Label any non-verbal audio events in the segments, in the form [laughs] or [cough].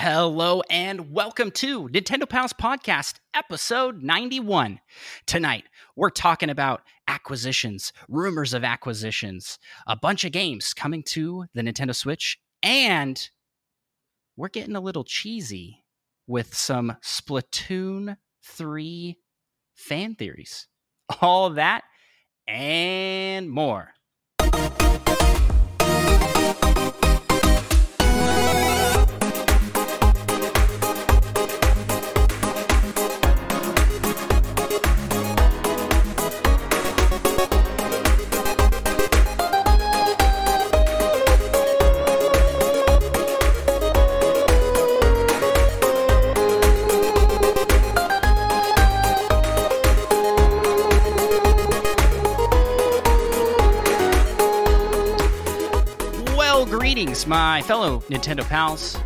Hello and welcome to Nintendo Pals Podcast, episode 91. Tonight, we're talking about acquisitions, rumors of acquisitions, a bunch of games coming to the Nintendo Switch, and we're getting a little cheesy with some Splatoon 3 fan theories. All that and more. My fellow Nintendo pals.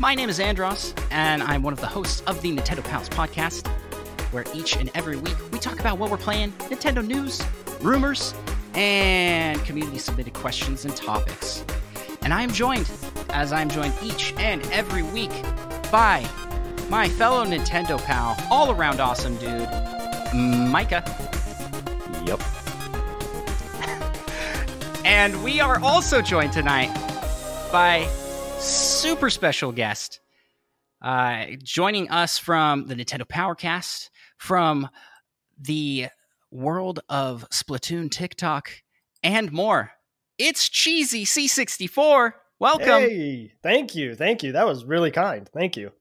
My name is Andros, and I'm one of the hosts of the Nintendo Pals podcast, where each and every week we talk about what we're playing, Nintendo news, rumors, and community submitted questions and topics. And I am joined, as I am joined each and every week, by my fellow Nintendo pal, all around awesome dude, Micah. Yep. And we are also joined tonight by super special guest uh, joining us from the Nintendo Powercast, from the world of Splatoon TikTok, and more. It's Cheesy C64. Welcome. Hey, thank you. Thank you. That was really kind. Thank you.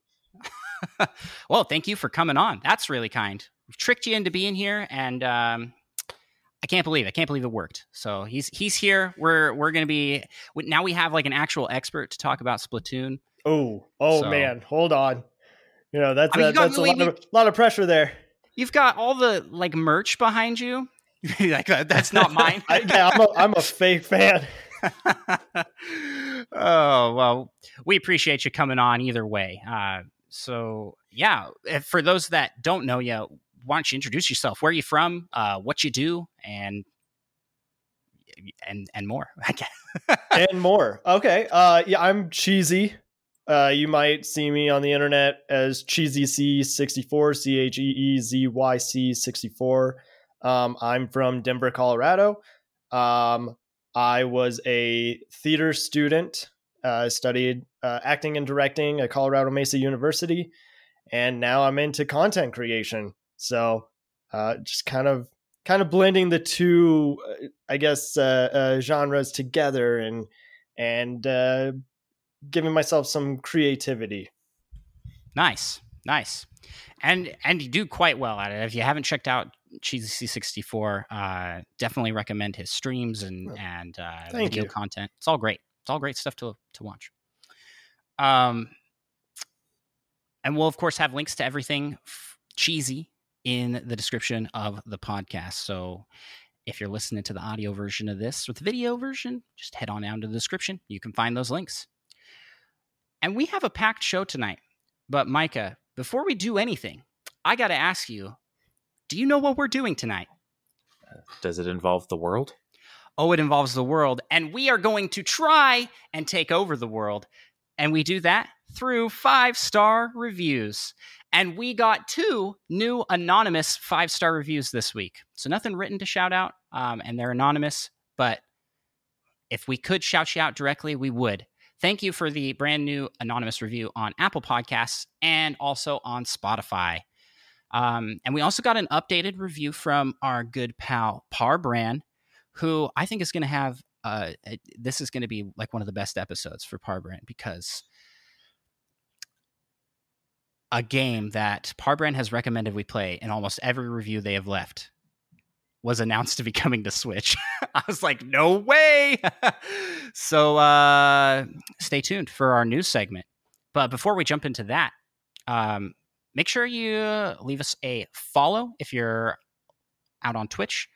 [laughs] well, thank you for coming on. That's really kind. We've tricked you into being here, and um, I can't believe it. I can't believe it worked. So he's he's here. We're we're gonna be now. We have like an actual expert to talk about Splatoon. Oh, oh So- man, hold on. You know that's I mean, uh, you that's a lot of, lot of pressure there. You've got all the like merch behind you. [laughs] like that, that's not [laughs] mine. I, yeah, I'm a, I'm a fake fan. [laughs] oh well, we appreciate you coming on either way. Uh, so yeah, if, for those that don't know you, why don't you introduce yourself? Where are you from? Uh, what you do, and and and more. [laughs] I and more. Okay. Uh, yeah, I'm cheesy. Uh, you might see me on the internet as cheesy C64, C H E E Z Y C 64. Um, I'm from Denver, Colorado. Um, I was a theater student, uh, studied uh, acting and directing at Colorado Mesa University, and now I'm into content creation. So, uh, just kind of kind of blending the two uh, I guess uh, uh, genres together and and uh, giving myself some creativity. Nice, nice, and and you do quite well at it. If you haven't checked out Cheesy C64, uh, definitely recommend his streams and Oh, and uh, video you. content. It's all great. It's all great stuff to to watch. Um, and we'll of course have links to everything f- cheesy in the description of the podcast. So if you're listening to the audio version of this or the video version, just head on down to the description. You can find those links. And we have a packed show tonight. But Micah, before we do anything, I got to ask you, do you know what we're doing tonight? Does it involve the world? Oh, it involves the world, and we are going to try and take over the world. And we do that through five star reviews. And we got two new anonymous five star reviews this week. So nothing written to shout out, um, and they're anonymous. But if we could shout you out directly, we would. Thank you for the brand new anonymous review on Apple Podcasts and also on Spotify. Um, and we also got an updated review from our good pal Par Brand, who I think is going to have. Uh, this is going to be like one of the best episodes for Par Brand because a game that Parbrand has recommended we play in almost every review they have left was announced to be coming to Switch. [laughs] I was like, no way. [laughs] so uh, stay tuned for our news segment. But before we jump into that, um, make sure you leave us a follow if you're out on Twitch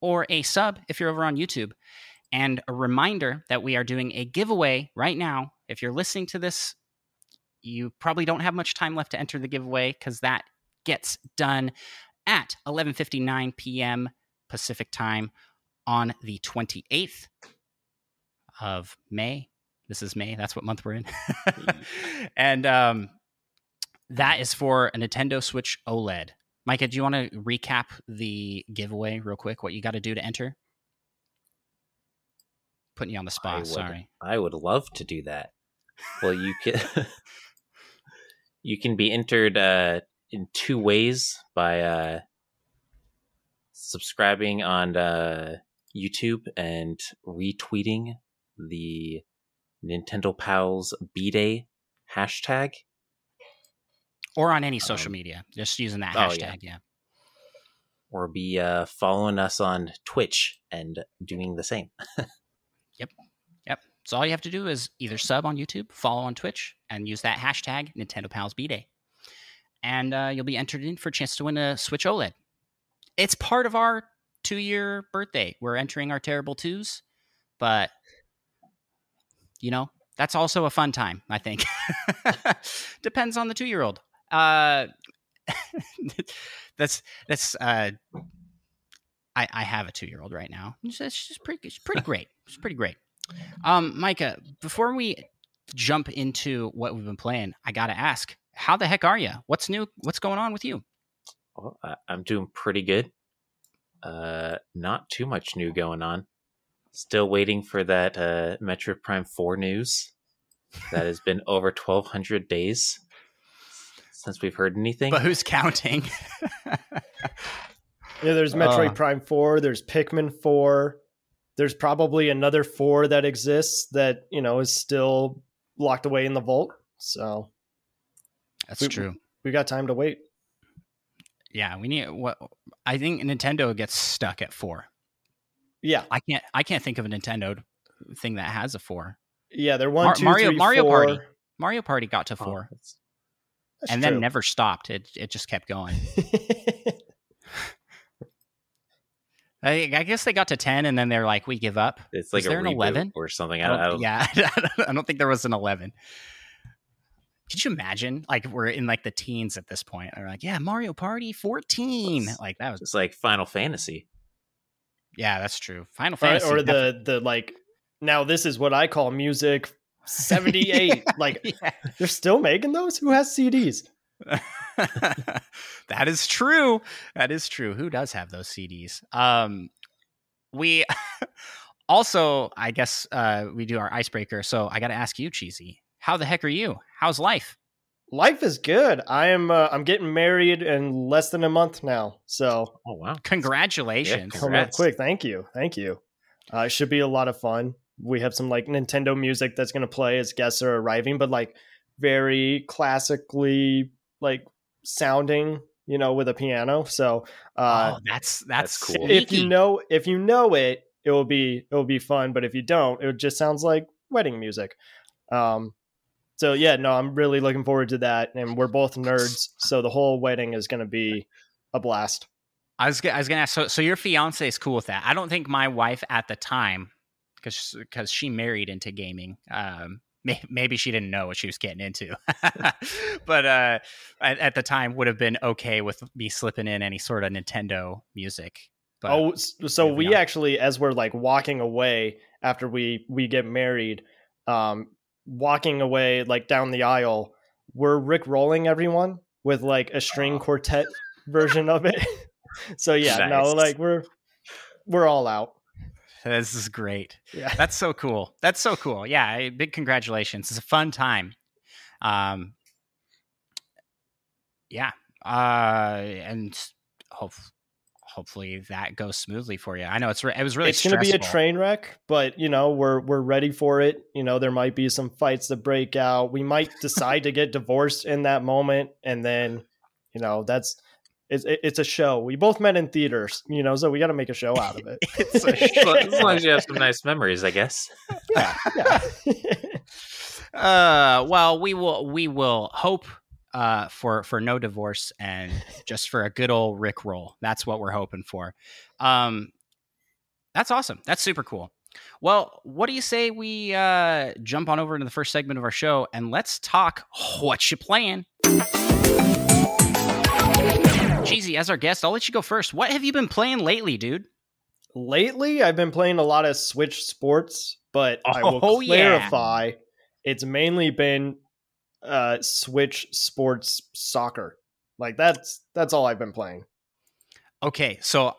or a sub if you're over on YouTube. And a reminder that we are doing a giveaway right now. If you're listening to this, you probably don't have much time left to enter the giveaway because that gets done at 11:59 p.m. Pacific time on the 28th of May. This is May. That's what month we're in. [laughs] and um, that is for a Nintendo Switch OLED. Micah, do you want to recap the giveaway real quick? What you got to do to enter? Putting you on the spot. I would, Sorry. I would love to do that. Well, you can [laughs] [laughs] you can be entered uh, in two ways by uh, subscribing on uh, YouTube and retweeting the Nintendo Pals B Day hashtag. Or on any social Um, media, just using that oh, hashtag. yeah. yeah. Or be uh, following us on Twitch and doing the same. [laughs] Yep. Yep. So all you have to do is either sub on YouTube, follow on Twitch, and use that hashtag Nintendo Pals B Day, and uh, you'll be entered in for a chance to win a Switch OLED. It's part of our two-year birthday. We're entering our terrible twos, but you know that's also a fun time. I think [laughs] depends on the two-year-old. Uh, [laughs] that's that's. Uh, I, I have a two-year-old right now. It's, it's just pretty. It's pretty great. It's pretty great. Um, Micah, before we jump into what we've been playing, I gotta ask, how the heck are you? What's new? What's going on with you? Well, I- I'm doing pretty good. Uh, not too much new going on. Still waiting for that uh, Metroid Prime 4 news. That has been [laughs] over 1,200 days since we've heard anything. But who's counting? [laughs] Yeah, there's Metroid Uh. Prime 4, there's Pikmin 4. There's probably another 4 that exists that, you know, is still locked away in the vault. So, That's We- true. we got time to wait. Yeah, we need what I think Nintendo gets stuck at four. Yeah. I can't. I can't think of a Nintendo thing that has a four. Yeah, they're one, Mar- two, Mario- three, Mario four. Party. Mario Party got to Oh, four, that's- That's and then never stopped. It it just kept going. [laughs] I, I guess they got to ten, and then they're like, "We give up." it's like Is a there an 11? or something. I I don't, don't- I don't, yeah, [laughs] I don't think there was an eleven. Could you imagine? Like we're in like the teens at this point. They're like, "Yeah, Mario Party 14." Like that was. It's like Final Fantasy. Yeah, that's true. Final or, Fantasy. or def- the the like now this is what I call music [laughs] 78. like Yeah. they're still making those? Who has CDs? [laughs] [laughs] that is true. That is true. Who does have those CDs? Um, we [laughs] also, I guess, uh, we do our icebreaker. So I got to ask you, Cheesy, how the heck are you? How's life? Life is good. I am uh, I'm getting married in less than a month now. So, Oh wow! Congratulations. Yeah, coming Congrats. quick. Thank you. Thank you. Uh, it should be a lot of fun. We have some like Nintendo music that's going to play as guests are arriving, but like very classically like sounding, you know, with a piano. So, uh, oh, that's that's that's, cool. sneaky. if you know if you know it, it will be it will be fun. But if you don't, it just sounds like wedding music. Um, so yeah, no, I'm really looking forward to that, and we're both nerds, so the whole wedding is going to be a blast. I was g- I was gonna ask. So, so your fiance is cool with that? I don't think my wife at the time, because because she married into gaming. Um, may, maybe she didn't know what she was getting into, [laughs] but uh, at, at the time would have been okay with me slipping in any sort of Nintendo music. But oh, so we on. actually, as we're like walking away after we we get married, um, walking away like down the aisle, we're Rick rolling everyone with like a string quartet version of it. [laughs] so yeah, no, like we're we're all out. [laughs] this is great. Yeah. That's so cool. That's so cool. Yeah, big congratulations. It's a fun time. Um, yeah, uh, and hope, hopefully that goes smoothly for you. I know it's re- it was really it's going to be a train wreck, but you know we're we're ready for it. You know there might be some fights that break out. We might decide to get divorced in that moment, and then you know that's it's it's a show. We both met in theaters, you know, so we got to make a show out of it. [laughs] It's a As long- as long as you have some nice memories, I guess. [laughs] yeah, yeah. [laughs] Uh, well, we will we will hope uh for for no divorce and just for a good old Rick roll. That's what we're hoping for. Um, that's awesome. That's super cool. Well, what do you say we uh jump on over into the first segment of our show and let's talk what you playing. Cheesy, as our guest, I'll let you go first. What have you been playing lately, dude? Lately, I've been playing a lot of Switch Sports, but I will Oh, yeah. clarify it's mainly been uh Switch Sports Soccer. Like that's that's all I've been playing. Okay, so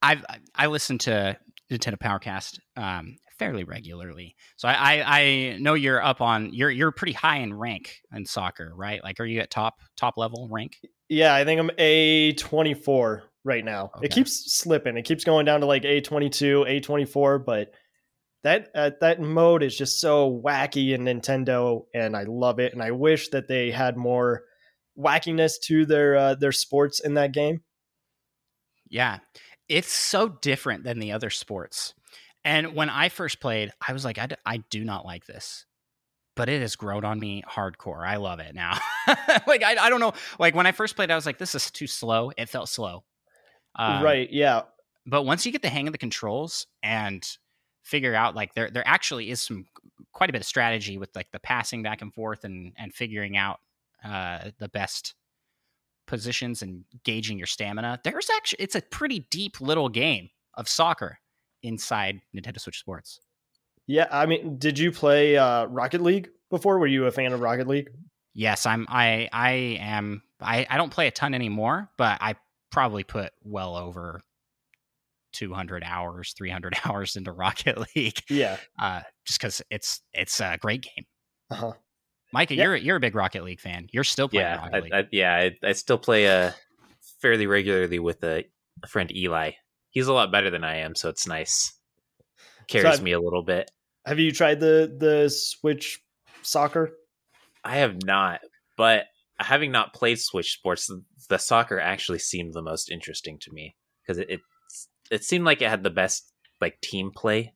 I've I listen to Nintendo Powercast um, fairly regularly, so I, I I know you're up on you're you're pretty high in rank in soccer, right? Like, are you at top top level rank? Yeah, I think I'm A twenty four right now. Okay. It keeps slipping. It keeps going down to like A twenty two, A twenty four, but that uh, that mode is just so wacky in Nintendo, and I love it. And I wish that they had more wackiness to their uh, their sports in that game. Yeah, it's so different than the other sports. And when I first played, I was like, I, d- I do not like this, but it has grown on me hardcore. I love it now. [laughs] like I I don't know. Like when I first played, I was like, this is too slow. It felt slow. Um, right? Yeah. but once you get the hang of the controls and figure out like there there actually is some quite a bit of strategy with like the passing back and forth and and figuring out uh the best positions and gauging your stamina there's actually it's a pretty deep little game of soccer inside Nintendo Switch Sports Yeah, I mean, did you play uh, Rocket League before? Were you a fan of Rocket League? yes i'm i i am i i don't play a ton anymore but i probably put well over 200 hours 300 [laughs] hours into rocket league Yeah. uh, just because it's it's a great game. Uh-huh. Micah, Yeah. you're you're a big Rocket League fan. You're still playing yeah, Rocket I, League. I, yeah, I, I still play uh, fairly regularly with a, a friend Eli. He's a lot better than I am, so it's nice. Carries I've- me a little bit. Have you tried the the Switch soccer? I have not, but having not played Switch Sports, the, the soccer actually seemed the most interesting to me because it, it it seemed like it had the best like team play.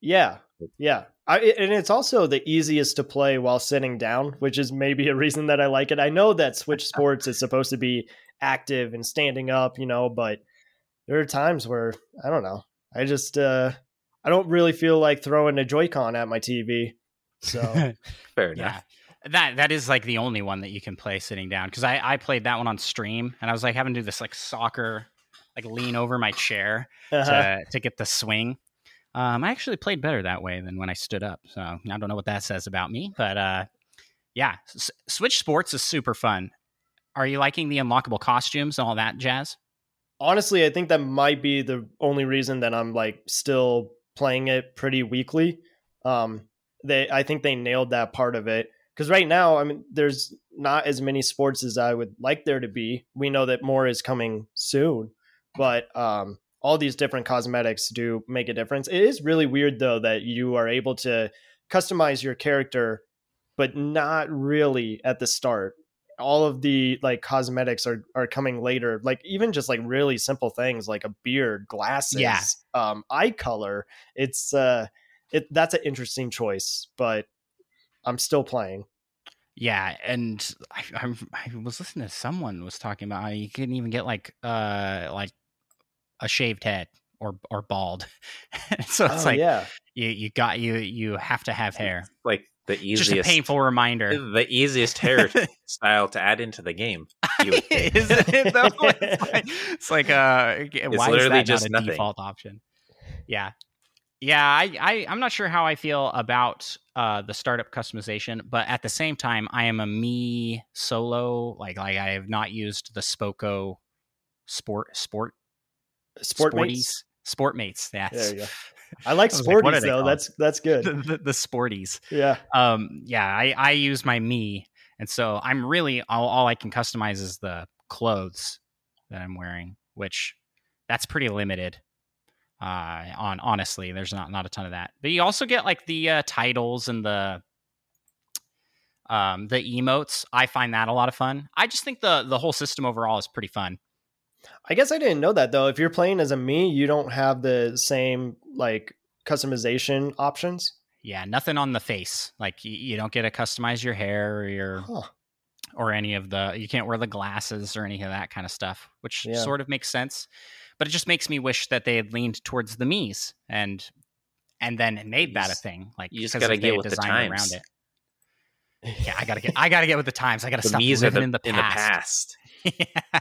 Yeah, yeah. I, and it's also the easiest to play while sitting down, which is maybe a reason that I like it. I know that Switch [laughs] Sports is supposed to be active and standing up, you know, but there are times where I don't know. I just uh I don't really feel like throwing a Joy-Con at my TV. So [laughs] Fair enough. yeah, that that is like the only one that you can play sitting down. Because I I played that one on stream, and I was like having to do this like soccer, like lean over my chair [laughs] uh-huh. to to get the swing. Um, I actually played better that way than when I stood up. So I don't know what that says about me, but uh, yeah, S- Switch Sports is super fun. Are you liking the unlockable costumes and all that jazz? Honestly, I think that might be the only reason that I'm like still playing it pretty weekly. Um, they, I think they nailed that part of it because right now, I mean, there's not as many sports as I would like there to be. We know that more is coming soon, but um, all these different cosmetics do make a difference. It is really weird though that you are able to customize your character, but not really at the start all of the like cosmetics are are coming later like even just like really simple things like a beard glasses Yeah. um eye color it's uh it that's an interesting choice but i'm still playing Yeah, and I, I, I was listening to someone was talking about how you couldn't even get like uh like a shaved head or or bald. [laughs] so it's oh like yeah you you got you you have to have hair. Like the Just a easiest, painful reminder. the easiest hair [laughs] style to add into the game. [laughs] You would think. Isn't it though? It's like, [laughs] it's like uh, why is literally that just not a nothing. default option? Yeah, yeah. I, I I'm not sure how I feel about uh the startup customization, but at the same time, I am a Mii solo. Like like I have not used the Spoko sport sport sport sporties mates sport mates. That's There you go. I like I was like, sporties though. that's that's good. The, the, the sporties. yeah. Um yeah i i use my Mii and so i'm really all, all i can customize is the clothes that i'm wearing which that's pretty limited uh on honestly there's not not a ton of that. But you also get like the uh, titles and the um the emotes. I find that a lot of fun. I just think the the whole system overall is pretty fun i guess i didn't know that though if you're playing as a Mii you don't have the same like customization options yeah nothing on the face like you, you don't get to customize your hair or your huh. or any of the you can't wear the glasses or any of that kind of stuff which Yeah. sort of makes sense but it just makes me wish that they had leaned towards the Mii's and and then made that a thing like you just because gotta get had with the times. around it yeah i gotta get i gotta get with the times i gotta The stop Mii's living the, in the past, past. [laughs] yeah.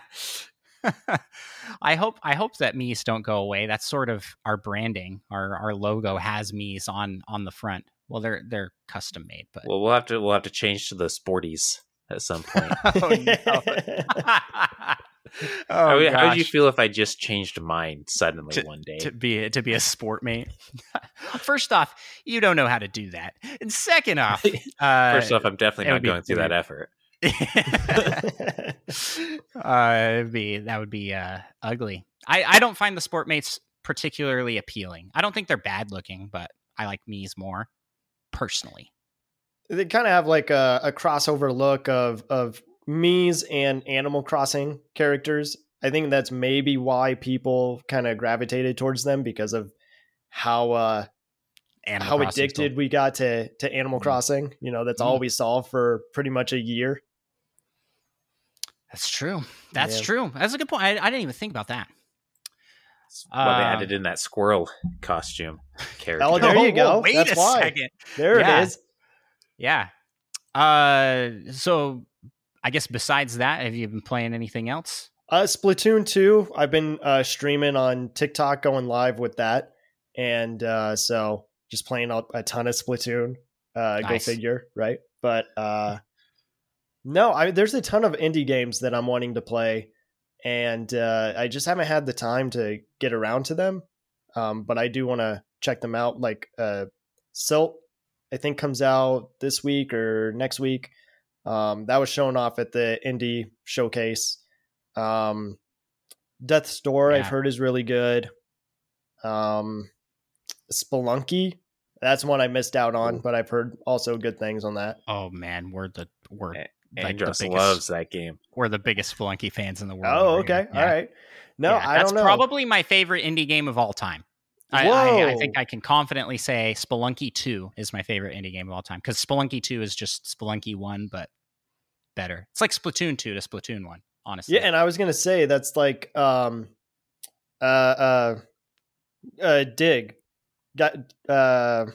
I hope I hope that Mii's don't go away. That's sort of our branding. Our our logo has Mii's on on the front. Well, they're they're custom made, but Well, we'll have to we'll have to change to the sporties at some point. [laughs] oh no. [laughs] how, oh, would- how would you feel if I just changed mine suddenly one day? to be to be a sport mate? [laughs] First off, you don't know how to do that, and second off, uh, First off, I'm definitely would not be going through that effort. Uh, be that would be uh, ugly. I, I don't find the sport mates particularly appealing. I don't think they're bad looking, but I like Mii's more personally. they kind of have like a, a crossover look of of Mii's and Animal Crossing characters. I think that's maybe why people kind of gravitated towards them because of how uh Animal how Crossing's addicted we got to to Animal Mhm. Crossing. You know, that's Mhm. all we saw for pretty much a year. That's true. That's Yeah. true. That's a good point. I, I didn't even think about that. That's why they Uh, added in that squirrel costume character. Oh, there you [laughs] go. Wait That's a why. second. There Yeah. it is. Yeah. Uh, so I guess besides that, have you been playing anything else? Uh, Splatoon 2, I've been uh, streaming on TikTok, going live with that. And uh, so just playing a, a ton of Splatoon. Uh, Nice. Go figure, right? But uh, no, I, there's a ton of indie games that I'm wanting to play. And uh, I just haven't had the time to get around to them. Um, but I do want to check them out. Like uh, Silt, I think, comes out this week or next week. Um, that was shown off at the indie showcase. Um, Death's Door, I've heard is really good. Um, Spelunky, that's one I missed out on, but I've heard also good things on that. Oh man, we're the we're Like Andros biggest- loves that game. we're the biggest Spelunky fans in the world. Oh, okay. Yeah. all right. No, Yeah, I that's don't know. probably my favorite indie game of all time. I, I, I think I can confidently say Spelunky 2 is my favorite indie game of all time because Spelunky 2 is just Spelunky 1, but better. It's like Splatoon 2 to Splatoon 1, honestly. Yeah, and I was gonna say that's like um, uh, uh, uh, dig. Got uh.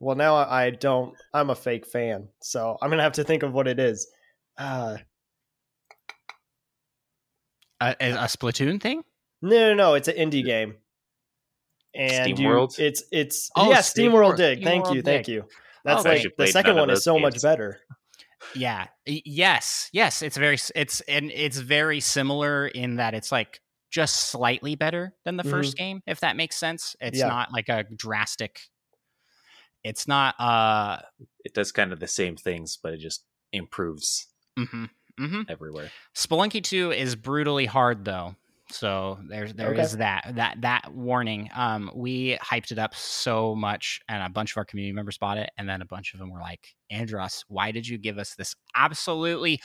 Well, now I I don't. I'm a fake fan, so I'm gonna have to think of what it is. Uh, a, a, a Splatoon thing? no, no, no. It's an indie game. And Steam you, World? It's it's Oh, yeah, Steam Steam World World- Dig. Steam Thank World you, thank you. That's Okay. like the second one is those so much better. Yeah. Yes. Yes. It's very. It's and it's very similar in that it's like just slightly better than the first game, if that makes sense. It's Yeah. not like a drastic. It's not. Uh. It does kind of the same things, but it just improves hmm hmm everywhere. Spelunky 2 is brutally hard though. So there's there is Okay. that that that warning. Um we hyped it up so much and a bunch of our community members bought it and then a bunch of them were like, "Andros, why did you give us this absolutely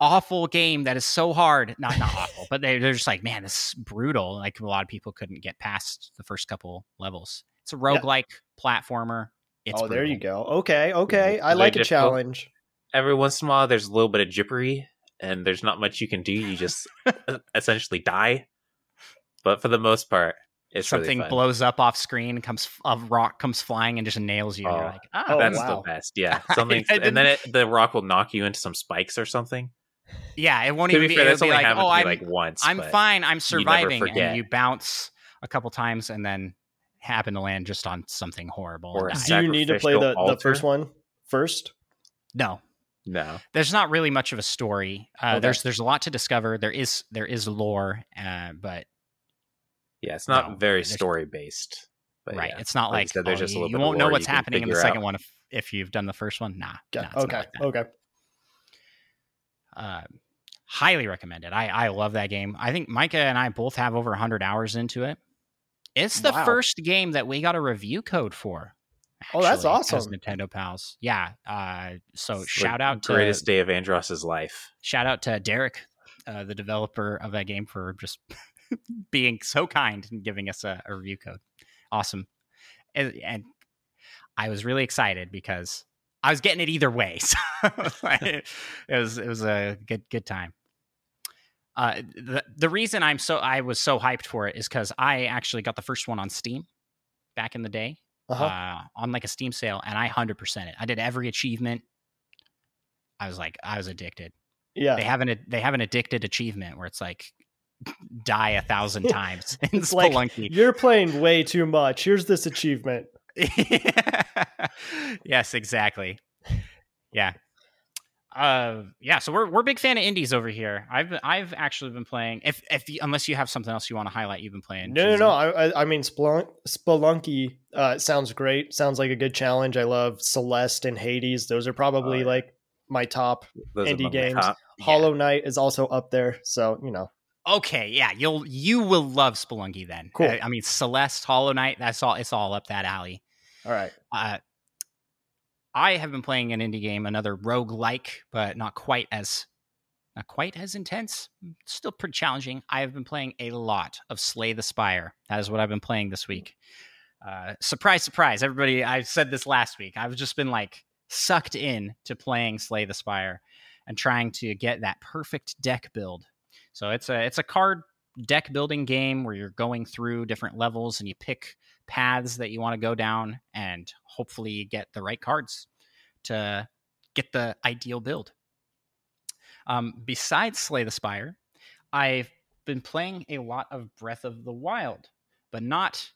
awful game that is so hard?" Not not awful, but they they're just like, "Man, this is brutal." Like a lot of people couldn't get past the first couple levels. It's a roguelike platformer. It's oh, there you go. Okay, okay. I Very like a difficult. challenge. Every once in a while, there's a little bit of jippery, and there's not much you can do. You just uh, [laughs] essentially die. But for the most part, it's Something really blows up off screen, comes a rock comes flying and just nails you. and you're Oh. like, oh, Oh, That's wow. the best. Yeah, [laughs] something, and then it, the rock will knock you into some spikes or something. Yeah, it won't To even be be. fair, it'll that's be only like, happened oh, to me I'm, like once. I'm fine. I'm never surviving, and you bounce a couple times and then happen to land just on something horrible. Or and a die. Do you need to play the, sacrificial the first one first? no, No, there's not really much of a story. Uh, Okay. There's there's a lot to discover. There is there is lore, uh, but yeah, it's not No, very story based. But right, yeah. it's not Like you like, said, there's oh, just a little you bit won't know what's happening in the second out. one if if you've done the first one. Nah, Yeah. nah, okay. like. Okay. uh, highly recommended. I I love that game. I think Micah and I both have over 100 hours into it. It's the Wow. first game that we got a review code for. Oh, that's awesome. Nintendo pals. Yeah. Uh, so It's shout the out to the greatest day of Andros's life. shout out to Derek, uh, the developer of that game, for just [laughs] being so kind and giving us a, a review code. Awesome. And, and I was really excited because I was getting it either way. [laughs] So [laughs] it was it was a good good time. Uh, the the reason I'm so I was so hyped for it is because I actually got the first one on Steam back in the day Uh-huh. uh, on like a Steam sale, and I hundred percent it. I did every achievement. I was like, I was addicted yeah. they have an they have an addicted achievement where it's like die a thousand [laughs] times in It's like, Spelunky. You're playing way too much. Here's this achievement. [laughs] yes, exactly. Yeah. Uh, yeah. So we're we're a big fan of indies over here. I've been- I've actually been playing. If if you, unless you have something else you want to highlight, you've been playing. No, no, Cheesy. no. I, I, I mean, Spelunk, Spelunky uh, sounds great. Sounds like a good challenge. I love Celeste and Hades. Those are probably yeah. like my top. Those Indie among games. top. Yeah. Hollow Knight is also up there. So, you know, Okay, yeah, you'll you will love Spelunky then. Cool. I, I mean, Celeste, Hollow Knight. That's all. It's all up that alley. all right. Uh, I have been playing an indie game, another rogue like, but not quite as not quite as intense. Still pretty challenging. I have been playing a lot of Slay the Spire. That is what I've been playing this week. Uh, surprise, surprise, everybody! I said this last week. I've just been like sucked in to playing Slay the Spire and trying to get that perfect deck build. So it's a it's a card deck building game where you're going through different levels and you pick paths that you want to go down and hopefully get the right cards to get the ideal build. Um, besides Slay the Spire, I've been playing a lot of Breath of the Wild, but not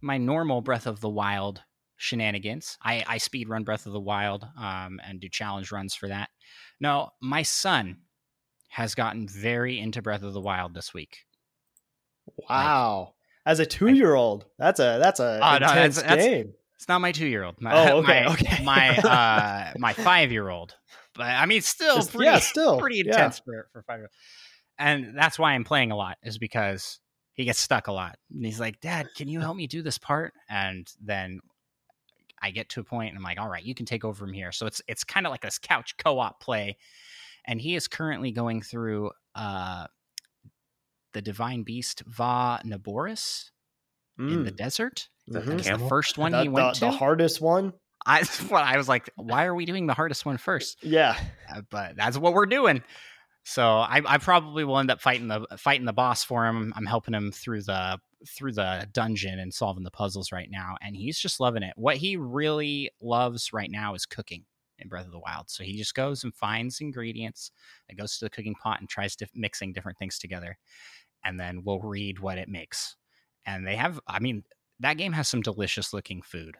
my normal Breath of the Wild shenanigans. I, I speed run Breath of the Wild um, and do challenge runs for that. No, my son has gotten very into Breath of the Wild this week. Wow. As a two year old, that's a that's a Oh, no, intense that's- that's- game. It's not my two year old. Oh, [laughs] okay, my, okay. [laughs] my uh, my five year old. But I mean, still Just- pretty yeah, still pretty yeah. intense for for five year old. And that's why I'm playing a lot is because he gets stuck a lot. And he's like, Dad, can you help me do this part? And then I get to a point and I'm like, all right, you can take over from here. So it's it's kind of like this couch co-op play. And he is currently going through uh the divine beast Va Naboris in the Mm. desert. Is that Mhm. the the first one The- he went the, to. the hardest one. I [laughs] well, I was like, why are we doing the hardest one first? Yeah. Uh, but that's what we're doing. So I, I probably will end up fighting the fighting the boss for him. I'm helping him through the through the dungeon and solving the puzzles right now, and he's just loving it. What he really loves right now is cooking in Breath of the Wild. So he just goes and finds ingredients and goes to the cooking pot and tries to mixing different things together, and then we'll read what it makes. And they have, I mean, that game has some delicious looking food.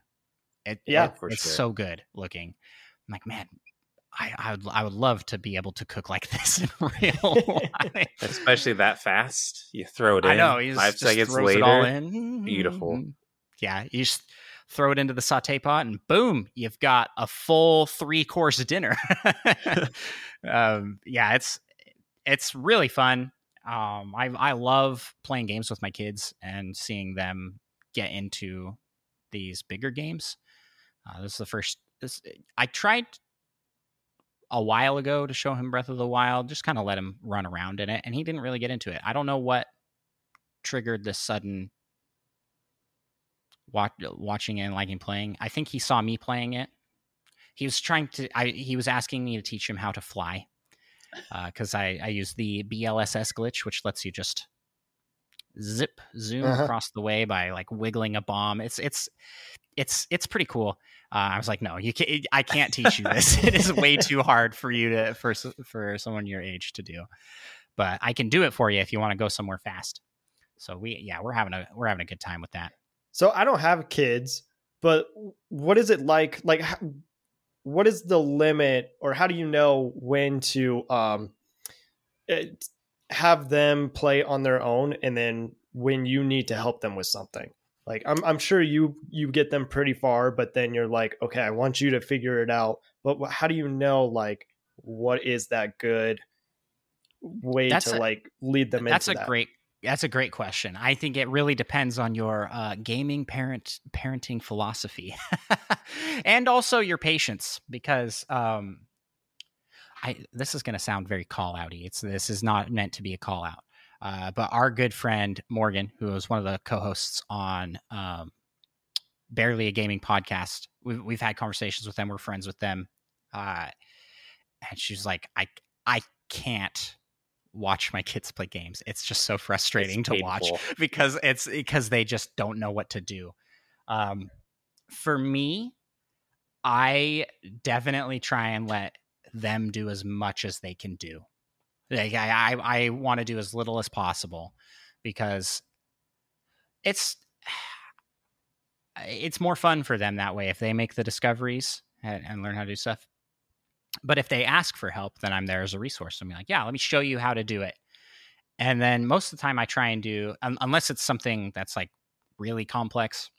It, Yeah, it- it's sure. so good looking. I'm like, man, I, I would I would love to be able to cook like [laughs] this in real life. [laughs] Especially that fast. You throw it in. I know. Five seconds later. it all in. Beautiful. Mm-hmm. Yeah, you just throw it into the saute pot, and boom, you've got a full three course dinner. [laughs] [laughs] um, yeah, it's it's really fun. Um, I I love playing games with my kids and seeing them get into these bigger games. Uh, this is the first. This I tried a while ago to show him Breath of the Wild, just kind of let him run around in it, and he didn't really get into it. I don't know what triggered this sudden watch, watching and liking playing. I think he saw me playing it. He was trying to. I he was asking me to teach him how to fly because I I use the BLSS glitch, which lets you just zip zoom Uh-huh. across the way by like wiggling a bomb. It's it's it's it's pretty cool. Uh, I was like, no, you can't. I can't teach you this. [laughs] it is way too hard for you to for for someone your age to do. But I can do it for you if you want to go somewhere fast. So we yeah we're having a we're having a good time with that. So I don't have kids, but what is it like? Like, what is the limit, or how do you know when to um it, have them play on their own, and then when you need to help them with something? Like, I'm I'm sure you you get them pretty far, but then you're like, okay, I want you to figure it out. But how do you know like what is that good way That's to a- like lead them that's a that? great that's a great question. I think it really depends on your uh, gaming parent parenting philosophy, [laughs] and also your patience. Because um, I this is going to sound very call outy. It's this is not meant to be a call out. Uh, but our good friend Morgan, who was one of the co-hosts on um, Barely a Gaming podcast, we've we've had conversations with them. We're friends with them, uh, and she's like, I I can't watch my kids play games. It's just so frustrating It's to watch [laughs] because it's because they just don't know what to do. Um, for me, I definitely try and let them do as much as they can do. Like I, I, I want to do as little as possible because it's [sighs] it's more fun for them that way if they make the discoveries and, and learn how to do stuff. But if they ask for help, then I'm there as a resource. I'm like, yeah, let me show you how to do it. And then most of the time, I try and do, um, unless it's something that's like really complex,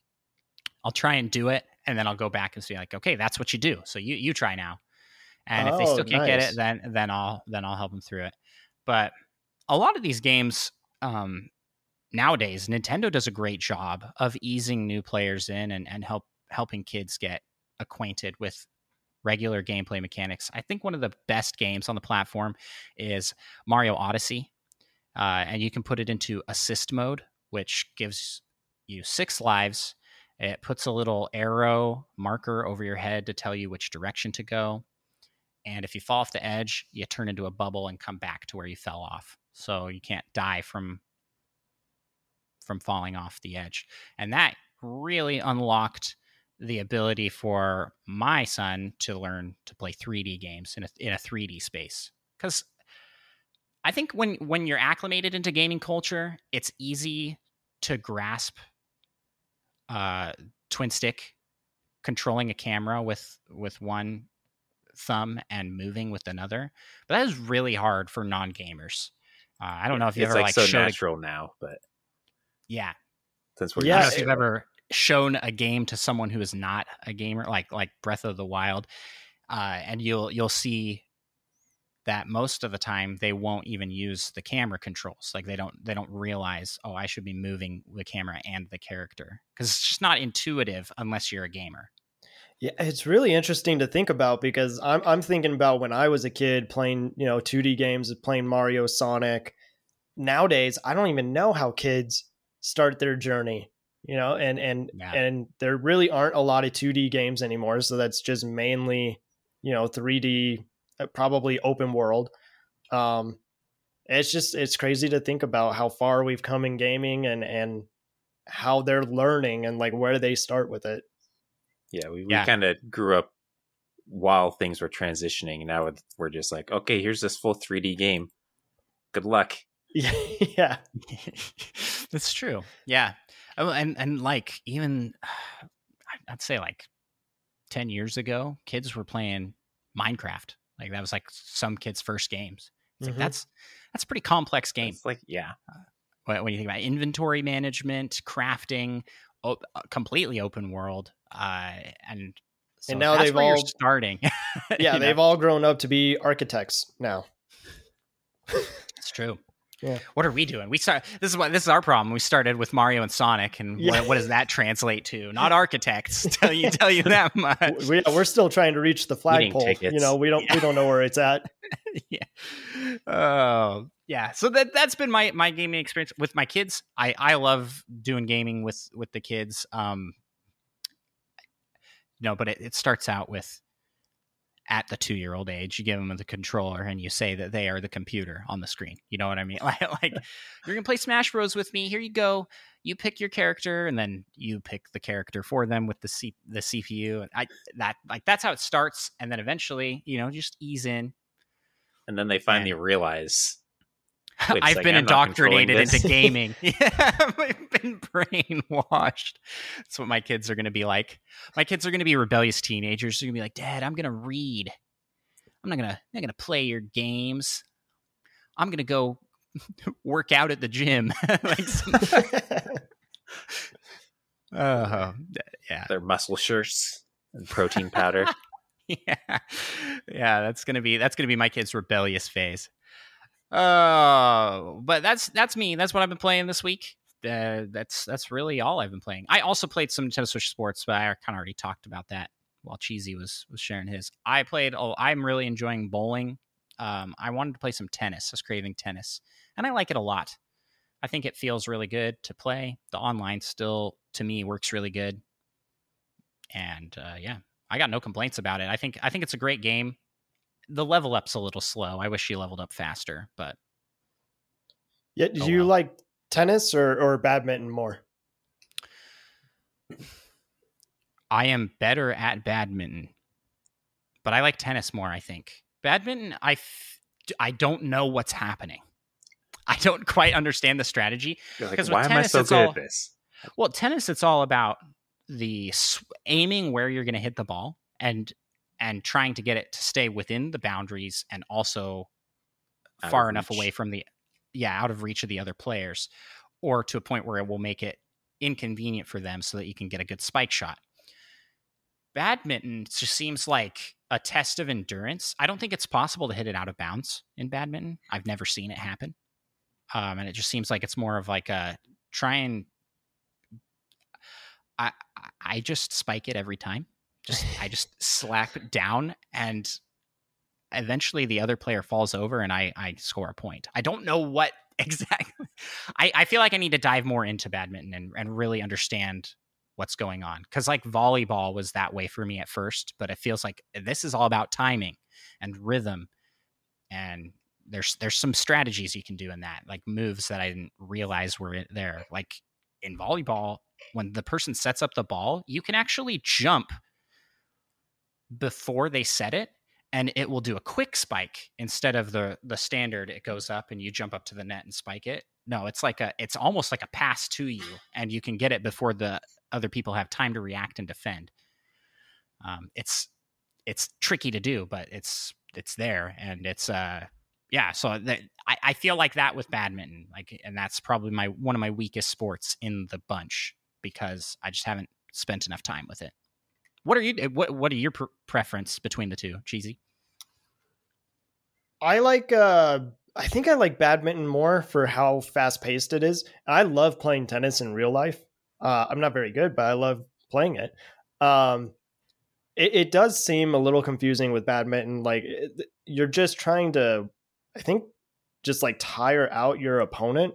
I'll try and do it, and then I'll go back and see like, okay, that's what you do. So you you try now. And if they Oh, still can't get it, then then I'll then I'll help them through it. But a lot of these games um, nowadays, Nintendo does a great job of easing new players in and and help helping kids get acquainted with regular gameplay mechanics. I think one of the best games on the platform is Mario Odyssey, uh, and you can put it into assist mode, which gives you six lives. It puts a little arrow marker over your head to tell you which direction to go. And if you fall off the edge, you turn into a bubble and come back to where you fell off. So you can't die from from falling off the edge. And that really unlocked the ability for my son to learn to play 3D games in a in a 3D space. Cuz I think when when you're acclimated into gaming culture, it's easy to grasp uh twin stick controlling a camera with with one thumb and moving with another. But that is really hard for non-gamers. Uh, I don't know if you it's ever like, like so showed a- natural now, but yeah, since we're I Yeah, don't know used if you've ever shown a game to someone who is not a gamer, like like Breath of the Wild, uh, and you'll you'll see that most of the time they won't even use the camera controls. Like they don't they don't realize, oh, I should be moving the camera and the character because it's just not intuitive unless you're a gamer. Yeah, it's really interesting to think about because I'm I'm thinking about when I was a kid playing, you know, 2D games, playing Mario, Sonic. Nowadays, I don't even know how kids start their journey, you know, and and Yeah. and there really aren't a lot of 2D games anymore, so that's just mainly, you know, 3D, uh, probably open world. Um it's just it's crazy to think about how far we've come in gaming and and how they're learning and like where do they start with it. yeah, we, we Yeah. kind of grew up while things were transitioning. and Now we're just like, okay, here's this full 3D game. Good luck. [laughs] yeah. [laughs] That's true. Yeah. Oh, and and like even [sighs] I'd say like 10 years ago, kids were playing Minecraft. Like that was like some kids' first games. It's like Mhm. that's that's a pretty complex game. It's like, yeah, When when you think about inventory management, crafting, o- uh, completely open world, uh, and so And now they've all- starting. [laughs] Yeah, they've all grown up to be architects now. It's true. Yeah. What are we doing? We start. This is what this is our problem. We started with Mario and Sonic, and Yeah. what, what does that translate to? Not [laughs] architects. Tell you tell you that [laughs] much. We, we're still trying to reach the flagpole. You know, we don't we don't know where it's at. [laughs] yeah. Oh, yeah. So that that's been my my gaming experience with my kids. I I love doing gaming with with the kids. Um, no, but it, it starts out with at the two year old age, you give them the controller and you say that they are the computer on the screen. You know what I mean? [laughs] Like, like [laughs] you're gonna play Smash Bros with me. Here you go. You pick your character, and then you pick the character for them with the C- the CPU. And I that like that's how it starts, and then eventually, you know, just ease in. and then they finally realize I've been I'm indoctrinated into [laughs] gaming. [laughs] yeah, I've been brainwashed. That's what my kids are going to be like. My kids are going to be rebellious teenagers. They're going to be like, "Dad, I'm going to read. I'm not going to. I'm not going to play your games. I'm going to go [laughs] work out at the gym." like, some- oh, yeah, their muscle shirts and protein powder. yeah, yeah. That's gonna be that's gonna be my kid's rebellious phase. Oh, but that's that's me. That's what I've been playing this week. Uh, that's that's really all I've been playing. I also played some Nintendo Switch Sports, but I kind of already talked about that while Cheesy was was sharing his. I played. Oh, I'm really enjoying bowling. Um, I wanted to play some tennis. I was craving tennis, and I like it a lot. I think it feels really good to play. The online still, to me, works really good. And uh, yeah, I got no complaints about it. I think I think it's a great game. The level up's a little slow. I wish she leveled up faster, but yeah, do Oh, you well. like tennis or, or badminton more? I am better at badminton. But I like tennis more, I think. Badminton, I f- I don't know what's happening. [laughs] I don't quite understand the strategy. You're like, 'Cause with why am I so good all- at this? Well, tennis it's all about the sw- aiming where you're going to hit the ball and and trying to get it to stay within the boundaries and also Out far enough away from the yeah out of reach of the other players or to a point where it will make it inconvenient for them so that you can get a good spike shot. Badminton just seems like a test of endurance. I don't think it's possible to hit it out of bounds in badminton. I've never seen it happen. Um, and it just seems like it's more of like a try and I- i just spike it every time just i just slap down and eventually the other player falls over and I, I score a point. I don't know what [laughs] exactly. I, I feel like I need to dive more into badminton and, and really understand what's going on. Cause like volleyball was that way for me at first, but it feels like this is all about timing and rhythm. And there's there's some strategies you can do in that, like moves that I didn't realize were there. Like in volleyball, when the person sets up the ball, you can actually jump before they set it and it will do a quick spike. Instead of the the standard it goes up and you jump up to the net and spike it. No it's like a it's almost like a pass to you and you can get it before the other people have time to react and defend. Um, it's it's tricky to do but it's it's there and it's uh yeah so that I, I feel like that with badminton like and that's probably my one of my weakest sports in the bunch because i just haven't spent enough time with it what are you what what are your pre- preference between the two cheesy I like uh I think I like badminton more for how fast paced it is. I love playing tennis in real life. Uh, I'm not very good, but I love playing it. Um, it, it does seem a little confusing with badminton. Like it, you're just trying to, I think, just like tire out your opponent,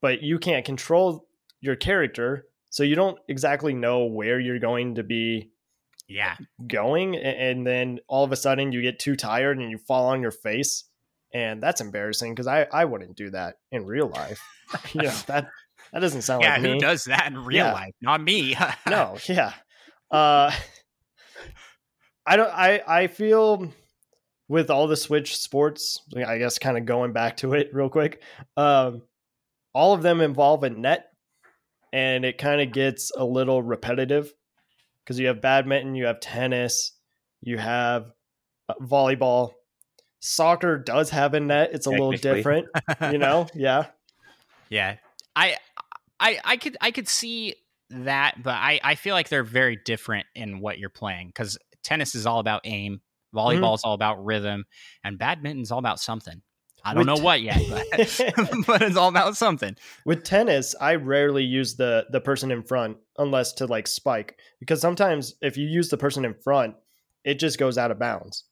but you can't control your character, so you don't exactly know where you're going to be yeah. going and then all of a sudden you get too tired and you fall on your face and that's embarrassing because I, I wouldn't do that in real life. [laughs] You know that that doesn't sound like that. yeah like who me. does that in real Yeah. life? Not me. [laughs] No yeah. Uh i don't i i feel with all the switch sports i guess kind of going back to it real quick um all of them involve a net and it kind of gets a little repetitive because you have badminton you have tennis you have uh, volleyball. Soccer does have a net. It's a little different you know? [laughs] Yeah. Yeah. I i i could i could see that but i i feel like they're very different in what you're playing because tennis is all about aim volleyball is all about rhythm and badminton's all about something. I don't With know what yet but, [laughs] [laughs] but it's all about something. With tennis i rarely use the the person in front unless to like spike because sometimes if you use the person in front it just goes out of bounds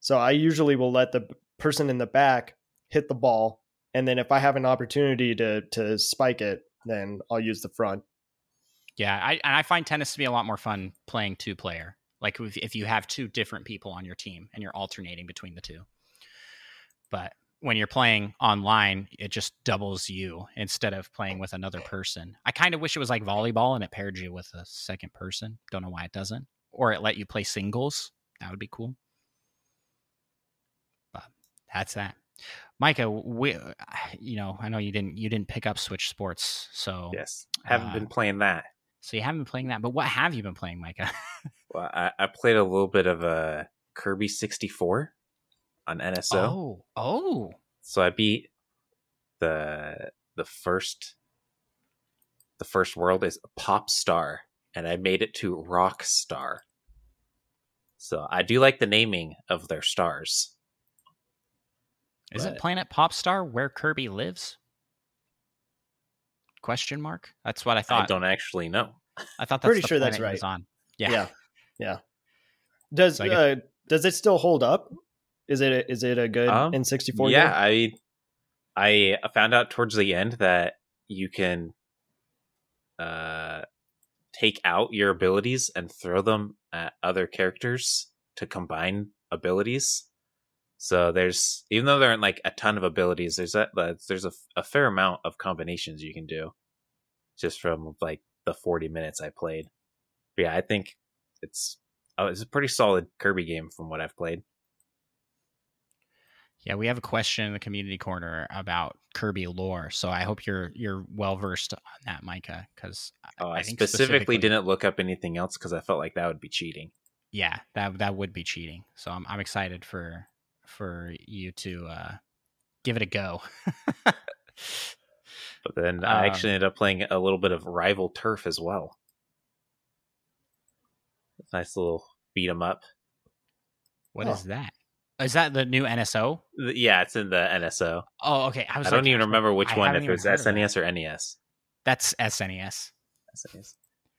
so i usually will let the person in the back hit the ball and then if i have an opportunity to to spike it then i'll use the front Yeah, I and I find tennis to be a lot more fun playing two player. Like if, if you have two different people on your team and you're alternating between the two. But when you're playing online, it just doubles you instead of playing with another person. I kind of wish it was like volleyball and it paired you with a second person. Don't know why it doesn't. Or it let you play singles. That would be cool. But that's that. Micah, we, [sighs] you know, I know you didn't you didn't pick up Switch Sports, so Yes, haven't Uh, been playing that. so you haven't been playing that, but what have you been playing, Micah? [laughs] Well, I, I played a little bit of a Kirby 64 on NSO. oh, oh, So I beat the the first the first world is Pop Star, and I made it to Rock Star. So I do like the naming of their stars. isn't But- Planet Popstar where Kirby lives? Question mark. That's what I thought. I don't actually know. I thought that's Pretty the sure that's planet he was right. on. Yeah. yeah [laughs] yeah does So guess- uh, does it still hold up is it a, is it a good Um, n64 yeah, game? I I found out towards the end that you can uh take out your abilities and throw them at other characters to combine abilities. So there's even though there aren't like a ton of abilities, there's a there's a, a fair amount of combinations you can do just from like the 40 minutes I played. But yeah, I think it's oh, it's a pretty solid Kirby game from what I've played. Yeah, we have a question in the community corner about Kirby lore, so I hope you're you're well versed on that, Micah. Because Oh, I, I specifically, specifically- didn't look up anything else because I felt like that would be cheating. yeah, that that would be cheating. So I'm I'm excited for for you to uh, give it a go. [laughs] But then I Um, actually ended up playing a little bit of Rival Turf as well. Nice little beat 'em up. What is Oh. that? Is that the new NSO? Yeah, it's in the NSO. Oh, okay. I was I, was. don't even remember which I one, if it was heard of that. SNES or NES. That's SNES. SNES.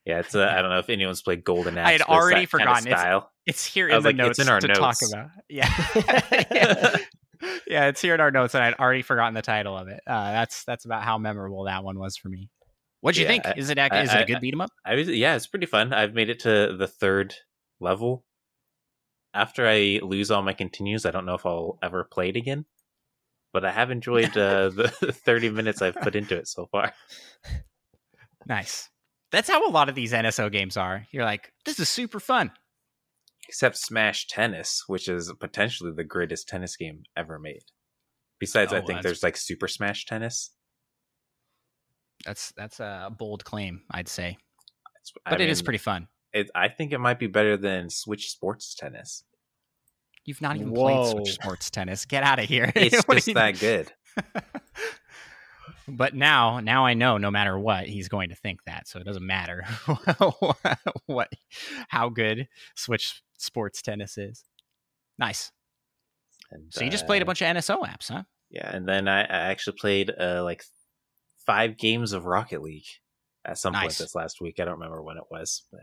Yeah, it's. Uh, [laughs] I don't know if anyone's played Golden Axe. I had already that kind of forgotten. It's- Style. It's here in the like, notes it's in our to notes. talk about. Yeah. yeah. [laughs] [laughs] Yeah, it's here in our notes, and I'd already forgotten the title of it. Uh, that's that's about how memorable that one was for me. What'd you Yeah, think? I- Is it ac- I- it I- a good beat 'em up? I was. Yeah, it's pretty fun. I've made it to the third level. After I lose all my continues, I don't know if I'll ever play it again. But I have enjoyed uh, [laughs] the [laughs] 30 minutes I've put into it so far. Nice. That's how a lot of these NSO games are. You're like, this is super fun. except Smash Tennis, which is potentially the greatest tennis game ever made. Besides, Oh, I think that's- there's like Super Smash Tennis. That's that's a bold claim, I'd say, It's, but I it is mean, pretty fun. It, I think it might be better than Switch Sports Tennis. You've not even played Switch Sports Tennis. Get out of here. [laughs] It's just you- that good. [laughs] but now, now I know. No matter what, he's going to think that, so it doesn't matter [laughs] what, how good Switch Sports Tennis is. Nice. And, So you just played a uh, bunch of NSO apps, huh? Yeah, and then I, I actually played uh, like five games of Rocket League at some point this last week. I don't remember when it was, but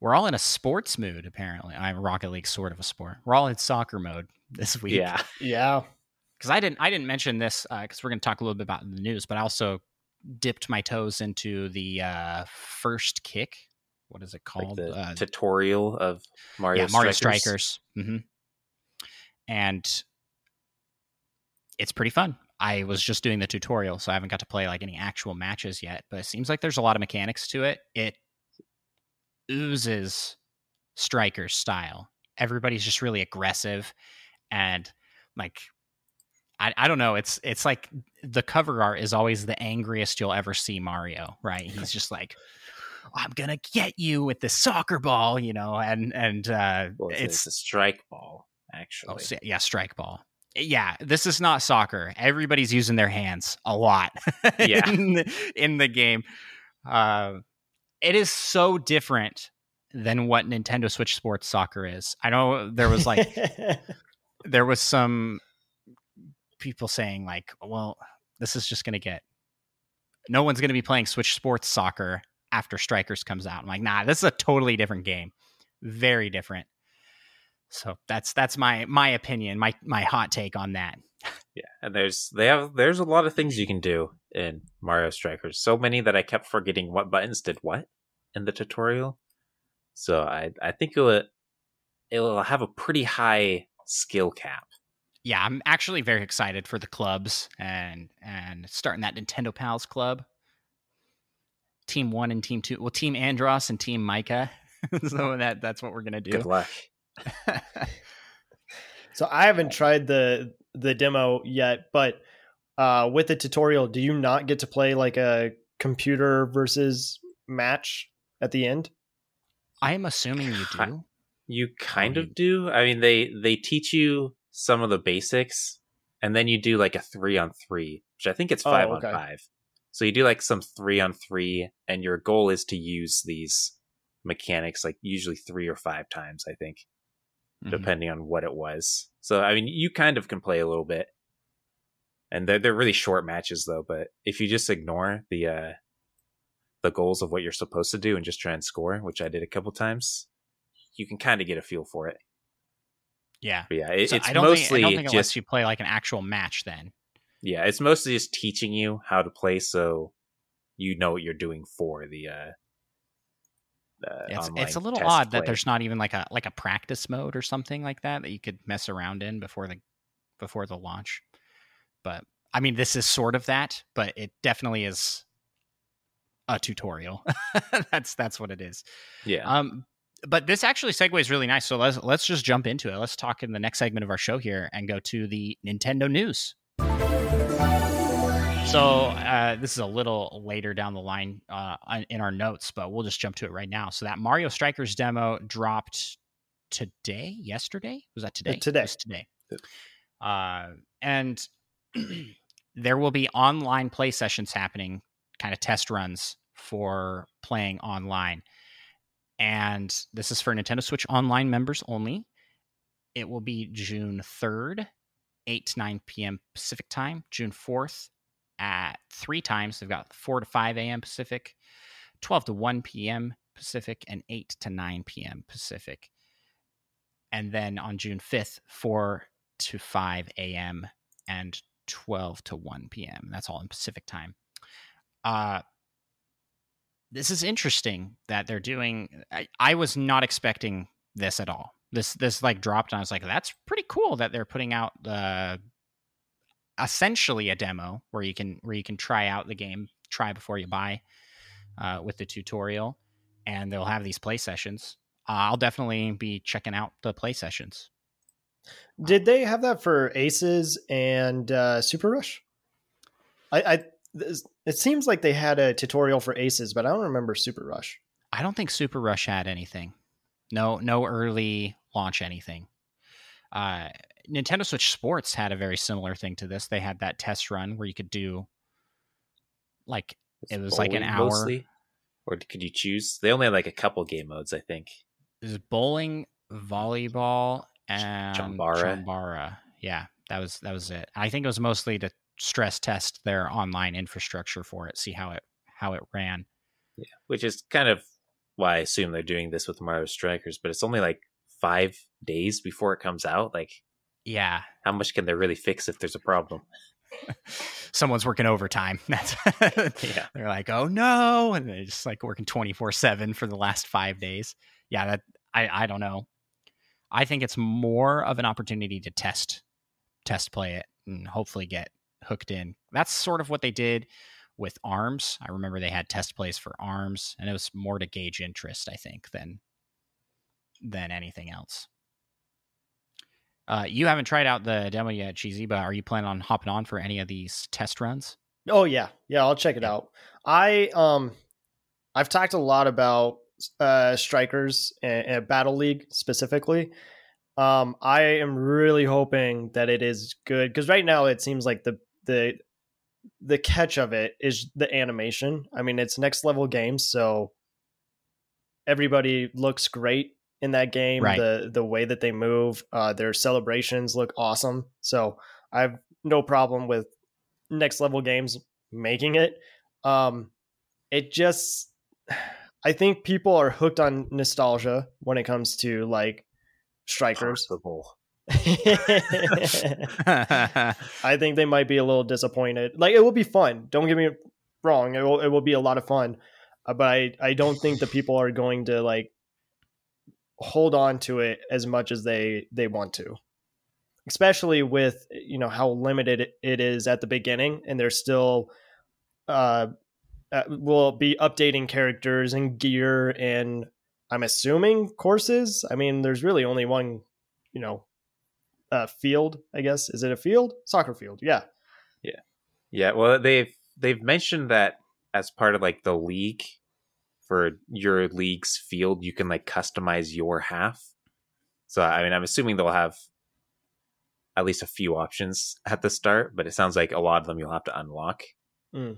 We're all in a sports mood, apparently. I'm Rocket League, sort of a sport. We're all in soccer mode [laughs] this week. yeah, [laughs] Yeah. because I didn't I didn't mention this because we're going to talk a little bit about the news, but I also dipped my toes into the uh, first kick. What is it like called? the uh, tutorial of Mario. yeah, Mario Strikers. Strikers. hmm And it's pretty fun. I was just doing the tutorial, so I haven't got to play like any actual matches yet. But it seems like there's a lot of mechanics to it. It oozes Strikers style. Everybody's just really aggressive and like I, I don't know. It's it's like the cover art is always the angriest you'll ever see Mario, right? [laughs] He's just like, I'm gonna get you with the soccer ball, you know, and and uh, Well, it's, it's a strike ball, actually. oh, s- yeah, strike ball. Yeah, this is not soccer. Everybody's using their hands a lot. Yeah. [laughs] in the, in the game, uh, it is so different than what Nintendo Switch Sports Soccer is. I know there was like [laughs] there was some people saying like, well, this is just going to get no one's going to be playing Switch Sports Soccer after Strikers comes out. I'm like, nah, this is a totally different game. Very different. So that's that's my my opinion, my my hot take on that. Yeah, and there's they have there's a lot of things you can do in Mario Strikers. So many that I kept forgetting what buttons did what in the tutorial. So I I think it will it will have a pretty high skill cap. Yeah, I'm actually very excited for the clubs and and starting that Nintendo Pals club. Team one and team two. Well, team Andros and team Micah. [laughs] so that that's what we're gonna do. Good luck. [laughs] So I haven't tried the the demo yet, but uh, with the tutorial, do you not get to play like a computer versus match at the end? I am assuming you do. You kind you- of do. I mean, they they teach you some of the basics, and then you do like a three on three, which I think it's Oh, five okay. on five. So you do like some three on three, and your goal is to use these mechanics like usually three or five times. I think, Mhm. depending on what it was. So I mean, you kind of can play a little bit, and they're they're really short matches though. But if you just ignore the uh the goals of what you're supposed to do and just try and score, which I did a couple times, you can kind of get a feel for it. Yeah. But yeah, it, So it's I don't mostly think, I don't think it just you play like an actual match then. yeah, it's mostly just teaching you how to play so you know what you're doing for the uh, uh It's it's a little odd that there's not even like a like a practice mode or something like that that you could mess around in before the before the launch. But I mean this is sort of that, but it definitely is a tutorial. [laughs] that's that's what it is. yeah. Um but this actually segues really nice. So let's let's just jump into it. Let's talk in the next segment of our show here and go to the Nintendo news. So uh, this is a little later down the line uh, in our notes, but we'll just jump to it right now. So that Mario Strikers demo dropped today, yesterday. Was that today? Today. today. Uh, and [clears throat] there will be online play sessions happening, kind of test runs for playing online. And this is for Nintendo Switch Online members only. It will be June 3rd, 8 to 9 p.m. Pacific time, June 4th at three times. They've got 4 to 5 a.m. Pacific, 12 to 1 p.m. Pacific, and 8 to 9 p.m. Pacific. And then on June 5th, 4 to 5 a.m. and 12 to 1 p.m. That's all in Pacific time. Uh, this is interesting that they're doing. I, I, was not expecting this at all. This this like dropped, and I was like, that's pretty cool that they're putting out the essentially a demo where you can where you can try out the game, try before you buy, uh, with the tutorial, and they'll have these play sessions. Uh, I'll definitely be checking out the play sessions. Did they have that for Aces and uh, Super Rush? I, I it seems like they had a tutorial for Aces, but I don't remember Super Rush. I don't think Super Rush had anything. No, no early launch anything. Uh, Nintendo Switch Sports had a very similar thing to this. They had that test run where you could do like it's it was like an hour. Mostly? Or could you choose? They only had like a couple game modes, I think. It was bowling, volleyball, and Chambara. Chambara. Yeah, that was that was it. I think it was mostly to stress test their online infrastructure for it, see how it how it ran. Yeah, which is kind of why I assume they're doing this with Mario Strikers, but it's only like five days before it comes out. Like, yeah, how much can they really fix if there's a problem? [laughs] Someone's working overtime. [laughs] That's yeah. [laughs] They're like, oh no, and they're just like working twenty four seven for the last five days. Yeah, that I I don't know. I think it's more of an opportunity to test test play it and hopefully get hooked in. That's sort of what they did with arms. I remember they had test plays for arms, and it was more to gauge interest, I think, than than anything else. Uh, you haven't tried out the demo yet, Cheesy, but are you planning on hopping on for any of these test runs? Oh yeah, yeah, I'll check it yeah. out. I um, I've talked a lot about uh, strikers and, and Battle League specifically. Um, I am really hoping that it is good because right now it seems like the the the catch of it is the animation. I mean, it's next level games, so everybody looks great in that game. Right. The the way that they move, uh, their celebrations look awesome. So I have no problem with next level games making it. Um, it just I think people are hooked on nostalgia when it comes to like strikers. [laughs] [laughs] I think they might be a little disappointed. Like it will be fun. Don't get me wrong. It will it will be a lot of fun. Uh, but I I don't think the people are going to like hold on to it as much as they they want to. Especially with you know how limited it is at the beginning and they're still uh uh, will be updating characters and gear and I'm assuming courses. I mean, there's really only one, you know, uh, field. I guess is it a field? Soccer field. Yeah. Yeah. Yeah. Well, they've they've mentioned that as part of like the league for your league's field, you can like customize your half. So I mean, I'm assuming they'll have at least a few options at the start, but it sounds like a lot of them you'll have to unlock. Mm.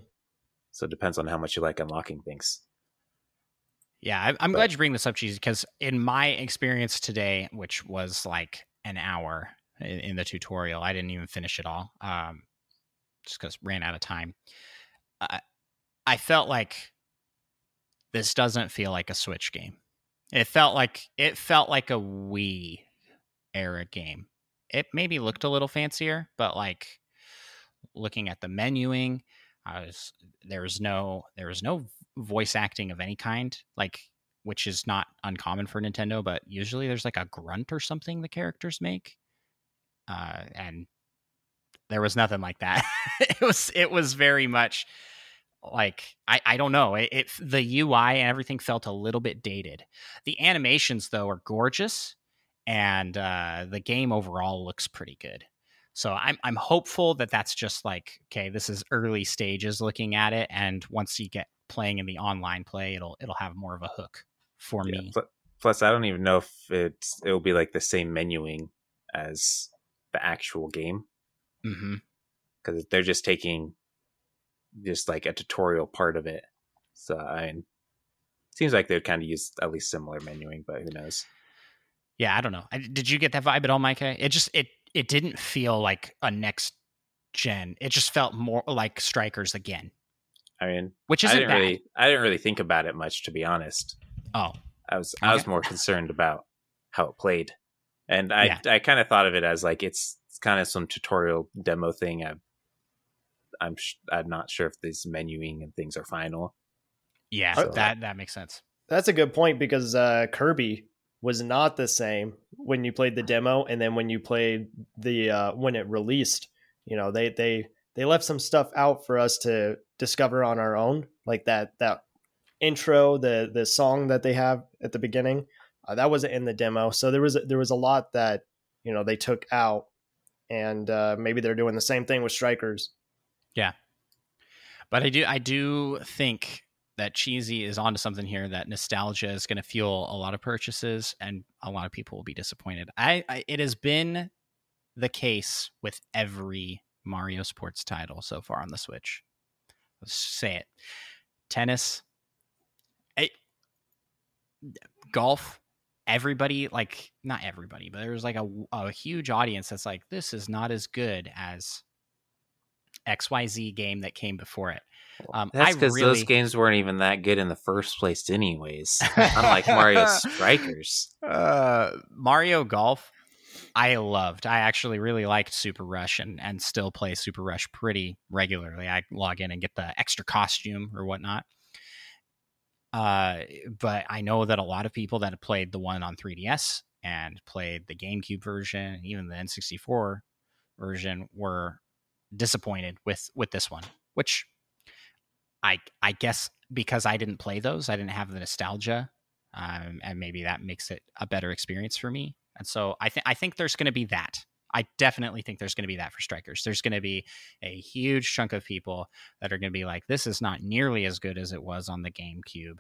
So it depends on how much you like unlocking things. Yeah, I, am glad you bring this up, Cheesy, because in my experience today, which was like an hour in, in the tutorial, I didn't even finish it all, um, just because ran out of time. Uh, I felt like this doesn't feel like a Switch game. It felt like it felt like a Wii era game. It maybe looked a little fancier, but like looking at the menuing, I was there was no there was no voice acting of any kind, like which is not uncommon for Nintendo, but usually there's like a grunt or something the characters make. Uh, and there was nothing like that. [laughs] it was it was very much like I, I don't know it, it the ui and everything felt a little bit dated. The animations though are gorgeous and uh, the game overall looks pretty good. So I'm, I'm hopeful that that's just like okay this is early stages looking at it and once you get playing in the online play it'll it'll have more of a hook for Yeah, me. Plus, I don't even know if it's it'll be like the same menuing as the actual game. Hmm because they're just taking just like a tutorial part of it. So I mean, seems like they'd kind of use at least similar menuing, but who knows? yeah i don't know I, did you get that vibe at all micah it just it it didn't feel like a next gen it just felt more like strikers again I mean, which isn't didn't bad really, I didn't really think about it much to be honest. oh I was, I was more concerned about how it played, and I, Yeah. I kind of thought of it as like it's, it's kind of some tutorial demo thing. I, I'm, sh- I'm not sure if this menuing and things are final. yeah So- that that makes sense That's a good point because uh, Kirby was not the same when you played the demo and then when you played the uh, when it released. You know, they they they left some stuff out for us to discover on our own, like that that intro, the the song that they have at the beginning. Uh, that wasn't in the demo, so there was there was a lot that you know they took out, and uh, maybe they're doing the same thing with Strikers. But I do I do think that cheesy is onto something here that nostalgia is going to fuel a lot of purchases and a lot of people will be disappointed. I, I it has been the case with every Mario sports title so far on the Switch. Let's say it. Tennis, I, golf, everybody like not everybody, but there's like a, a huge audience that's like this is not as good as XYZ game that came before it. Um, That's because really, those games weren't even that good in the first place, anyways. [laughs] Unlike Mario Strikers. uh, Mario Golf, I loved. I actually really liked Super Rush and, and still play Super Rush pretty regularly. I log in and get the extra costume or whatnot. Uh, but I know that a lot of people that have played the one on 3DS and played the GameCube version and even the N64 version were disappointed with with this one, which I I guess because I didn't play those, I didn't have the nostalgia um, and maybe that makes it a better experience for me. And so I think I think there's going to be that. I definitely think there's going to be that for strikers. There's going to be a huge chunk of people that are going to be like, "This is not nearly as good as it was on the GameCube,"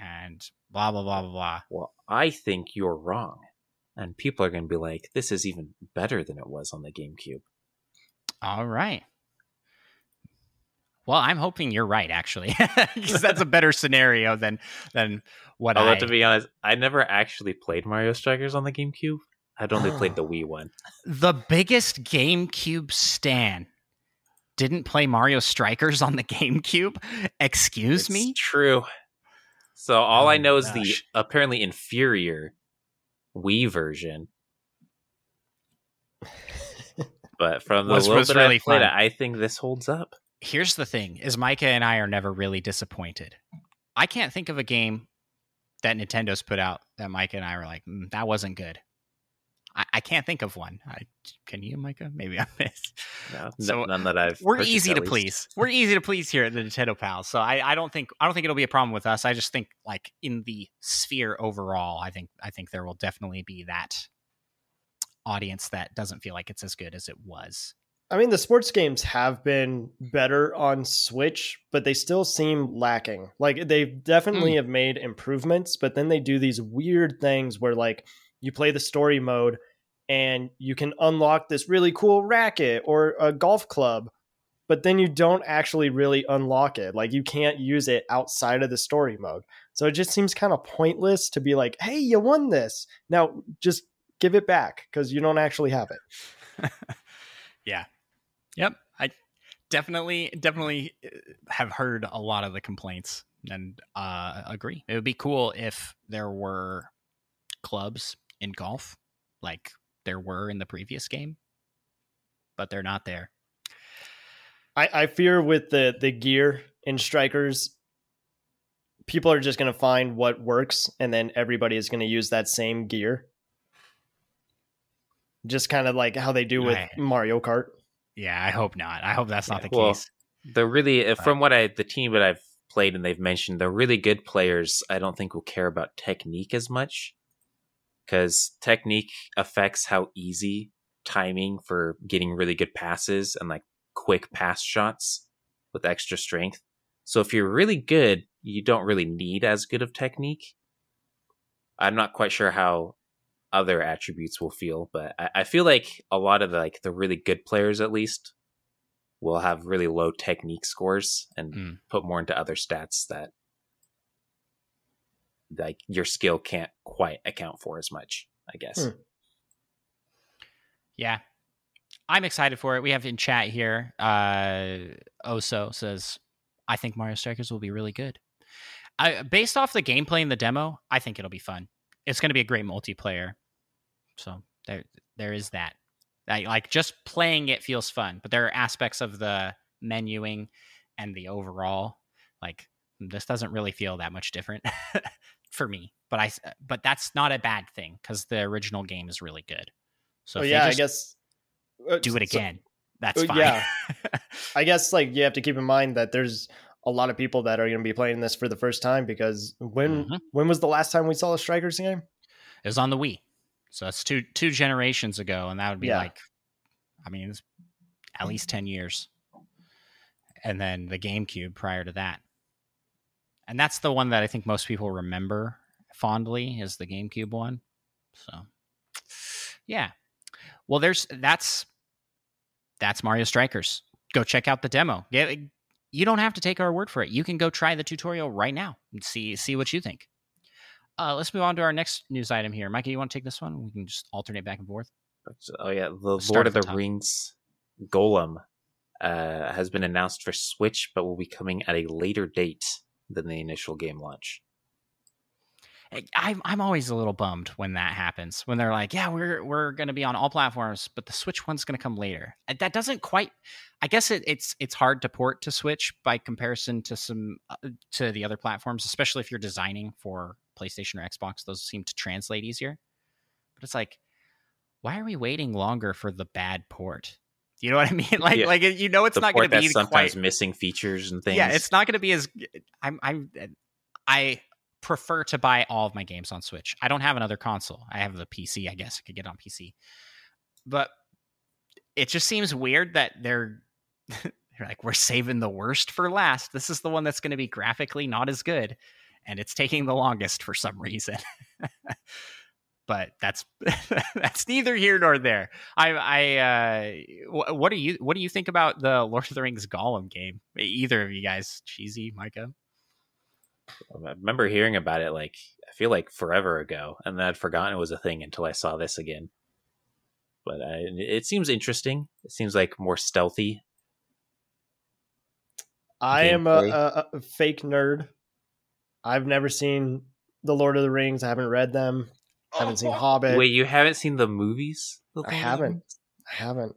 and blah blah blah blah blah. Well, I think you're wrong. And people are going to be like, this is even better than it was on the GameCube. All right. Well, I'm hoping you're right, actually, [laughs] because that's a [laughs] better scenario than than what Although, I. to be honest, I never actually played Mario Strikers on the GameCube. I'd only played [gasps] the Wii one. the biggest GameCube stan didn't play Mario Strikers on the GameCube. Excuse It's me. True. So all Oh I my know is the apparently inferior Wii version. But from the Was- little was bit really I played fun. it, I think this holds up. Here's the thing: is Micah and I are never really disappointed. I can't think of a game that Nintendo's put out that Micah and I were like, "Mm, that wasn't good. I, I can't think of one. I, can you, Micah? [laughs] Maybe I missed. No, So, none that I've. We're easy to least. please. We're easy to please here at the Nintendo Pals. So I, I don't think I don't think it'll be a problem with us. I just think like in the sphere overall, I think I think there will definitely be that audience that doesn't feel like it's as good as it was. I mean, the sports games have been better on Switch, but they still seem lacking. Like they definitely hmm. have made improvements, but then they do these weird things where like you play the story mode and you can unlock this really cool racket or a golf club, but then you don't actually really unlock it. Like you can't use it outside of the story mode. So it just seems kind of pointless to be like, "Hey, you won this. Now just give it back because you don't actually have it." [laughs] Yeah. Yep, I definitely definitely uh, have heard a lot of the complaints and uh, agree. It would be cool if there were clubs in golf like there were in the previous game, but they're not there. I, I fear with the the gear in strikers, people are just going to find what works, and then everybody is going to use that same gear. Just kind of like how they do with Right. Mario Kart. Yeah, I hope not. I hope that's not Yeah, the well, case. The really, uh, from what I, the team that I've played and they've mentioned, they're really good players, I don't think will care about technique as much because technique affects how easy timing for getting really good passes and like quick pass shots with extra strength. So if you're really good, you don't really need as good of technique. I'm not quite sure how other attributes will feel, but I, I feel like a lot of the, like the really good players at least will have really low technique scores and Mm. put more into other stats that like your skill can't quite account for as much, I guess. Hmm. Yeah. I'm excited for it. We have in chat here, uh, Oso says, I think Mario Strikers will be really good. I, based off the gameplay in the demo, I think it'll be fun. It's going to be a great multiplayer. So there, there is that. I, like just playing it feels fun, but there are aspects of the menuing and the overall, like this doesn't really feel that much different [laughs] for me. But I, but that's not a bad thing because the original game is really good. So So they yeah, I guess uh, do it so- again. That's uh, fine. yeah. [laughs] I guess like you have to keep in mind that there's a lot of people that are going to be playing this for the first time because when Mhm. when was the last time we saw a Strikers game? It was on the Wii, so that's two two generations ago, and that would be Yeah. like, I mean, it's at least ten years, and then the GameCube prior to that, and that's the one that I think most people remember fondly is the GameCube one. So, yeah, well, there's that's that's Mario Strikers. Go check out the demo. Yeah, you don't have to take our word for it. You can go try the tutorial right now and see see what you think. Uh, let's move on to our next news item here. Mikey, you want to take this one? We can just alternate back and forth. Oh yeah, the Start Lord of the the. Rings Gollum uh, has been announced for Switch, but will be coming at a later date than the initial game launch. I'm I'm always a little bummed when that happens. When they're like, "Yeah, we're we're going to be on all platforms, but the Switch one's going to come later." That doesn't quite. I guess it, it's it's hard to port to Switch by comparison to some uh, to the other platforms, especially if you're designing for PlayStation or Xbox. Those seem to translate easier. But it's like, why are we waiting longer for the bad port? You know what I [laughs] mean? Like Yeah. like you know, it's the not going to be sometimes quite missing features and things. yeah, it's not going to be as. I'm. I'm. I prefer to buy all of my games on Switch. I don't have another console. I have the PC. I guess I could get on PC, but it just seems weird that they're. [laughs] They're like, we're saving the worst for last. This is the one that's going to be graphically not as good, and it's taking the longest for some reason. [laughs] but that's [laughs] that's neither here nor there. I I uh, wh- what do you what do you think about the Lord of the Rings Gollum game? Either of you guys, cheesy Micah? Um, I remember hearing about it like I feel like forever ago, and then I'd forgotten it was a thing until I saw this again. But I, it seems interesting. It seems like more stealthy. I am a, a, a fake nerd. I've never seen the Lord of the Rings. I haven't read them. I haven't seen oh. Hobbit. Wait, you haven't seen the movies? The I Lord of the haven't. I haven't.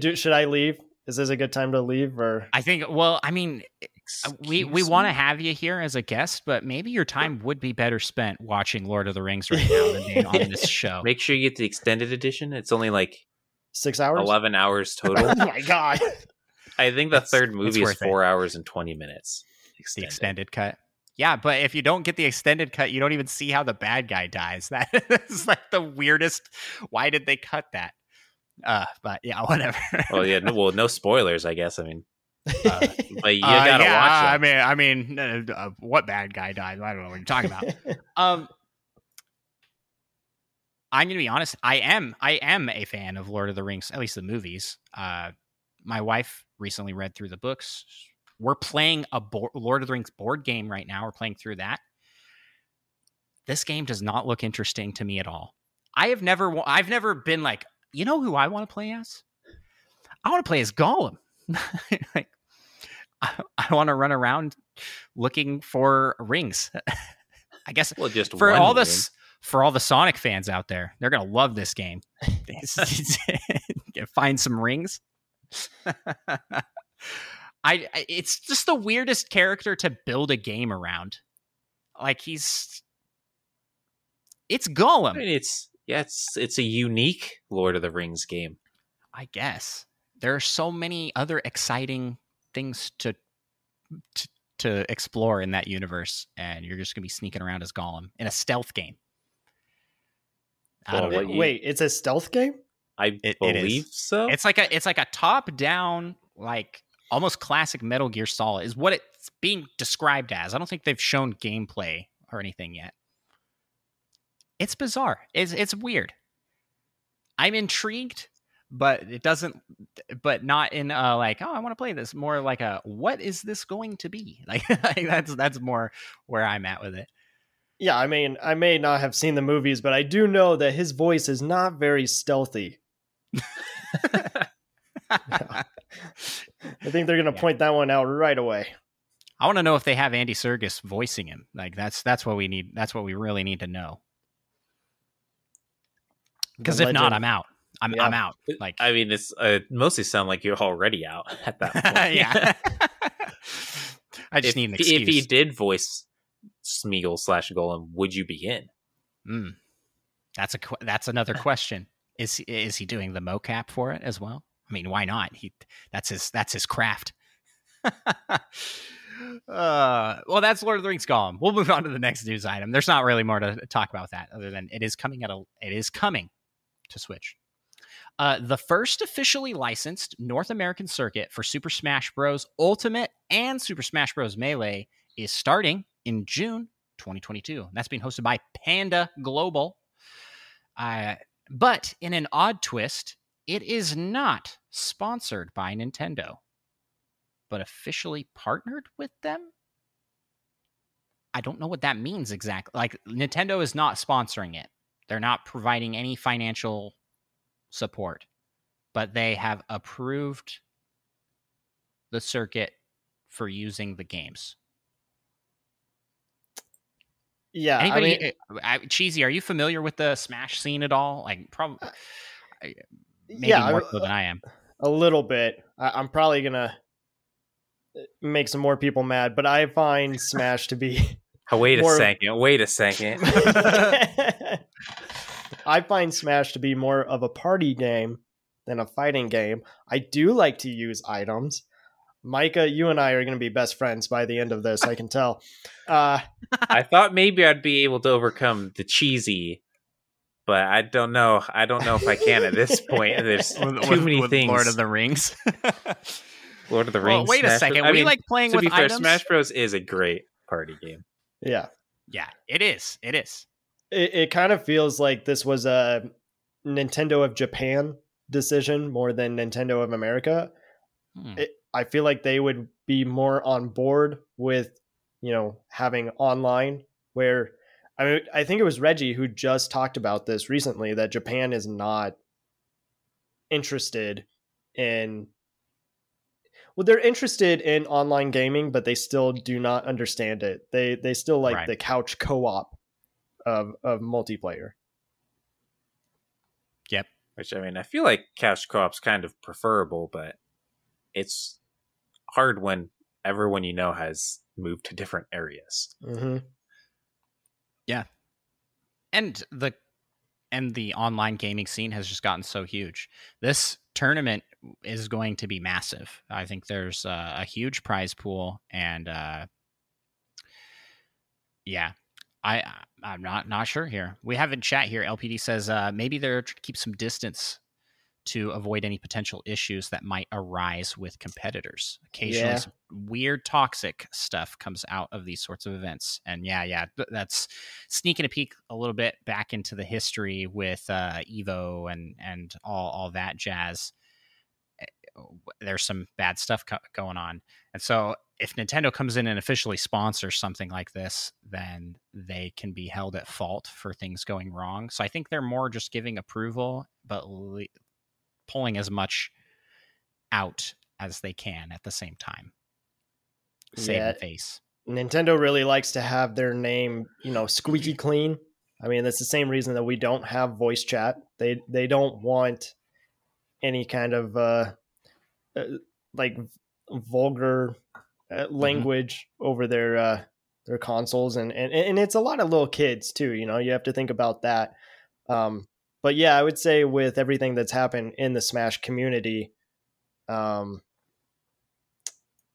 Do, should I leave? Is this a good time to leave or? I think. Well, I mean, we we want to have you here as a guest, but maybe your time would be better spent watching Lord of the Rings right now than being on this [laughs] show. Make sure you get the extended edition. It's only like Six hours? eleven hours [laughs] total. oh total. my god! I think the It's- third movie is worth it. four hours and twenty minutes. the extended cut. Yeah, but if you don't get the extended cut, you don't even see how the bad guy dies. [laughs] That is like the weirdest. Why did they cut that? Uh, but yeah, whatever. Well, yeah, no, well, no spoilers, I guess. I mean, Uh, [laughs] but you Uh, gotta yeah, watch I mean, I mean, uh, uh, what bad guy died? I don't know what you're talking about. [laughs] um, I'm gonna be honest. I am, I am a fan of Lord of the Rings, at least the movies. Uh, my wife recently read through the books. We're playing a bo- Lord of the Rings board game right now. We're playing through that. This game does not look interesting to me at all. I have never, I've never been like, you know, who I want to play as? I want to play as Gollum. [laughs] like, I, I want to run around looking for rings. [laughs] I guess Well, just for all the ring. s- for all the Sonic fans out there, they're gonna love this game. [laughs] Find some rings. I, I it's just the weirdest character to build a game around. Like he's it's I Gollum, mean, it's yeah, it's it's a unique Lord of the Rings game. I guess. There are so many other exciting things to to, to explore in that universe, and you're just gonna be sneaking around as Gollum in a stealth game. I Well, don't know. what you- Wait, it's a stealth game? I It- it is. believe so. It's like a it's like a top down like almost classic Metal Gear Solid is what it's being described as. I don't think they've shown gameplay or anything yet. It's bizarre. It's it's weird. I'm intrigued, but it doesn't but not in uh like, oh, I want to play this. More like a what is this going to be? [laughs] Like, that's that's more where I'm at with it. Yeah, I mean, I may not have seen the movies, but I do know that his voice is not very stealthy. [laughs] I think they're going to Yeah. point that one out right away. I want to know if they have Andy Serkis voicing him. Like that's that's what we need. That's what we really need to know. Because if not, I'm out. I'm Yeah. I'm out. Like I mean, it's uh, mostly sound like you're already out [laughs] at that point. [laughs] yeah. I just if, need an excuse. if he did voice Smeagol slash Gollum, would you be in? Mm. That's a that's another question. Is he, is he doing the mocap for it as well? I mean, why not? He that's his that's his craft. [laughs] uh, well, that's Lord of the Rings Gollum. We'll move on to the next news item. There's not really more to talk about that other than it is coming at a it is coming to Switch. Uh, the first officially licensed North American circuit for Super Smash Bros. Ultimate and Super Smash Bros. Melee is starting in June 2022. That's being hosted by Panda Global. Uh, but in an odd twist, it is not sponsored by Nintendo, but officially partnered with them. I don't know what that means exactly. Like, Nintendo is not sponsoring it, they're not providing any financial support, but they have approved the circuit for using the games. Yeah, I Anybody, mean, uh, I, cheesy? Are you familiar with the Smash scene at all? Like, probably, maybe yeah, more so than I am. a little bit. I, I'm probably gonna make some more people mad, but I find Smash to be. [laughs] Oh, wait a More- second. Wait a second. [laughs] [laughs] I find Smash to be more of a party game than a fighting game. I do like to use items. Micah, you and I are going to be best friends by the end of this. I can tell. Uh, I thought maybe I'd be able to overcome the cheesy, but I don't know. I don't know if I can at this point. There's [laughs] With- too with- many with things. Lord of the Rings. [laughs] Lord of the well, Rings. wait a second. Bros. I we mean, like playing to with be fair, items. Smash Bros is a great party game. yeah. Yeah, it is. It is. It, it kind of feels like this was a Nintendo of Japan decision more than Nintendo of America. Hmm. it, I feel like they would be more on board with, you know, having online where I mean I think it was Reggie who just talked about this recently that Japan is not interested in well they're interested in online gaming but they still do not understand it. They they still like Right. the couch co-op of of multiplayer. Yep. Which I mean, I feel like couch co-op's kind of preferable, but it's hard when everyone you know has moved to different areas. hmm Yeah, and the and the online gaming scene has just gotten so huge. This tournament is going to be massive. I think there's uh, a huge prize pool, and uh, yeah, I I'm not not sure here. We have in chat here. LPD says uh, maybe they're to keep some distance to avoid any potential issues that might arise with competitors. Occasionally, Yeah. some weird toxic stuff comes out of these sorts of events, and yeah, yeah, that's sneaking a peek a little bit back into the history with uh, Evo and and all all that jazz. There's some bad stuff co- going on, and so if Nintendo comes in and officially sponsors something like this, then they can be held at fault for things going wrong. So I think they're more just giving approval, but le- pulling as much out as they can at the same time. Saving Yeah. face. Nintendo really likes to have their name, you know, squeaky clean. I mean, that's the same reason that we don't have voice chat. They they don't want any kind of uh, uh like vulgar uh, language over their uh their consoles and, and and it's a lot of little kids too, you know. You have to think about that. Um but yeah, I would say with everything that's happened in the Smash community, um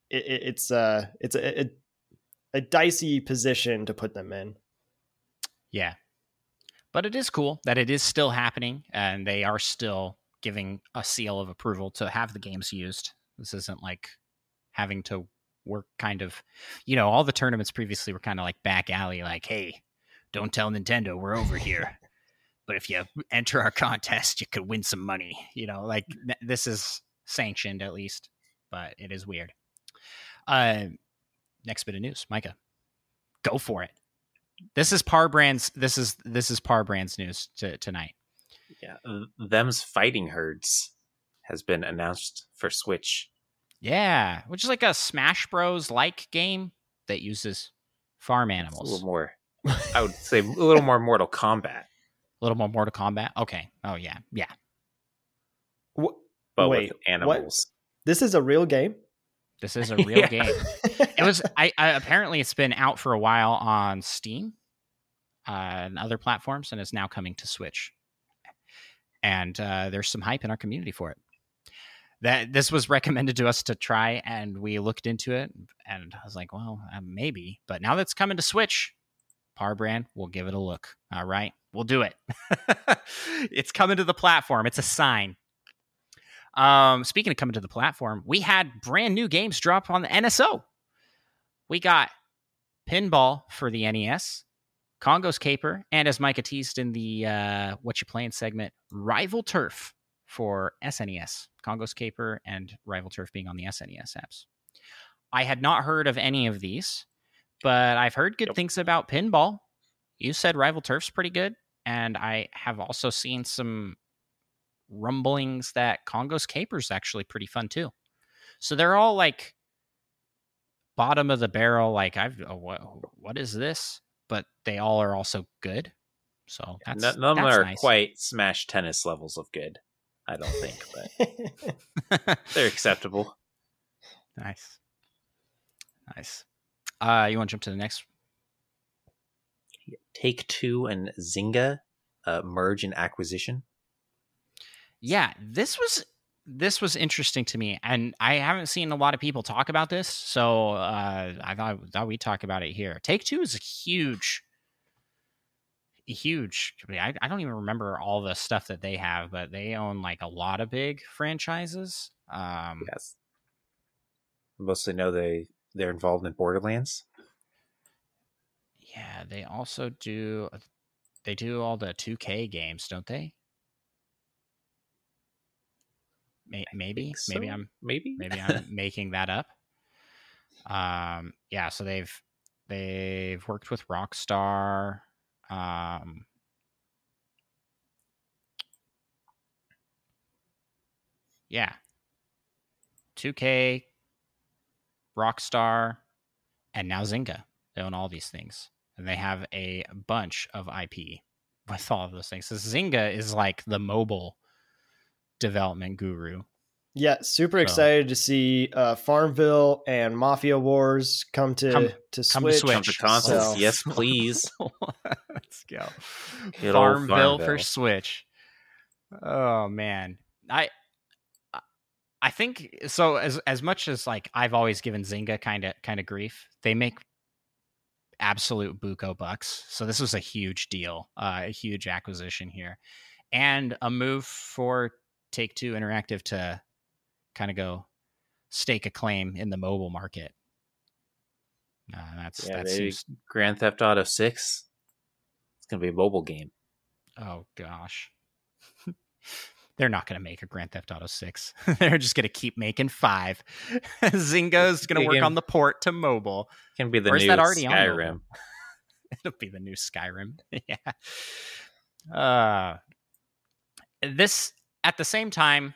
it, it, it's uh it's a, a a dicey position to put them in. Yeah. But it is cool that it is still happening and they are still giving a seal of approval to have the games used. This isn't like having to work kind of, you know, all the tournaments previously were kind of like back alley, like, hey, don't tell Nintendo we're over here. [laughs] but if you enter our contest, you could win some money. You know, like this is sanctioned at least, but it is weird. Uh, next bit of news, Micah, go for it. This is Par Brands. This is this is Par Brands news to, tonight. Yeah, them's fighting herds has been announced for Switch. Yeah, which is like a Smash Bros. like game that uses farm animals. It's a little more, [laughs] I would say, a little more Mortal Kombat. A little more Mortal Kombat. Okay. Oh yeah, yeah. What? But Wait, with animals. This is a real game. This is a real [laughs] Yeah. game. It was. I, I apparently it's been out for a while on Steam uh, and other platforms, and is now coming to Switch. And uh, there's some hype in our community for it. That this was [laughs] recommended to us to try, and we looked into it, and I was like, well, uh, maybe. But now that's coming to Switch, Par Brand, we'll give it a look. All right, we'll do it. [laughs] it's coming to the platform. It's a sign. Um, speaking of coming to the platform, we had brand new games drop on the NSO. We got Pinball for the NES, Congo's Caper, and as Micah teased in the uh, What You Playing segment, Rival Turf for SNES. Congo's Caper and Rival Turf being on the SNES apps. I had not heard of any of these, but I've heard good Yep. things about Pinball. You said Rival Turf's pretty good, and I have also seen some rumblings that Congo's Caper's actually pretty fun too. So they're all like bottom of the barrel. Like I've oh, what what is this? But they all are also good. So that's None none of them that's are nice. quite Smash Tennis levels of good. I don't think, but [laughs] they're acceptable. nice, nice. Uh, you want to jump to the next? Take Two and Zynga uh, merge and acquisition. Yeah, this was this was interesting to me, and I haven't seen a lot of people talk about this, so uh, I thought thought we'd talk about it here. Take Two is a huge, huge. I, I don't even remember all the stuff that they have, but they own like a lot of big franchises. Um, Yes. Mostly know they they're involved in Borderlands. yeah, they also do. They do all the 2K games, don't they? May, maybe, Think maybe? I'm maybe maybe [laughs] I'm making that up. Um, yeah, so they've they've worked with Rockstar. Um, yeah, 2K, Rockstar, and now Zynga. They own all these things, and they have a bunch of IP with all of those things. So Zynga is like the mobile development guru. yeah, super So- excited to see uh, Farmville and Mafia Wars come to Come- to come to Switch. Switch. Come to consoles. So- Yes, [laughs] please. [laughs] Let's go. Good old Farmville for Switch. Oh man. I I think so as as much as like I've always given Zynga kind of kind of grief, they make absolute buco bucks. So this was a huge deal, uh, a huge acquisition here. And a move for Take Two Interactive to kind of go stake a claim in the mobile market. Uh, that's Yeah, that seems Grand Theft Auto Six. It's gonna be a mobile game. Oh gosh. [laughs] They're not going to make a Grand Theft Auto 6. [laughs] They're just going to keep making 5. [laughs] Zynga's going to work on the port to mobile. Can be the Or new that already Skyrim. It'll be the new Skyrim. yeah. Uh this at the same time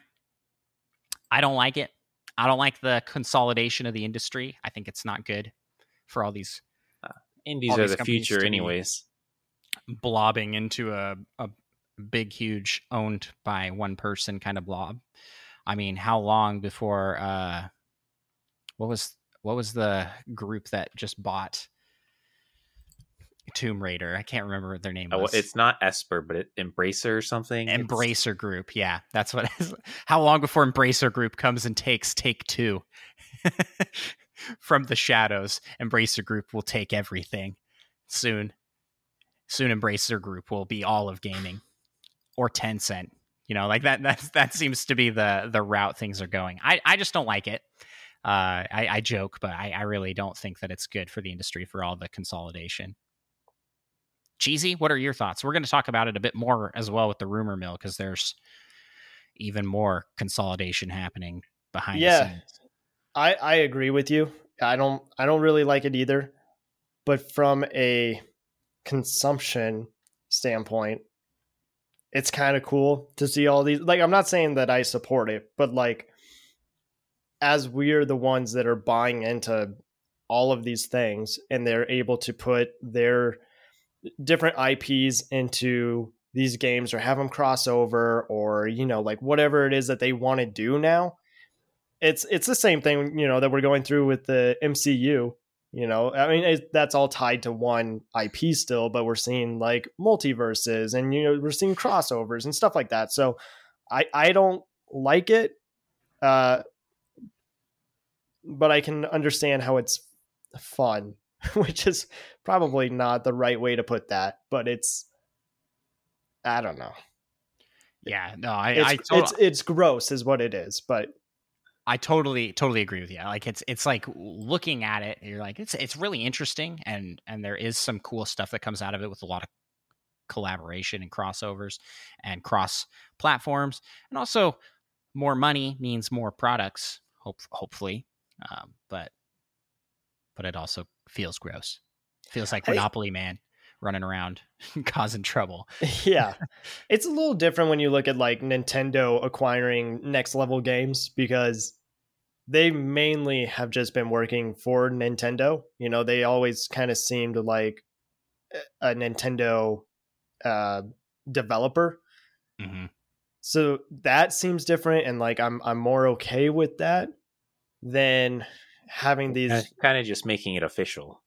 I don't like it. I don't like the consolidation of the industry. I think it's not good for all these Indies All are these the future, anyways. blobbing into a, a big, huge, owned by one person kind of blob. I mean, how long before uh, what was what was the group that just bought Tomb Raider? I can't remember what their name Oh, it's not Esper, but it, Embracer or something. It's- Embracer Group. Yeah, that's what. [laughs] How long before Embracer Group comes and takes Take Two? [laughs] from the shadows. Embracer Group will take everything soon. Soon, Embracer Group will be all of gaming, or Tencent. You know, like that. That that seems to be the the route things are going. I I just don't like it. Uh, I, I joke, but I, I really don't think that it's good for the industry for all the consolidation. Cheesy, what are your thoughts? We're going to talk about it a bit more as well with the rumor mill because there's even more consolidation happening behind yeah, the scenes. I I agree with you. I don't I don't really like it either. But from a consumption standpoint, it's kind of cool to see all these like I'm not saying that I support it, but like as we're the ones that are buying into all of these things and they're able to put their different IPs into these games or have them cross over or you know like whatever it is that they want to do now it's it's the same thing you know that we're going through with the MCU you know? I mean it, that's all tied to one ip still but we're seeing like multiverses and you know we're seeing crossovers and stuff like that. So i i don't like it uh but i can understand how it's fun [laughs] which is probably not the right way to put that but it's i don't know. Yeah no i it's I it's, it's gross is what it is but I totally totally agree with you. Like it's it's like looking at it, you're like it's it's really interesting and and there is some cool stuff that comes out of it with a lot of collaboration and crossovers and cross platforms. And also more money means more products hope hopefully um, but but it also feels gross feels like monopoly I, man running around [laughs] causing trouble [laughs] yeah [laughs] it's a little different when you look at like nintendo acquiring next level games because they mainly have just been working for Nintendo. You know, they always kind of seemed like a Nintendo uh, developer. Mm-hmm. So that seems different, and like I'm I'm more okay with that than having these kind of just making it official.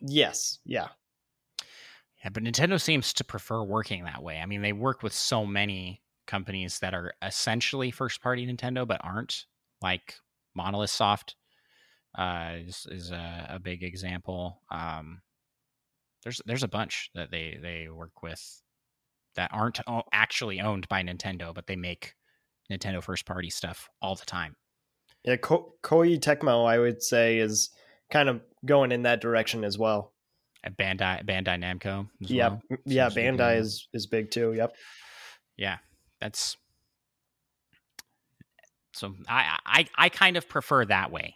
Yes, yeah. Yeah, but Nintendo seems to prefer working that way. I mean, they work with so many companies that are essentially first party Nintendo but aren't, like Monolith Soft uh, is, is a, a, big example. Um, there's there's a bunch that they they work with that aren't actually owned by Nintendo, but they make Nintendo first party stuff all the time. Yeah, Ko- Koei Tecmo, I would say, is kind of going in that direction as well. At Bandai Bandai Namco. Yep. Well. Yeah, Bandai is is big too. Yep. Yeah, that's so I, I I kind of prefer that way,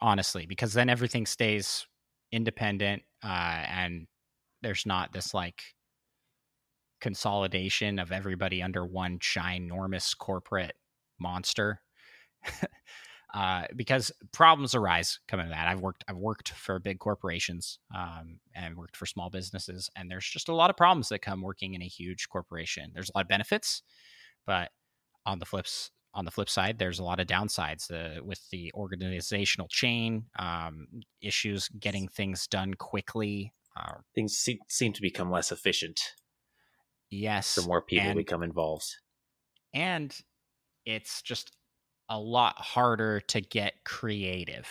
honestly, because then everything stays independent uh, and there's not this like consolidation of everybody under one ginormous corporate monster. [laughs] uh, because problems arise coming to that. I've worked I've worked for big corporations um, and worked for small businesses, and there's just a lot of problems that come working in a huge corporation. There's a lot of benefits, but on the flips on the flip side, there's a lot of downsides uh, with the organizational chain, um, issues getting things done quickly. Uh, things seem, seem to become less efficient. Yes. The more people and, become involved. And it's just a lot harder to get creative.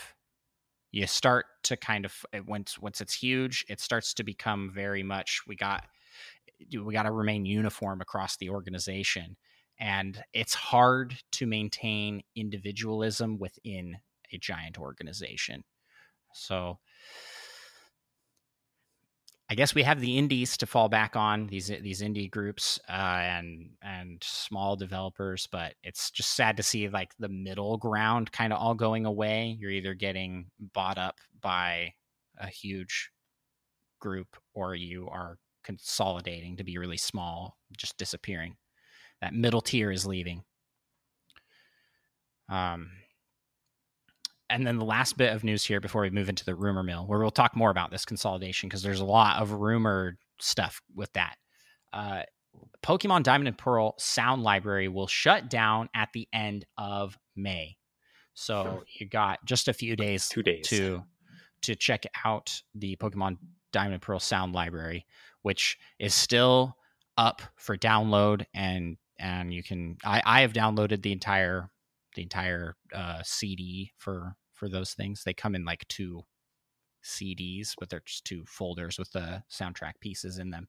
You start to kind of eh, once once it's huge, it starts to become very much we got eh, we got to remain uniform across the organization and it's hard to maintain individualism within a giant organization. So I guess we have the indies to fall back on these these indie groups uh, and and small developers, but it's just sad to see like the middle ground kind of all going away. You're either getting bought up by a huge group, or you are consolidating to be really small, just disappearing that middle tier is leaving. Um, and then the last bit of news here before we move into the rumor mill, where we'll talk more about this consolidation because there's a lot of rumored stuff with that. Uh, Pokemon Diamond and Pearl sound library will shut down at the end of May. So you got just a few days, two days to to check out the Pokemon Diamond and Pearl sound library, which is still up for download and and you can I, I have downloaded the entire the entire uh, CD for for those things. They come in like two CDs, but they're just two folders with the soundtrack pieces in them.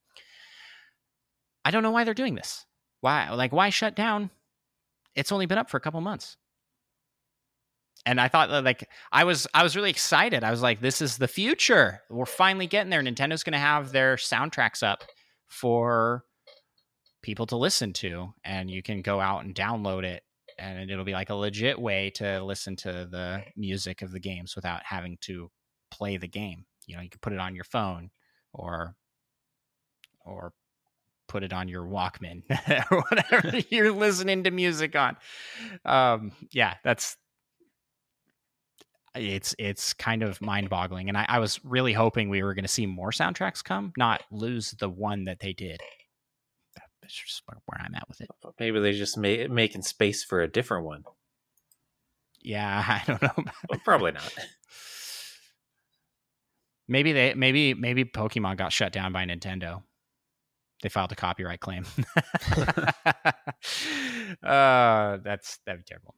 I don't know why they're doing this. Why like why shut down? It's only been up for a couple months. And I thought that like I was I was really excited. I was like this is the future. We're finally getting there. Nintendo's going to have their soundtracks up for people to listen to and you can go out and download it and it'll be like a legit way to listen to the music of the games without having to play the game. You know, you can put it on your phone or or put it on your Walkman [laughs] or whatever [laughs] you're listening to music on. Um, yeah, that's it's it's kind of mind-boggling, and I, I was really hoping we were going to see more soundtracks come, not lose the one that they did. That's just where I'm at with it. Maybe they're just ma- making space for a different one. Yeah, [laughs] I don't know. well, probably not. Maybe they maybe maybe Pokemon got shut down by Nintendo. They filed a copyright claim. [laughs] uh, that's that'd be terrible.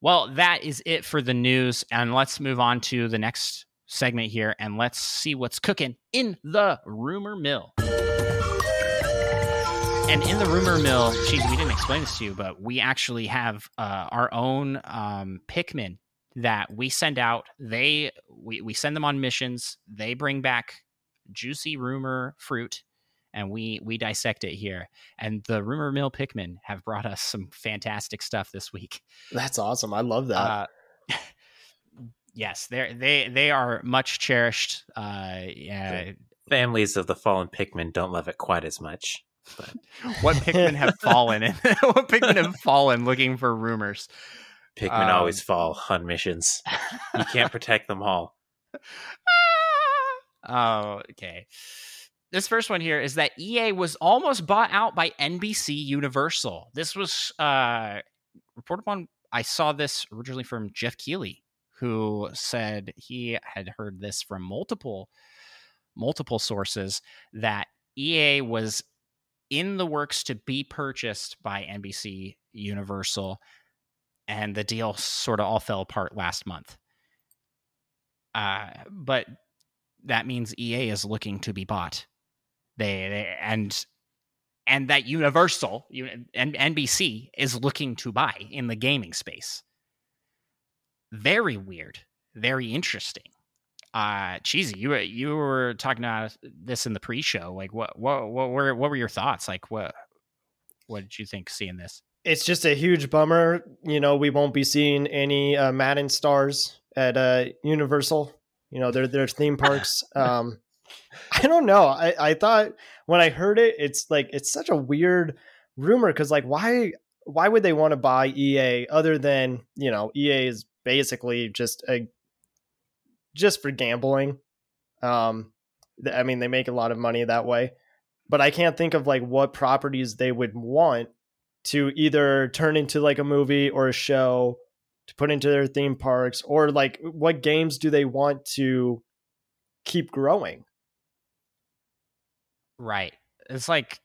Well, that is it for the news, and let's move on to the next segment here, and let's see what's cooking in the rumor mill. And in the rumor mill, geez, we didn't explain this to you, but we actually have uh, our own um, Pikmin that we send out. They we, we send them on missions. They bring back juicy rumor fruit and we we dissect it here. And the rumor mill Pikmin have brought us some fantastic stuff this week. That's awesome. I love that. Uh, [laughs] yes, they they they are much cherished. Uh, yeah. Families of the fallen Pikmin don't love it quite as much. But what Pikmin have fallen? And [laughs] what Pikmin have fallen looking for rumors? Pikmin um, always fall on missions. You can't [laughs] protect them all. oh, okay. This first one here is that EA was almost bought out by NBC Universal. This was uh, reported on. I saw this originally from Geoff Keighley, who said he had heard this from multiple multiple sources that EA was in the works to be purchased by NBC Universal and the deal sort of all fell apart last month. Uh, but that means EA is looking to be bought. They, they and and that Universal and NBC is looking to buy in the gaming space. Very weird, very interesting. Uh, cheesy. You you were talking about this in the pre-show. Like, what what what were what were your thoughts? Like, what what did you think seeing this? it's just a huge bummer. You know, we won't be seeing any uh, Madden stars at uh, Universal. You know, their their theme parks. [laughs] Um, I don't know. I I thought when I heard it, it's like it's such a weird rumor because like why why would they want to buy EA other than you know EA is basically just a just for gambling. Um, I mean they make a lot of money that way, but I can't think of like what properties they would want to either turn into like a movie or a show to put into their theme parks or like what games do they want to keep growing? Right. It's like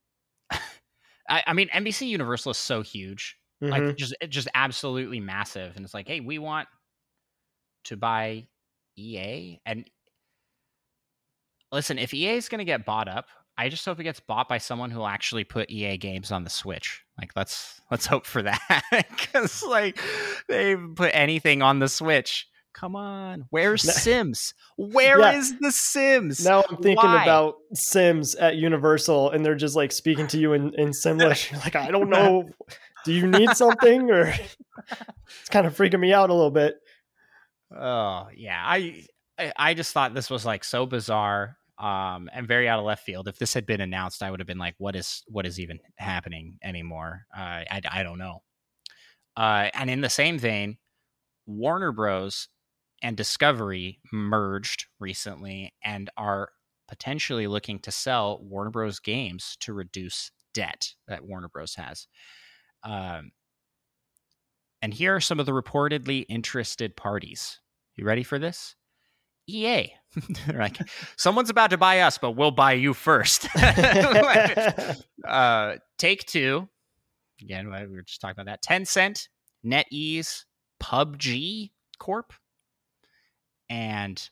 [laughs] I, I, mean nbc universal is so huge. Mm-hmm. like just just absolutely massive. And it's like hey we want to buy ea and listen if ea is going to get bought up I just hope it gets bought by someone who will actually put EA games on the Switch. Like let's let's hope for that [laughs] because like they put anything on the Switch. Come on, where's [laughs] Sims? Where yeah. is the Sims? Now I'm thinking Why? about Sims at Universal, and they're just like speaking to you in in Simlish. [laughs] like I don't know, do you need something or? it's kind of freaking me out a little bit. Oh yeah, I I just thought this was like so bizarre um, and very out of left field. If this had been announced, I would have been like, "What is what is even happening anymore?" Uh, I I don't know. Uh, and in the same vein, Warner Bros. and Discovery merged recently and are potentially looking to sell Warner Bros. games to reduce debt that Warner Bros. has. Um, and here are some of the reportedly interested parties. You ready for this? EA. [laughs] like, someone's about to buy us, but we'll buy you first. [laughs] uh, take two. Again, we were just talking about that. Tencent, NetEase, PUBG, Corp, and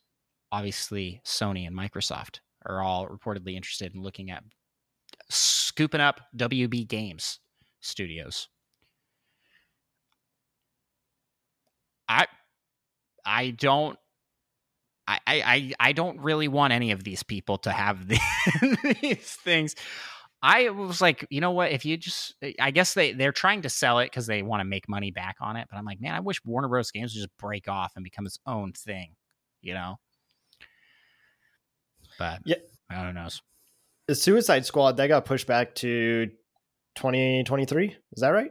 obviously Sony and Microsoft are all reportedly interested in looking at scooping up WB Games studios. I I don't I, I, I don't really want any of these people to have the, [laughs] these things. I was like, you know what? If you just, eh, I guess they they're trying to sell it because they want to make money back on it. But I'm like, man, I wish Warner Bros. Games would just break off and become its own thing, you know. But yeah, I don't know. The Suicide Squad that got pushed back to 2023. Is that right?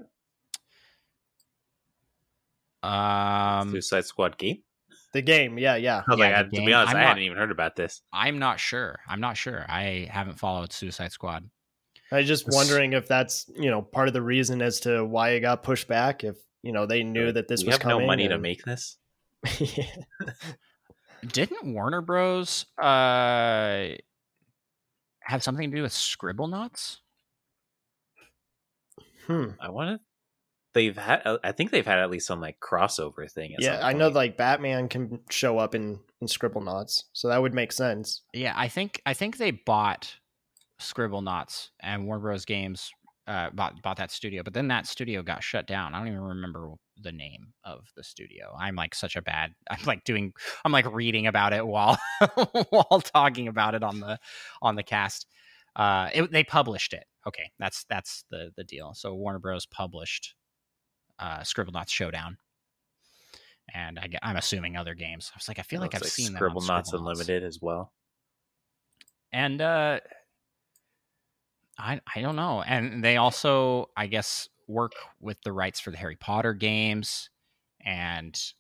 Um, Suicide Squad game. The game, yeah, yeah. I was Yeah, like, I- to be honest, I'm I not- hadn't even heard about this. I'm not sure. I'm not sure. I haven't followed Suicide Squad. I was just This- wondering if that's you know part of the reason as to why it got pushed back. If you know they knew that this we was have coming. no money to make this. Yeah. [laughs] Didn't Warner Bros. uh have something to do with Scribblenauts? Hmm. I want to. They've had. uh, I think they've had at least some like crossover thing. at Yeah, some I know. Like Batman can show up in in Scribblenauts, so that would make sense. Yeah, I think I think they bought Scribblenauts and Warner Bros. Games uh, bought bought that studio, but then that studio got shut down. I don't even remember the name of the studio. I'm like such a bad. [laughs] I'm like doing. I'm like reading about it while [laughs] while talking about it on the on the cast. Uh, it, they published it. Okay, that's that's the the deal. So Warner Bros. published uh, Scribblenauts Showdown. And I, am assuming other games. I was like, I feel like I've seen them on Scribblenauts Scribble Knots. Unlimited as well. and uh i i don't know and they also i guess work with the rights for the harry potter games and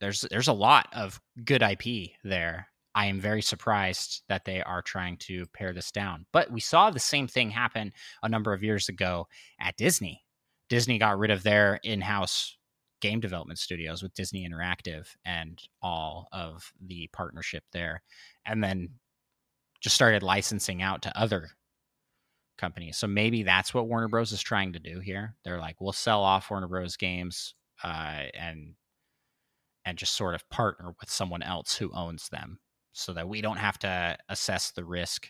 there's there's a lot of good ip there i am very surprised that they are trying to pare this down but we saw the same thing happen a number of years ago at disney disney got rid of their in-house game development studios with disney interactive and all of the partnership there and then just started licensing out to other companies. So maybe that's what Warner Bros is trying to do here. They're like, we'll sell off Warner Bros games uh, and and just sort of partner with someone else who owns them, so that we don't have to assess the risk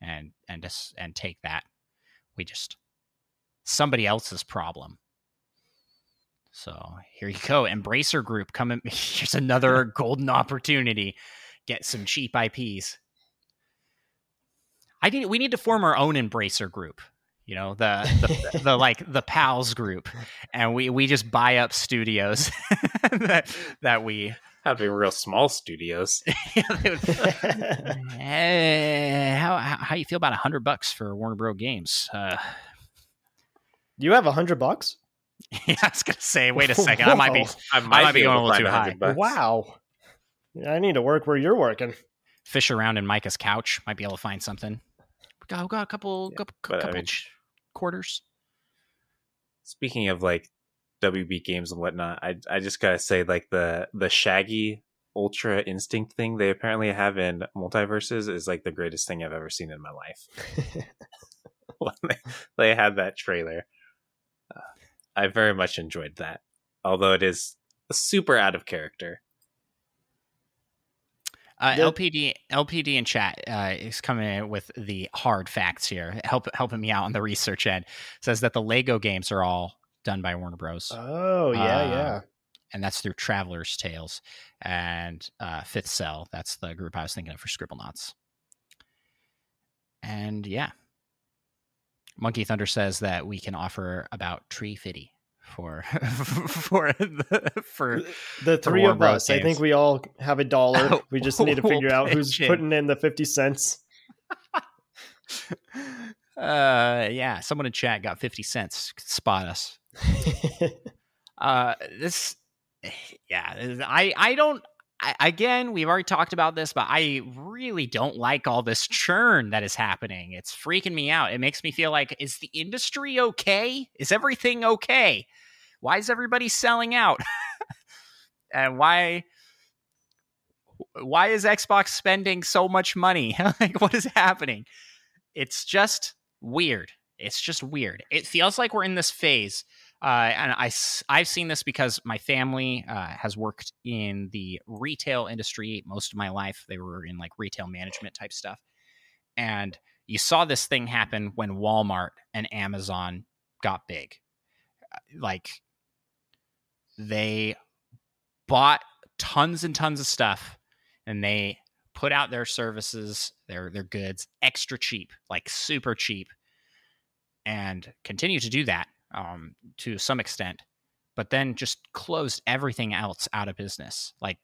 and and and take that. We just somebody else's problem. So here you go, Embracer Group coming. [laughs] Here's another [laughs] golden opportunity. Get some cheap IPs. I need we need to form our own embracer group. You know, the the, the [laughs] like the pals group. And we we just buy up studios that that we Have to be real small studios. Eh, how, how how you feel about a hundred bucks for Warner Bros. Games? Uh, you have a hundred bucks. [laughs] yeah, I was gonna say, wait a [laughs] second, I might be Whoa. I might be going a little too high. 100 bucks. Wow. I need to work where you're working. fish around in Micah's couch, might be able to find something. We got, we got a couple Yeah, couple, but I mean- quarters. Speaking of like WB games and whatnot, I I just gotta say like the the Shaggy Ultra Instinct thing they apparently have in multiverses is like the greatest thing I've ever seen in my life. [laughs] when they, they had that trailer, I very much enjoyed that. Although it is super out of character. Uh, Yep. LPD LPD in chat uh, is coming in with the hard facts here, help helping me out on the research end. Says that the Lego games are all done by Warner Bros. oh yeah, Uh, yeah. and that's through Traveller's Tales and uh, Fifth Cell. That's the group I was thinking of for Scribblenauts. And yeah, Monkey Thunder says that we can offer about Tree Fitty for [laughs] for the, for The three of us. I think we all have a dollar. We just [laughs] need to figure out who's putting in the fifty cents. [laughs] uh yeah someone in chat got 50 cents spot us uh this [sighs] yeah i i don't Again we've already talked about this but i really don't like all this churn that is happening. It's freaking me out. It makes me feel like is the industry okay? Is everything okay? Why is everybody selling out? [laughs] And why why is xbox spending so much money? [laughs] Like what is happening? It's just weird. It's just weird. It feels like we're in this phase Uh, and I, I've seen this because my family uh, has worked in the retail industry most of my life. They were in like retail management type stuff. And you saw this thing happen when Walmart and Amazon got big. Uh, like they bought tons and tons of stuff and they put out their services, their their goods extra cheap, like super cheap, and continue to do that um, to some extent, but then just closed everything else out of business. Like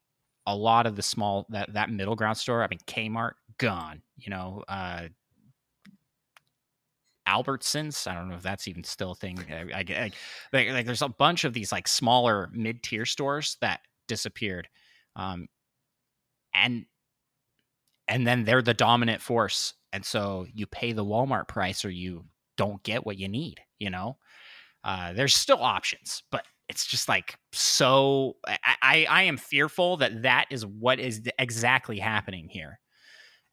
a lot of the small that that middle ground store. I mean, Kmart gone. You know, uh, Albertsons. I don't know if that's even still a thing. I, I, I like, like, there's a bunch of these like smaller mid tier stores that disappeared, um, and and then they're the dominant force, and so you pay the Walmart price or you don't get what you need. You know, uh, there's still options, but it's just like so. I, I am fearful that that is what is exactly happening here,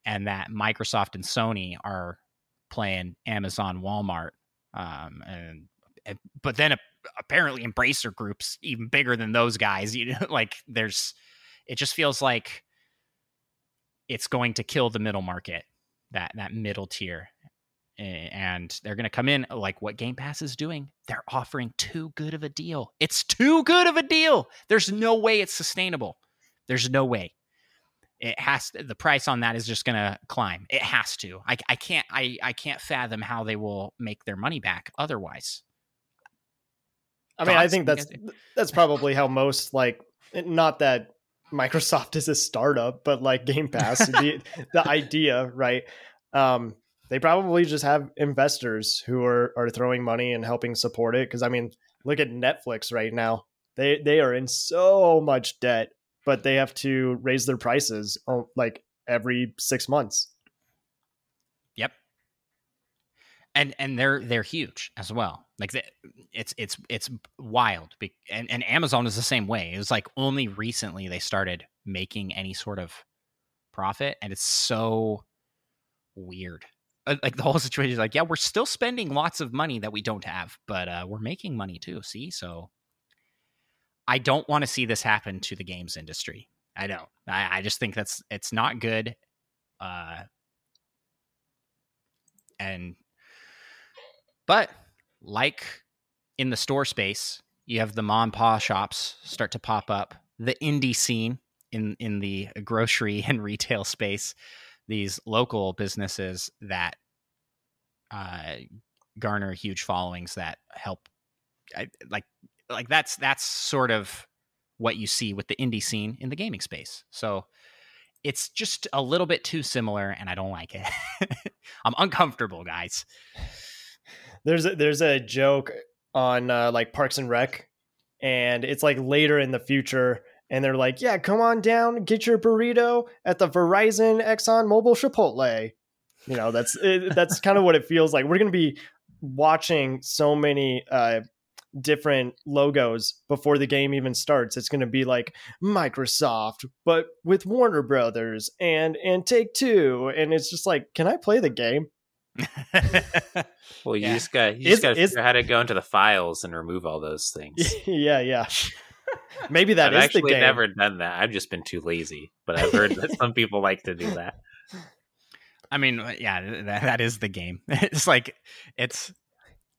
and that Microsoft and Sony are playing Amazon, Walmart, um, and, and but then apparently Embracer Group's even bigger than those guys. You know, [laughs] like there's, it just feels like it's going to kill the middle market, that that middle tier, and they're going to come in like what Game Pass is doing. They're offering too good of a deal. It's too good of a deal. There's no way it's sustainable. There's no way it has to, the price on that is just going to climb it has to I, I can't I, I can't fathom how they will make their money back otherwise i mean i think that's that's probably how most like not that microsoft [laughs] is a startup but like game pass the, the idea right um they probably just have investors who are are throwing money and helping support it because i mean look at netflix right now they they are in so much debt but they have to raise their prices uh, like every six months. Yep. And and they're they're huge as well. Like it's it's it's wild. And and Amazon is the same way. It was like only recently they started making any sort of profit, and it's so weird. Uh, like the whole situation is like, yeah, we're still spending lots of money that we don't have, but uh, we're making money too. See, so I don't want to see this happen to the games industry. I don't. I, I just think that's it's not good. Uh, and but like in the store space, you have the mom pa shops start to pop up. The indie scene in in the grocery [laughs] and retail space, these local businesses that uh, garner huge followings that help I, like like that's that's sort of what you see with the indie scene in the gaming space. So it's just a little bit too similar and I don't like it. [laughs] I'm uncomfortable, guys. There's a, there's a joke on uh, like Parks and Rec and it's like later in the future and they're like, "Yeah, come on down, get your burrito at the Verizon Exxon Mobil Chipotle." You know, that's it, that's kind of what it feels like. We're going to be watching so many uh, different logos before the game even starts. It's going to be like Microsoft, but with Warner Brothers and and Take Two, and it's just like, can I play the game? [laughs] well, you yeah. just got you just got to figure out how to go into the files and remove all those things. [laughs] yeah, yeah. [laughs] Maybe that I've actually never done that. I've just been too lazy, but I've heard that some people like to do that. I mean, yeah, that, that is the game. [laughs] It's like it's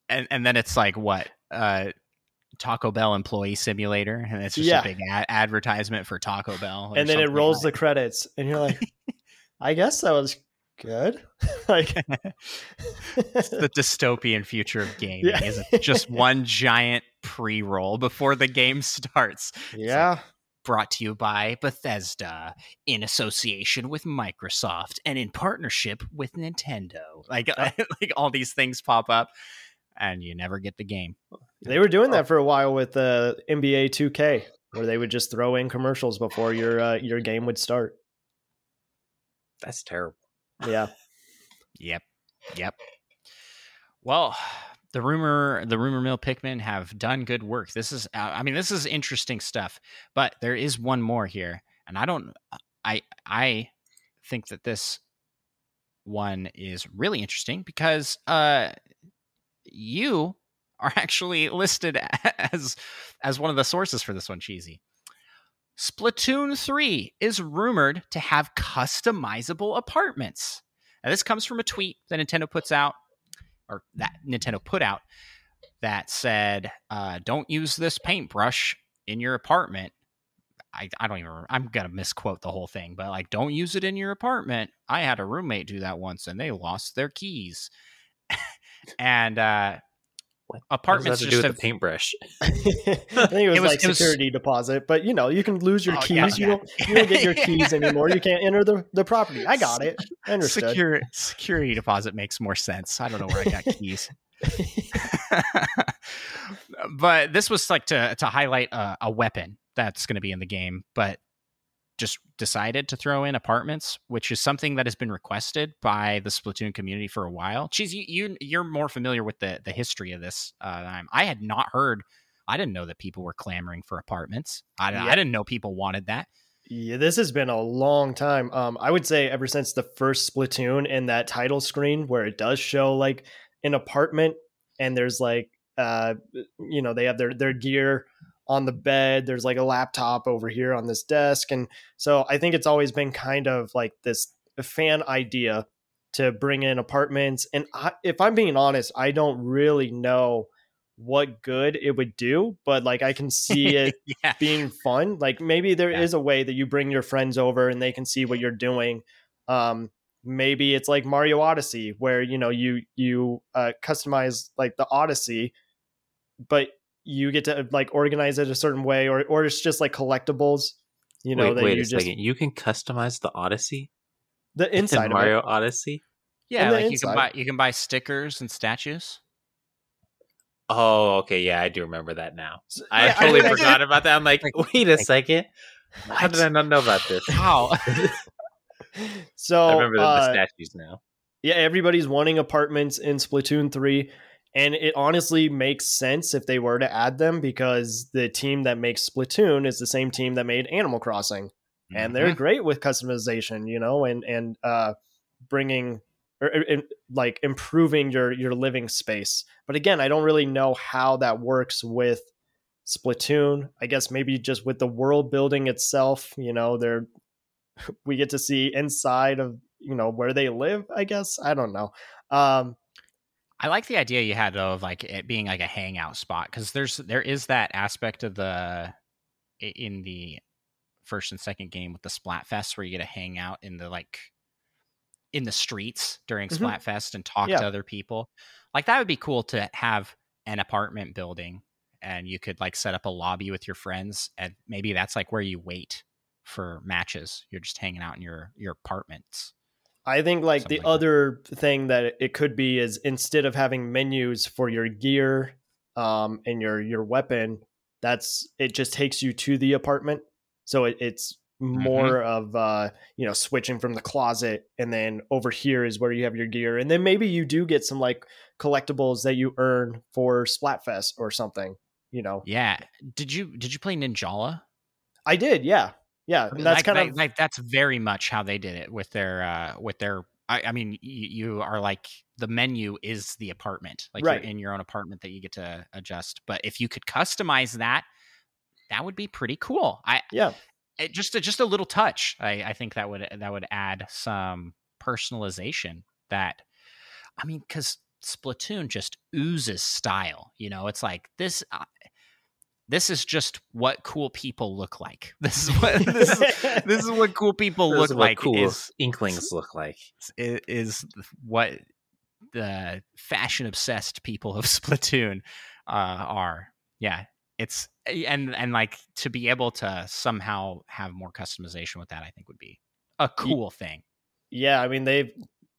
and and then it's like what uh, Taco Bell employee simulator, and it's just yeah. a big ad- advertisement for Taco Bell. And then it rolls like the credits, and you're like, [laughs] I guess that was good. like the dystopian future of gaming yeah. is just one giant pre-roll before the game [laughs] starts. Yeah. brought to you by Bethesda in association with Microsoft and in partnership with Nintendo. Like, [laughs] like all these things pop up and you never get the game. They were doing that for a while with uh, NBA 2K, where they would just throw in commercials before your uh, your game would start. That's terrible. Yeah. [laughs] yep. Yep. Well, the rumor the rumor mill Pikmin have done good work. This is uh, I mean this is interesting stuff, but there is one more here, and I don't I I think that this one is really interesting because uh you are [laughs] actually listed [laughs] as as one of the sources for this one, cheesy. Splatoon 3 is rumored to have customizable apartments. Now, this comes from a tweet that Nintendo puts out, or that Nintendo put out, that said, uh, "Don't use this paintbrush in your apartment." I, I don't even. Remember. I'm gonna misquote the whole thing, but like, don't use it in your apartment. I had a roommate do that once, and they lost their keys. [laughs] and uh, What apartments What just have, have to do with the paintbrush? [laughs] [laughs] I think it was, It was- like it was- security deposit, but you know, you can lose your Oh, keys. you don't you don't get your [laughs] keys anymore. You can't enter the, the property. I got it. I understood. secure, security deposit makes more sense. I don't know where I got keys. but this was like to to highlight a, a weapon that's going to be in the game, but just decided to throw in apartments, which is something that has been requested by the Splatoon community for a while. Cheese, you, you you're more familiar with the the history of this. Uh, than I am. I had not heard. I didn't know that people were clamoring for apartments. I, Yeah. I didn't know people wanted that. Yeah, this has been a long time. Um, I would say ever since the first Splatoon and that title screen where it does show like an apartment and there's like uh you know, they have their their gear on the bed, there's like a laptop over here on this desk. And so I think it's always been kind of like this fan idea to bring in apartments. And I, if I'm being honest, I don't really know what good it would do, but like I can see [laughs] it yeah. being fun. Like maybe there is Yeah. a way that you bring your friends over and they can see what you're doing. Um, maybe it's like Mario Odyssey, where you know you you uh, customize like the Odyssey, but you get to like organize it a certain way, or or it's just like collectibles. You know wait, that wait you a just second. You can customize the Odyssey the [laughs] in inside of Mario it. Odyssey. Yeah, the like you can buy you can buy stickers and statues. Oh, okay, yeah, I do remember that now. So- I yeah, totally mean, [laughs] forgot about that. I'm like, wait a second. How did I not know about this? [laughs] How? So I remember the, uh, the statues now. yeah, everybody's wanting apartments in Splatoon 3. And it honestly makes sense if they were to add them because the team that makes Splatoon is the same team that made Animal Crossing. And they're Mhm. great with customization, you know, and and uh bringing or, or- and, like improving your your living space. But again, I don't really know how that works with Splatoon. I guess maybe just with the world building itself, you know, they're [laughs] we get to see inside of you know where they live i guess i don't know um I like the idea you had though of like it being like a hangout spot because there's there is that aspect of the in the first and second game with the Splatfest where you get to hang out in the like in the streets during Mhm. Splatfest and talk Yeah. to other people. Like that would be cool to have an apartment building and you could like set up a lobby with your friends and maybe that's like where you wait for matches. You're just hanging out in your your apartments. I think like Something the like that. other thing that it could be is instead of having menus for your gear um and your your weapon that's it just takes you to the apartment so it, it's more of uh you know switching from the closet and then over here is where you have your gear and then maybe you do get some like collectibles that you earn for splatfest or something you know Yeah. Did you did you play Ninjala? i did yeah yeah I mean, that's like, kind of like that's very much how they did it with their uh with their I, I mean you, you are like the menu is the apartment like Right. you're in your own apartment that you get to adjust but if you could customize that that would be pretty cool I yeah it, just a, just a little touch I, I think that would that would add some personalization that I mean because Splatoon just oozes style you know it's like this uh, this is just what cool people look like [laughs] this is [laughs] what this is this is what cool people This look is what like cool is, inklings look like. is is what the fashion obsessed people of [laughs] Splatoon uh, are. Yeah, it's and and like to be able to somehow have more customization with that, I think would be a cool thing. yeah i mean they've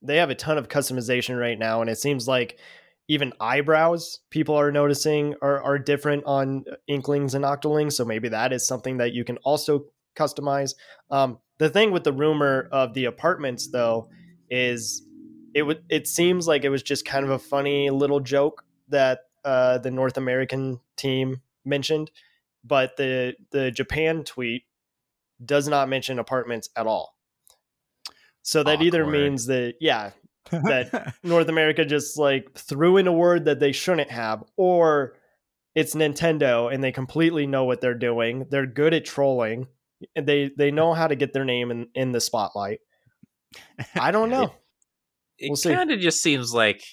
they have a ton of customization right now and it seems like even eyebrows people are noticing are, are different on inklings and octolings. So maybe that is something that you can also customize. Um, the thing with the rumor of the apartments though is it would it seems like it was just kind of a funny little joke that uh, the north american team mentioned but the the japan tweet does not mention apartments at all. So that either means that yeah that North America just like threw in a word that they shouldn't have, or it's Nintendo and they completely know what they're doing. They're good at trolling. And they they know how to get their name in, in the spotlight. I don't know. It We'll kind of just seems like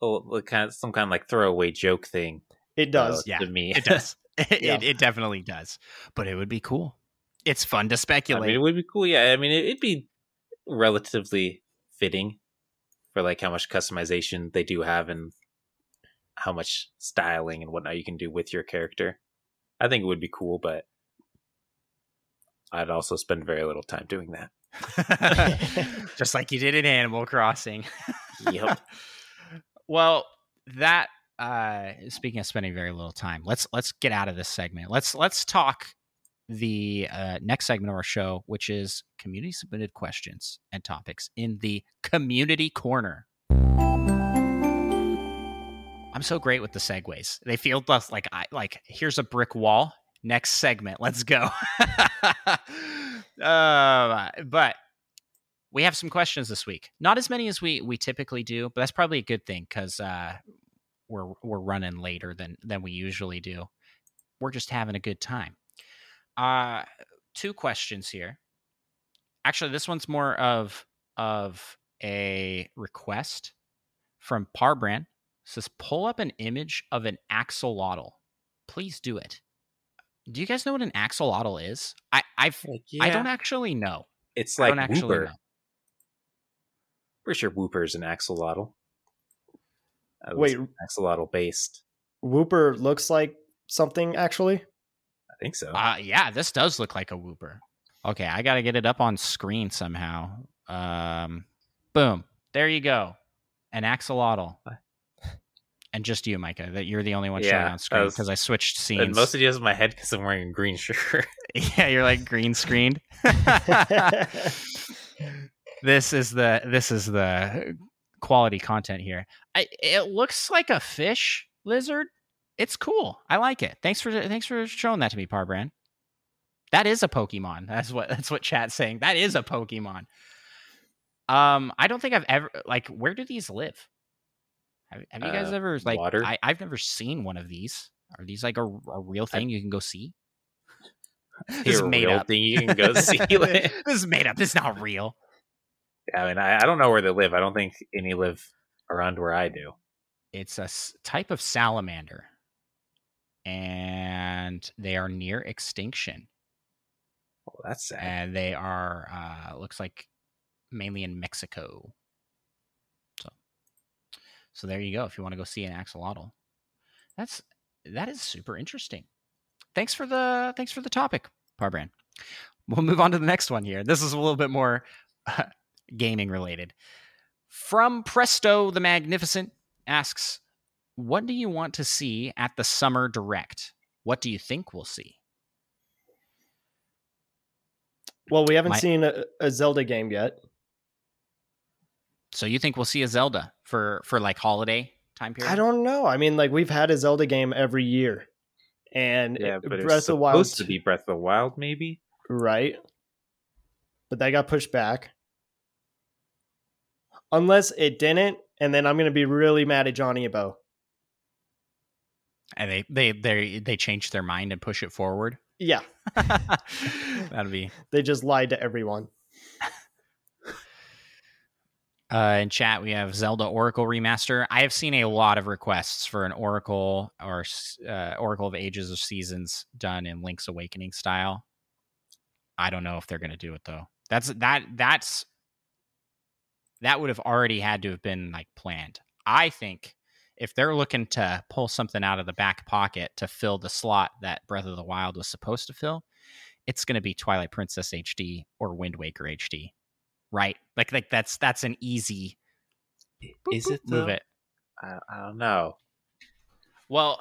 oh, kind of, some kind of like throwaway joke thing. It does. uh, Yeah, to me. it does. [laughs] [laughs] It, Yeah. it, it definitely does. But it would be cool. It's fun to I speculate. mean, it would be cool. Yeah, I mean, it, it'd be relatively fitting for like how much customization they do have and how much styling and whatnot you can do with your character. I think it would be cool, but I'd also spend very little time doing that. [laughs] Just like you did in Animal Crossing. Yep. [laughs] well, that uh speaking of spending very little time, let's let's get out of this segment. Let's let's talk the uh, next segment of our show, which is community submitted questions and topics in the community corner. I'm so great with the segues. They feel like I like here's a brick wall. Next segment, let's go. [laughs] uh, but we have some questions this week. Not as many as we we typically do, but that's probably a good thing because uh, we're we're running later than than we usually do. We're just having a good time. Uh, two questions here. Actually, this one's more of of a request from Parbrand. It says pull up an image of an axolotl. Please do it. Do you guys know what an axolotl is? I I've Like, I don't actually know. It's like I like don't actually Wooper. know. Pretty sure Wooper's an axolotl. Wait, axolotl based. Wooper looks like something actually. Think so. Uh, yeah, this does look like a Wooper. Okay, I got to get it up on screen somehow. Um, boom. There you go. An axolotl. [laughs] And just you, Micah, that you're the only one showing on screen because I switched and scenes. most of it is in my head because I'm wearing a green shirt. [laughs] [laughs] yeah, you're like green screened. this is the this is the quality content here. I, it looks like a fish lizard. It's cool. I like it. Thanks for thanks for showing that to me, Parbrand. That is a Pokemon. [laughs] That's what that's what chat's saying. That is a Pokemon. Um, I don't think I've ever like. Where do these live? Have, have you guys Uh, ever like? water? I, I've never seen one of these. Are these like a, a real thing you can go see? [laughs] This is made real up. thing you can go see. [laughs] this is made up. This is not real. Yeah, I mean, I, I don't know where they live. I don't think any live around where I do. It's a s- type of salamander, and they are near extinction. Well, that's sad. and they are uh looks like mainly in Mexico. So so there you go if you want to go see an axolotl. That's that is super interesting. Thanks for the thanks for the topic, Parbrand. We'll move on to the next one here. This is a little bit more uh, [laughs] gaming related. From Presto the Magnificent asks, "What do you want to see at the summer direct? What do you think we'll see?" well, we haven't My- seen a, a Zelda game yet. So you think we'll see a Zelda for for like holiday time period? I don't know. I mean, like we've had a Zelda game every year, and yeah, it- but it's Breath of the supposed Wild, to be Breath of the Wild, maybe. right? But that got pushed back. Unless it didn't, and then I'm gonna be really mad at Johnny Abo. And they they they they change their mind and push it forward. Yeah, [laughs] That'd be they just lied to everyone. uh, in chat. We have Zelda Oracle remaster. I have seen a lot of requests for an Oracle or uh, Oracle of Ages of Seasons done in Link's Awakening style. I don't know if they're going to do it though. That's that that's that would have already had to have been like planned. I think if they're looking to pull something out of the back pocket to fill the slot that Breath of the Wild was supposed to fill, it's going to be Twilight Princess HD or Wind Waker HD, right? Like like that's that's an easy Is boop, it move it. I, I don't know. Well,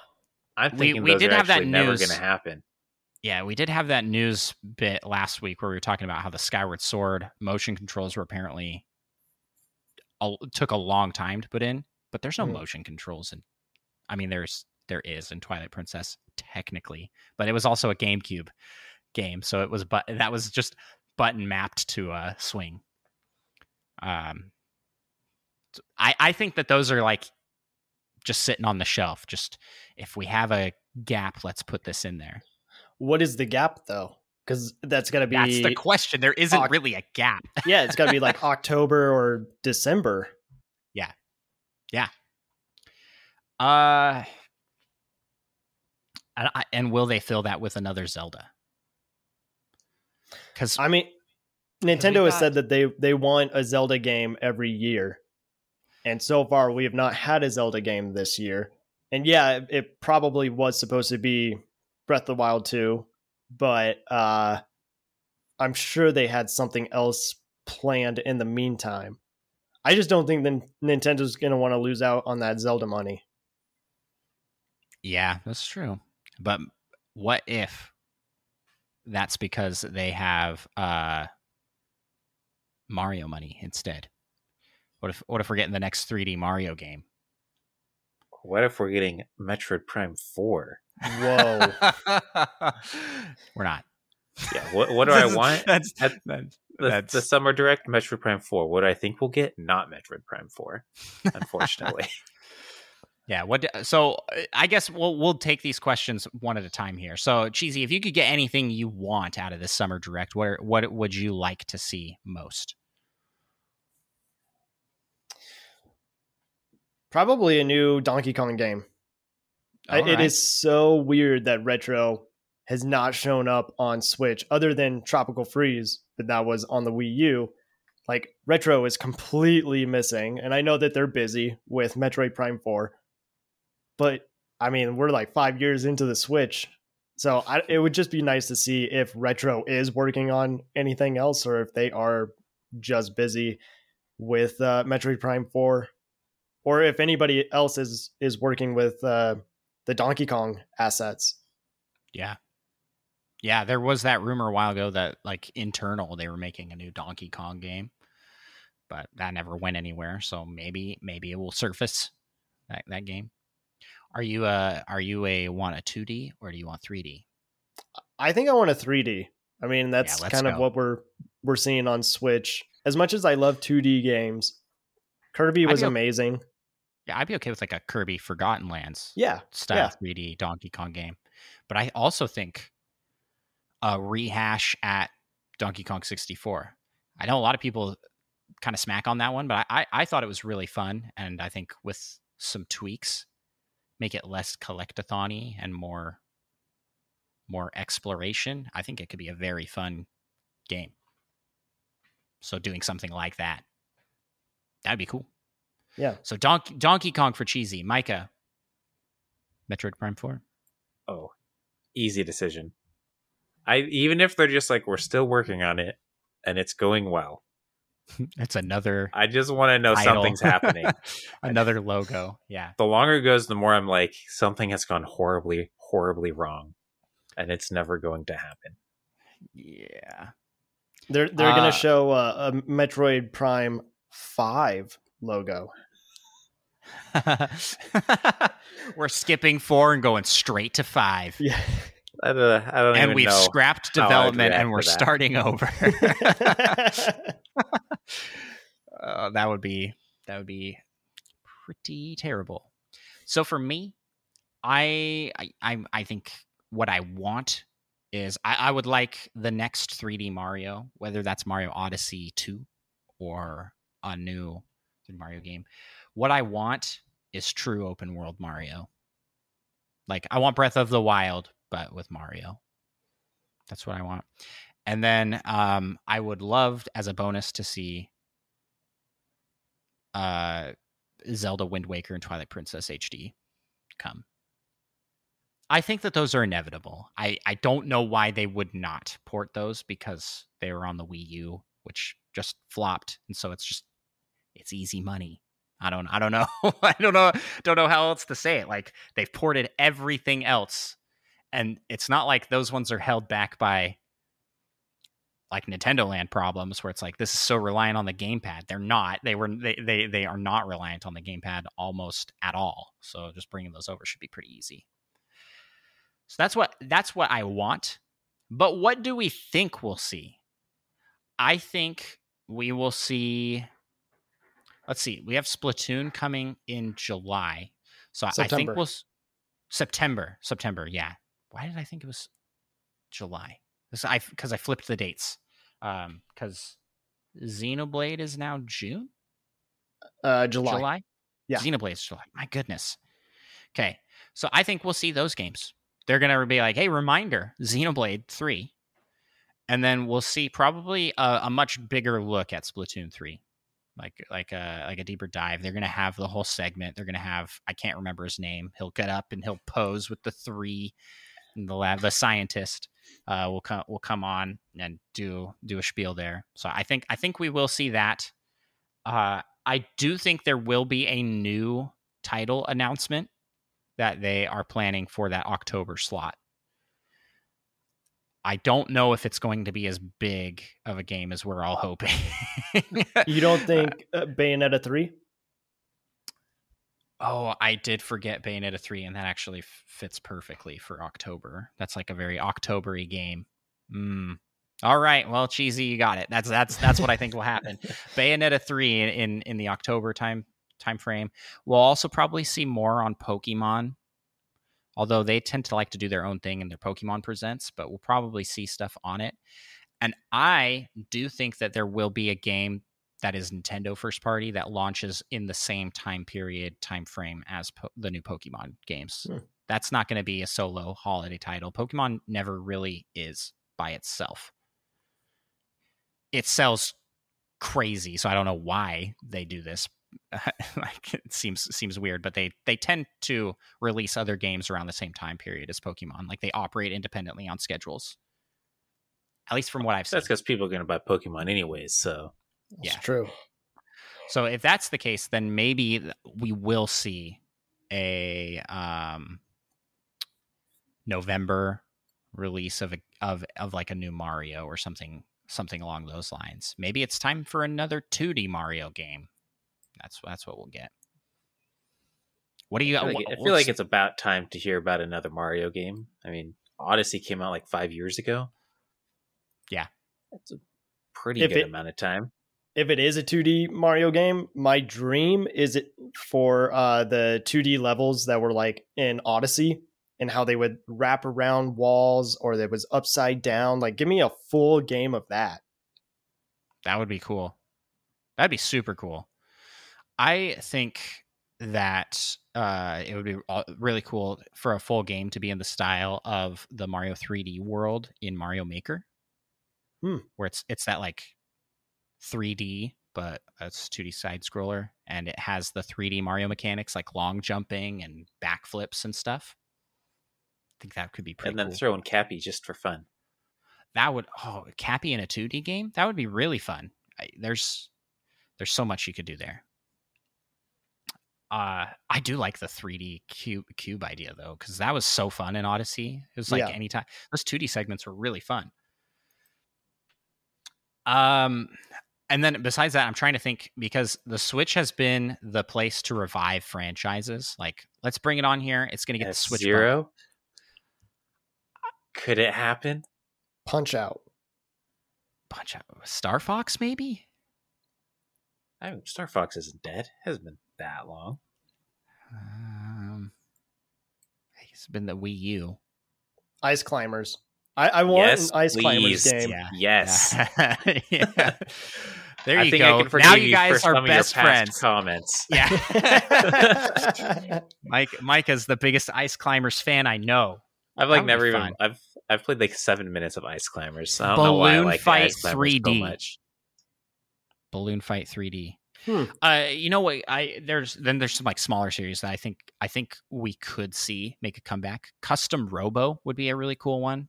I'm We- thinking we those did have that news- going to happen. Yeah, we did have that news bit last week where we were talking about how the Skyward Sword motion controls were apparently a, took a long time to put in, but there's no Mhm. motion controls and I mean there's there is in Twilight Princess technically, but it was also a GameCube game, so it was but that was just button mapped to a swing. Um I I think that those are like just sitting on the shelf. Just if we have a gap, let's put this in there. What is the gap though? Because that's gonna be That's the question. There isn't really a gap. yeah, it's gotta be like [laughs] October or December. Uh, and, I- and will they fill that with another Zelda? Because I mean, Nintendo has got- said that they they want a Zelda game every year, and so far we have not had a Zelda game this year. And yeah, it, it probably was supposed to be Breath of the Wild 2, but uh, I'm sure they had something else planned in the meantime. I just don't think that Nintendo's going to want to lose out on that Zelda money. yeah, that's true. But what if that's because they have uh Mario money instead? What if what if we're getting the next 3D Mario game? What if we're getting Metroid Prime Four? Whoa. [laughs] [laughs] we're not. Yeah. What What do I want? That's, That- that's, The, that's the summer direct Metroid Prime Four. What do I think we'll get? Not Metroid Prime Four, unfortunately. [laughs] Yeah. What? So uh, I guess we'll we'll take these questions one at a time here. So cheesy, if you could get anything you want out of this summer direct, what what would you like to see most? Probably a new Donkey Kong game. I- right. is so weird that Retro has not shown up on Switch other than Tropical Freeze, but that was on the Wii U. Like Retro is completely missing, and I know that they're busy with Metroid Prime 4. But I mean, we're like 5 years into the Switch. So I, it would just be nice to see if Retro is working on anything else or if they are just busy with uh, Metroid Prime 4 or if anybody else is is working with uh, the Donkey Kong assets. Yeah. Yeah, there was that rumor a while ago that like internal they were making a new Donkey Kong game, but that never went anywhere. So maybe maybe it will surface that, that game. Are you uh are you a want a two D or do you want three D? I think I want a 3D. I mean, that's let's kind of what we're we're seeing on Switch. As much as I love 2D games, Kirby was amazing. Yeah, I'd be okay with like a Kirby Forgotten Lands Yeah, style Yeah. 3D Donkey Kong game. But I also think a rehash at Donkey Kong 64. I know a lot of people kind of smack on that one, but I, I, I thought it was really fun. And I think with some tweaks, make it less collectathon and more more exploration. I think it could be a very fun game. So doing something like that, that'd be cool. yeah. So Donkey Donkey Kong for cheesy, Micah. Metroid Prime Four. oh, easy decision. I even if they're just like we're still working on it and it's going well. [laughs] It's another I just want to know title. something's happening. [laughs] another logo. Yeah. the longer it goes, the more I'm like something has gone horribly, horribly wrong, and it's never going to happen. Yeah. They're they're Uh, gonna show uh, a Metroid Prime Five logo. [laughs] We're skipping four and going straight to five. Yeah. I don't, I don't And we've scrapped development and we're starting over. [laughs] [laughs] uh, that would be that would be pretty terrible. So for me, I I I, I think what I want is I, I would like the next 3D Mario, whether that's Mario Odyssey 2 or a new Mario game. What I want is true open world Mario. Like I want Breath of the Wild, but with Mario. That's what I want. And then um, I would love as a bonus to see uh, Zelda Wind Waker and Twilight Princess HD come. I think that those are inevitable. I, I don't know why they would not port those because they were on the Wii U, which just flopped, and so it's just it's easy money. I don't I don't know. [laughs] I don't know don't know how else to say it. Like they've ported everything else and it's not like those ones are held back by like Nintendo Land problems where it's like this is so reliant on the gamepad. They're not. They were they they they are not reliant on the gamepad almost at all. So just bringing those over should be pretty easy. So that's what that's what I want. But what do we think we'll see? I think we will see let's see. We have Splatoon coming in July, so I think we'll September. September, yeah. Why did I think it was July? This I because I flipped the dates. Um, because Xenoblade is now June. Uh, July. July? Yeah. Xenoblade's July. My goodness. Okay. So I think we'll see those games. They're going to be like, hey, reminder, Xenoblade 3. And then we'll see probably a, a much bigger look at Splatoon 3. Like like a like a deeper dive. They're gonna have the whole segment. They're gonna have I can't remember his name. He'll get up and he'll pose with the three the lab. The scientist uh, will come will come on and do do a spiel there. So I think I think we will see that. Uh, I do think there will be a new title announcement that they are planning for that October slot. I don't know if it's going to be as big of a game as we're all hoping. You don't [laughs] think uh, Bayonetta three? Oh, I did forget Bayonetta 3, and that actually fits perfectly for October. That's like a very Octobery game. Mm. All right, well, cheesy, you got it. That's that's that's what I think will happen. [laughs] Bayonetta 3 in, in in the October time time frame. We'll also probably see more on Pokemon. Although they tend to like to do their own thing in their Pokemon presents, but we'll probably see stuff on it. And I do think that there will be a game that is Nintendo first party that launches in the same time period time frame as po- the new Pokemon games. Hmm. That's not going to be a solo holiday title. Pokemon never really is by itself. It sells crazy, so I don't know why they do this. [laughs] like it seems seems weird, but they they tend to release other games around the same time period as Pokemon. Like they operate independently on schedules. At least from what I've seen. That's because people are going to buy Pokemon anyways. So It's Yeah. true. So if that's the case, then maybe we will see a um, November release of a of of like a new Mario or something something along those lines. Maybe it's time for another 2D Mario game. That's that's what we'll get. What do you? I feel, like, I feel like it's about time to hear about another Mario game. I mean, Odyssey came out like five years ago. Yeah. that's a pretty If good it- amount of time. If it is a 2D Mario game, my dream is it for uh, the 2D levels that were like in Odyssey and how they would wrap around walls or that was upside down. Like, give me a full game of that. That would be cool. That'd be super cool. I think that uh, it would be uh, really cool for a full game to be in the style of the Mario 3D world in Mario Maker, Hmm. where it's it's that like 3D, but it's 2D side scroller, and it has the 3D Mario mechanics like long jumping and backflips and stuff. I think that could be pretty And then cool. throw in Cappy just for fun. that would oh Cappy in a 2D game that would be really fun. I, there's there's so much you could do there. Uh, I do like the 3D cube cube idea though, because that was so fun in Odyssey. It was like Yeah. anytime those 2D segments were really fun. Um, and then besides that, I'm trying to think because the Switch has been the place to revive franchises. Like, let's bring it on here. It's going to get the Switch bump. Zero. Could it happen? Punch out. Punch of Star Fox, maybe. I mean, Star Fox isn't dead. hasn't been that long. Um, it's been the Wii U. Ice Climbers. I, I want Yes, an Ice Climbers game. Yeah. Yes. [laughs] yeah. [laughs] [laughs] There I you think go. I can forgive now you you guys for are some best of your past friends. comments. [laughs] Yeah. [laughs] Mike Mike is the biggest ice climbers fan I know. I've like never even fun. I've I've played like seven minutes of Ice Climbers. So I don't know why I Balloon like Fight Ice Climbers so 3D. much. Balloon Fight 3D. Hmm. Uh, you know what? I there's then there's some like smaller series that I think I think we could see make a comeback. Custom Robo would be a really cool one.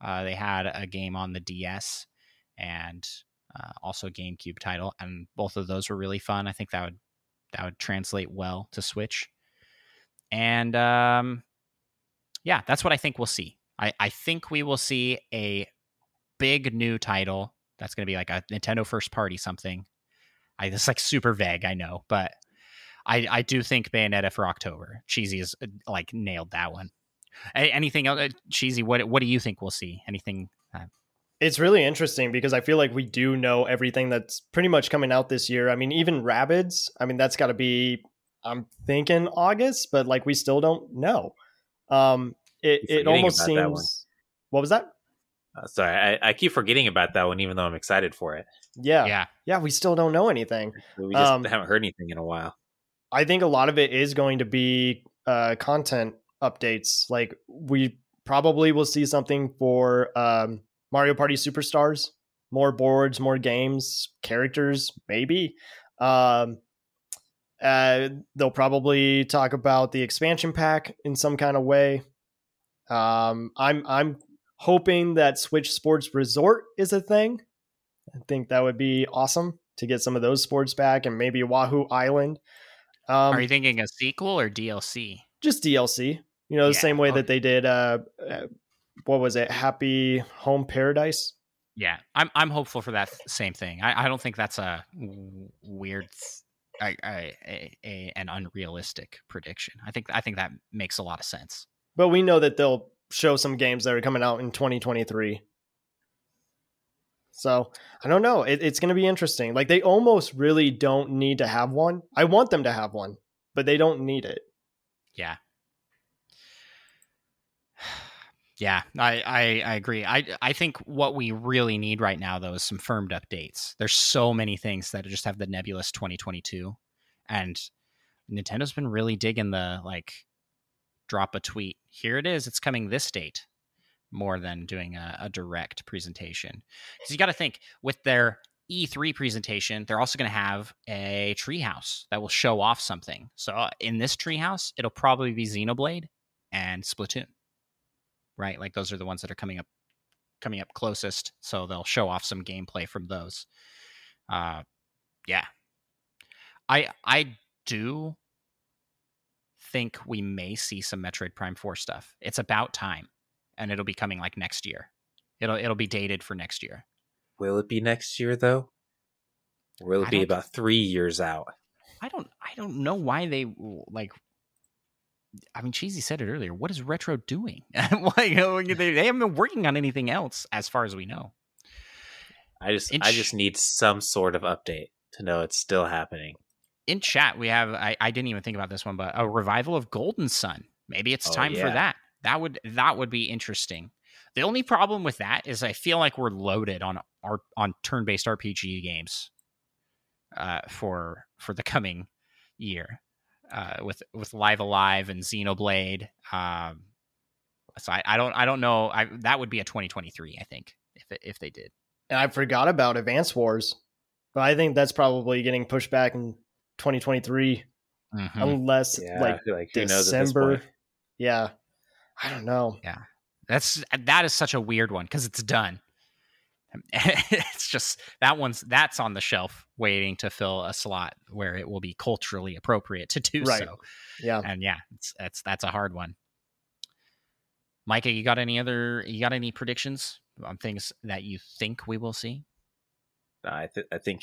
Uh, they had a game on the DS and uh, also GameCube title, and both of those were really fun. I think that would that would translate well to Switch. And um, yeah, that's what I think we'll see. I, I think we will see a big new title that's going to be like a Nintendo first party something. I it's like super vague, I know, but I I do think Bayonetta for October. Cheesy is uh, like nailed that one. A- anything else, uh, cheesy? What what do you think we'll see? Anything? Uh, It's really interesting because I feel like we do know everything that's pretty much coming out this year. I mean, even Rabbids, I mean, that's got to be, I'm thinking August, but like we still don't know. Um, it, it almost seems. What was that? Uh, sorry, I, I, keep forgetting about that one, even though I'm excited for it. Yeah, yeah, yeah. We still don't know anything. We just um, haven't heard anything in a while. I think a lot of it is going to be uh, content updates. Like we probably will see something for um, Mario Party Superstars, more boards, more games, characters, maybe. Um, uh, they'll probably talk about the expansion pack in some kind of way. Um, I'm I'm hoping that Switch Sports Resort is a thing. I think that would be awesome to get some of those sports back and maybe Wuhu Island. Um, Are you thinking a sequel or DLC? Just DLC. You know, the yeah, same way okay. that they did. Uh, uh, what was it? Happy Home Paradise. Yeah, I'm I'm hopeful for that same thing. I, I don't think that's a weird, a, a, a, an unrealistic prediction. I think I think that makes a lot of sense. But we know that they'll show some games that are coming out in 2023. So I don't know. It, it's going to be interesting. Like they almost really don't need to have one. I want them to have one, but they don't need it. Yeah. Yeah, I, I, I agree. I I think what we really need right now though is some firmed updates. There's so many things that just have the nebulous 2022, and Nintendo's been really digging the like drop a tweet. Here it is. It's coming this date more than doing a, a direct presentation. Because you got to think with their E3 presentation, they're also going to have a treehouse that will show off something. So uh, in this treehouse, it'll probably be Xenoblade and Splatoon, right? Like those are the ones that are coming up coming up closest. So they'll show off some gameplay from those. Uh, yeah, I I do think we may see some Metroid Prime 4 stuff. It's about time and it'll be coming like next year. It'll it'll be dated for next year. Will it be next year though? Or will it I be about three years out? I don't I don't know why they like. I mean, Cheesy said it earlier. What is Retro doing? [laughs] they, they haven't been working on anything else, as far as we know. I just In I just need some sort of update to know it's still happening. In chat, we have I, I didn't even think about this one, but a revival of Golden Sun. Maybe it's oh, time yeah. for that. That would that would be interesting. The only problem with that is I feel like we're loaded on our on turn-based RPG games uh, for for the coming year uh, with with Live A Live and Xenoblade. Um, so I, I, don't I don't know. I, that would be a 2023, I think, if if they did. And I forgot about Advance Wars, but I think that's probably getting pushed back in 2023, mm-hmm. unless yeah, like, like December. Yeah, I don't know. Yeah. That's that is such a weird one because it's done. [laughs] it's just that one's that's on the shelf waiting to fill a slot where it will be culturally appropriate to do right. so. Yeah. And yeah, it's that's that's a hard one. Micah, you got any other you got any predictions on things that you think we will see? I th- I think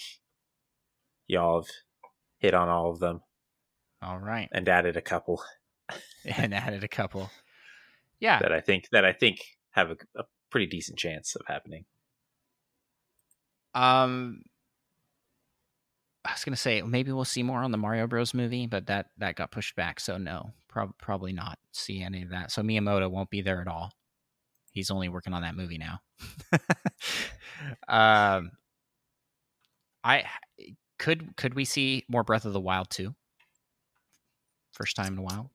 y'all have hit on all of them. All right. And added a couple. [laughs] and added a couple yeah that i think that i think have a, a pretty decent chance of happening um I was gonna say maybe we'll see more on the Mario Bros movie, but that that got pushed back, so no, prob- probably not see any of that. So Miyamoto won't be there at all. He's only working on that movie now. [laughs] um, I could could we see more Breath of the Wild too? First time in a while.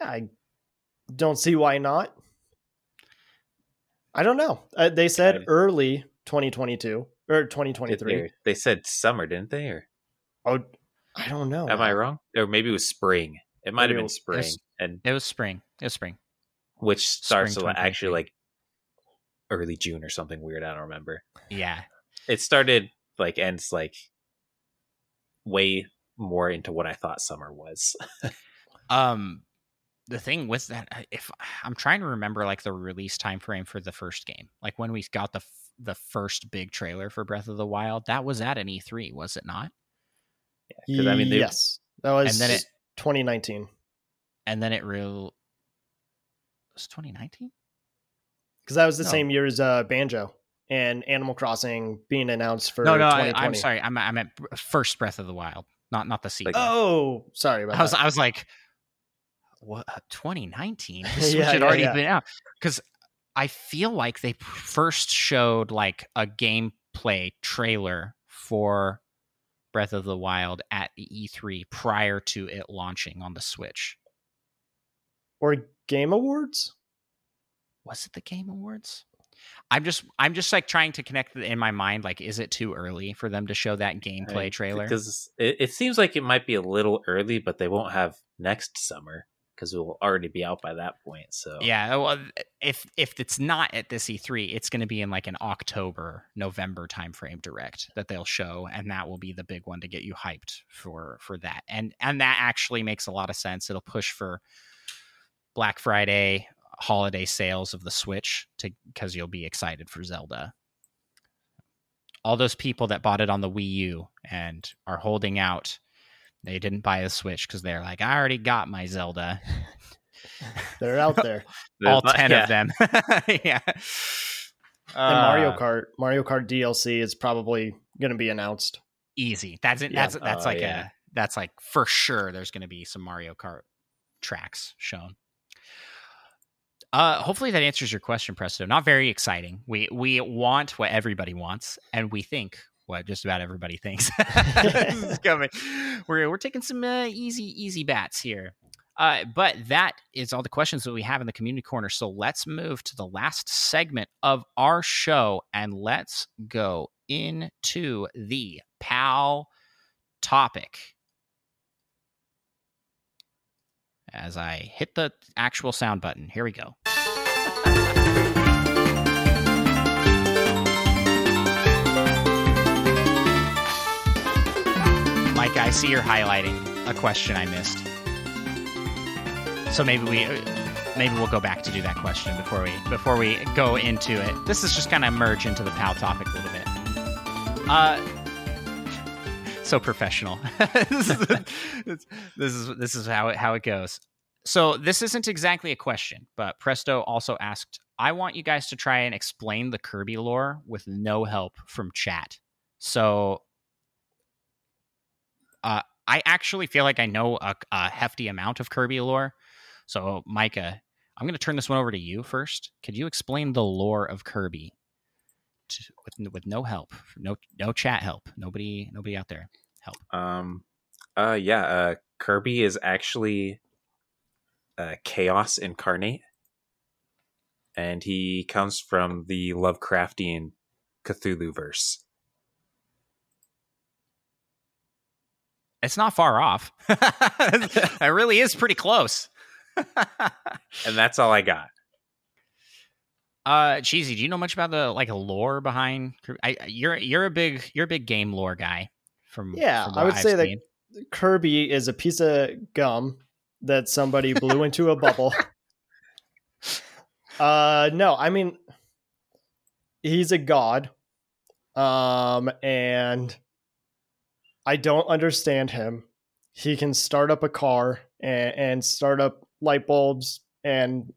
I don't see why not. I don't know. Uh, they said I, early 2022 or 2023. They, they, said summer, didn't they? Or oh, I don't know. Am I wrong? Or maybe it was spring. It might maybe have been spring, it was, and it was spring. It was spring, which starts spring actually like early June or something weird. I don't remember. Yeah, it started like ends like way more into what I thought summer was. [laughs] um, the thing with that if i'm trying to remember like the release time frame for the first game like when we got the the first big trailer for breath of the wild that was at an e3 was it not yeah, i mean they, yes that was and then it 2019 and then it real was 2019 because that was the No. same year as uh, Banjo and Animal Crossing being announced for no, no, I, 2020. I'm sorry. I'm I'm at first Breath of the Wild, not not the sequel. Oh, sorry about I was that. I was like, what? 2019? The Switch Yeah, had yeah, already yeah. been out because I feel like they first showed like a gameplay trailer for Breath of the Wild at E3 prior to it launching on the Switch. or Game Awards. Was it the Game Awards? I'm just I'm just like trying to connect in my mind. Like, is it too early for them to show that gameplay trailer? because it, it seems like it might be a little early, but they won't have next summer because it will already be out by that point. So Yeah, well, if if it's not at this E3, it's going to be in like an October, November timeframe direct that they'll show, and that will be the big one to get you hyped for for that. And and that actually makes a lot of sense. It'll push for Black Friday holiday sales of the Switch to because you'll be excited for Zelda. All those people that bought it on the Wii U and are holding out, they didn't buy a Switch because they're like, I already got my Zelda [laughs] They're out there. [laughs] all There's not- 10 yeah. of them. [laughs] yeah. and Mario Uh, Kart, Mario Kart DLC is probably going to be announced. easy. That's it. Yeah. That's that's Oh, like yeah. a that's like for sure there's going to be some Mario Kart tracks shown. Uh, hopefully that answers your question, Presto. Not very exciting. We we want what everybody wants, and we think what just about everybody thinks [laughs] This is coming. We're we're taking some uh, easy easy bats here. Uh, but that is all the questions that we have in the community corner. So let's move to the last segment of our show and let's go into the PAL topic. As I hit the actual sound button, here we go. See you're highlighting a question I missed. So maybe we maybe we'll go back to do that question before we before we go into it. This is just kind of merge into the PAL topic a little bit. Uh so professional. [laughs] this, is, this is this is how it how it goes. So this isn't exactly a question, but Presto also asked, I want you guys to try and explain the Kirby lore with no help from chat. So uh, I actually feel like I know a, a hefty amount of Kirby lore. So, Micah, I'm going to turn this one over to you first. Could you explain the lore of Kirby to, with with no help, no no chat help, nobody nobody out there help? Um, uh, yeah. Uh, Kirby is actually uh, chaos incarnate, and he comes from the Lovecraftian Cthulhu verse. It's not far off. [laughs] it really is pretty close. [laughs] And that's all I got. uh, cheesy. Do you know much about the like lore behind? I, you're you're a big you're a big game lore guy. From Yeah, from I would I've say that- Kirby is a piece of gum that somebody blew into a bubble. [laughs] Uh no, I mean he's a god. Um and I don't understand him. He can start up a car and, and start up light bulbs and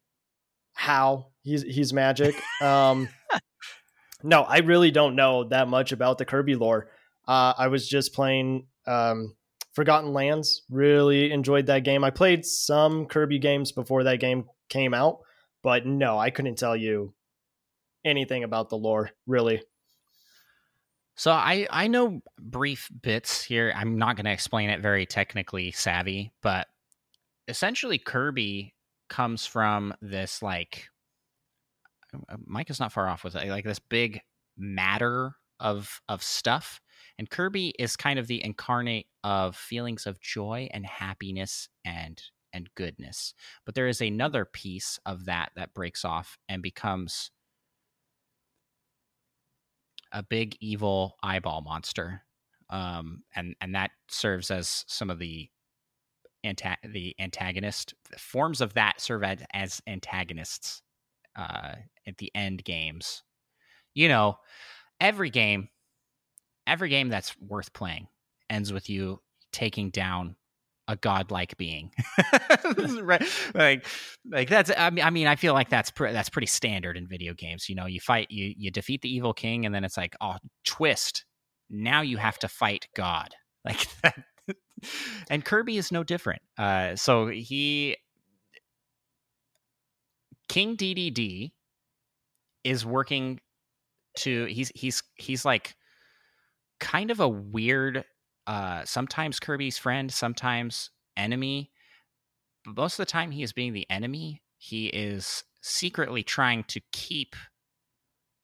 how he's he's magic. [laughs] Um no, I really don't know that much about the Kirby lore. Uh, I was just playing um, Forgotten Lands. Really enjoyed that game. I played some Kirby games before that game came out, but no, I couldn't tell you anything about the lore, really. So I I know brief bits here. I'm not going to explain it very technically savvy, but essentially Kirby comes from this like uh, Mike is not far off with it. Like this big matter of of stuff, and Kirby is kind of the incarnate of feelings of joy and happiness and and goodness. But there is another piece of that that breaks off and becomes a big evil eyeball monster, um, and and that serves as some of the anta- the antagonist forms of that serve as, antagonists uh, at the end games. You know, every game, every game that's worth playing ends with you taking down a godlike being. [laughs] [laughs] right? Like, like that's. I mean, I mean, I feel like that's pre- that's pretty standard in video games. You know, you fight, you you defeat the evil king, and then it's like, oh, twist. Now you have to fight God. [laughs] Like that. and Kirby is no different. Uh, so he, King Dedede, is working to. He's he's he's like kind of a weird uh, sometimes Kirby's friend, sometimes enemy. But most of the time, he is being the enemy. He is secretly trying to keep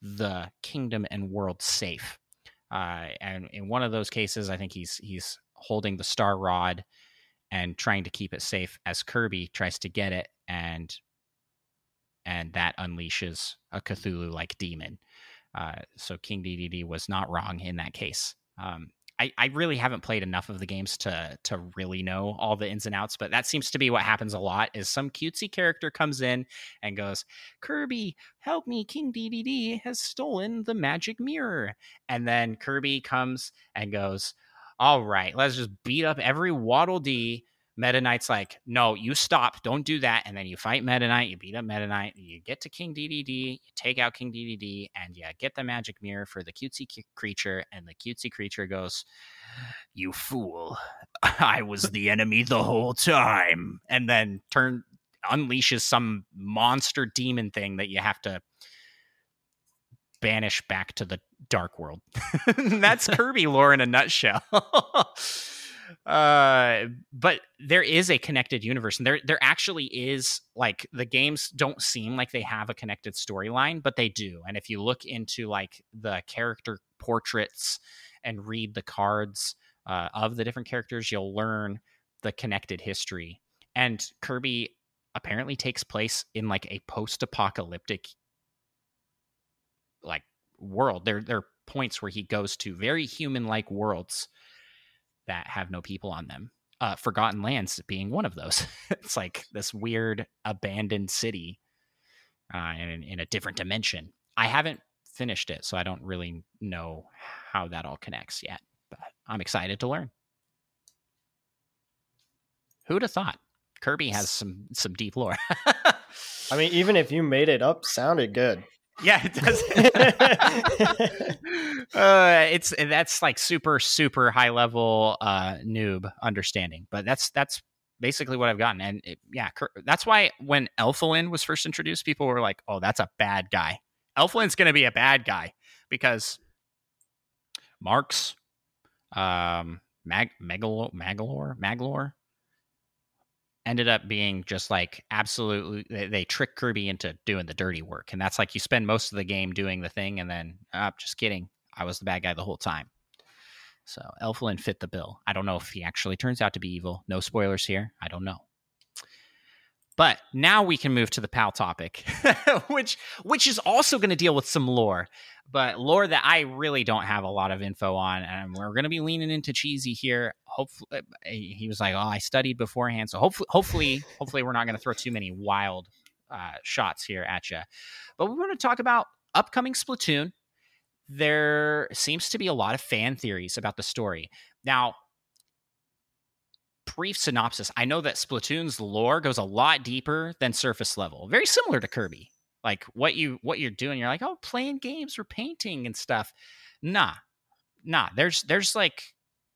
the kingdom and world safe. Uh, and in one of those cases, I think he's he's holding the star rod and trying to keep it safe as Kirby tries to get it, and and that unleashes a Cthulhu like demon. Uh, so King Dedede was not wrong in that case. Um, I, I really haven't played enough of the games to to really know all the ins and outs, but that seems to be what happens a lot. Is some cutesy character comes in and goes, "Kirby, help me! King Dedede has stolen the magic mirror," and then Kirby comes and goes, "All right, let's just beat up every Waddle Dee Meta Knight's like, no, you stop, don't do that. And then you fight Meta Knight, you beat up Meta Knight, you get to King Dedede, you take out King Dedede, and you get the magic mirror for the cutesy creature. And the cutesy creature goes, You fool, [laughs] I was the enemy the whole time. And then turn unleashes some monster demon thing that you have to banish back to the dark world. [laughs] That's [laughs] Kirby lore in a nutshell uh but there is a connected universe and there there actually is like the games don't seem like they have a connected storyline but they do and if you look into like the character portraits and read the cards uh, of the different characters you'll learn the connected history and kirby apparently takes place in like a post-apocalyptic like world. There there are points where he goes to very human like worlds that have no people on them. Uh, Forgotten Lands being one of those. [laughs] it's like this weird abandoned city uh, in, in a different dimension. I haven't finished it, so I don't really know how that all connects yet, but I'm excited to learn. Who'd have thought? Kirby has some some deep lore. [laughs] I mean, even if you made it up, sounded good. Yeah, it does. [laughs] uh, it's that's like super super high level uh, noob understanding, but that's that's basically what I've gotten. And it, yeah, that's why when Elfilin was first introduced, people were like, "Oh, that's a bad guy. Elfilin's going to be a bad guy because Marx, um, Mag Megalor, Magalor, Maglor, ended up being just like absolutely they, they trick Kirby into doing the dirty work. And that's like you spend most of the game doing the thing and then uh, just kidding. I was the bad guy the whole time. So Elfilin fit the bill. I don't know if he actually turns out to be evil. No spoilers here. I don't know. But now we can move to the PAL topic, [laughs] which which is also going to deal with some lore, but lore that I really don't have a lot of info on, and we're going to be leaning into cheesy here. Hopefully, uh, he was like, "Oh, I studied beforehand," so hopefully, hopefully, hopefully, we're not going to throw too many wild uh, shots here at you. But we want to talk about upcoming Splatoon. There seems to be a lot of fan theories about the story. Now, brief synopsis, I know that Splatoon's lore goes a lot deeper than surface level, very similar to Kirby. Like what you what you're doing, you're like, oh, playing games or painting and stuff. Nah, nah. There's there's like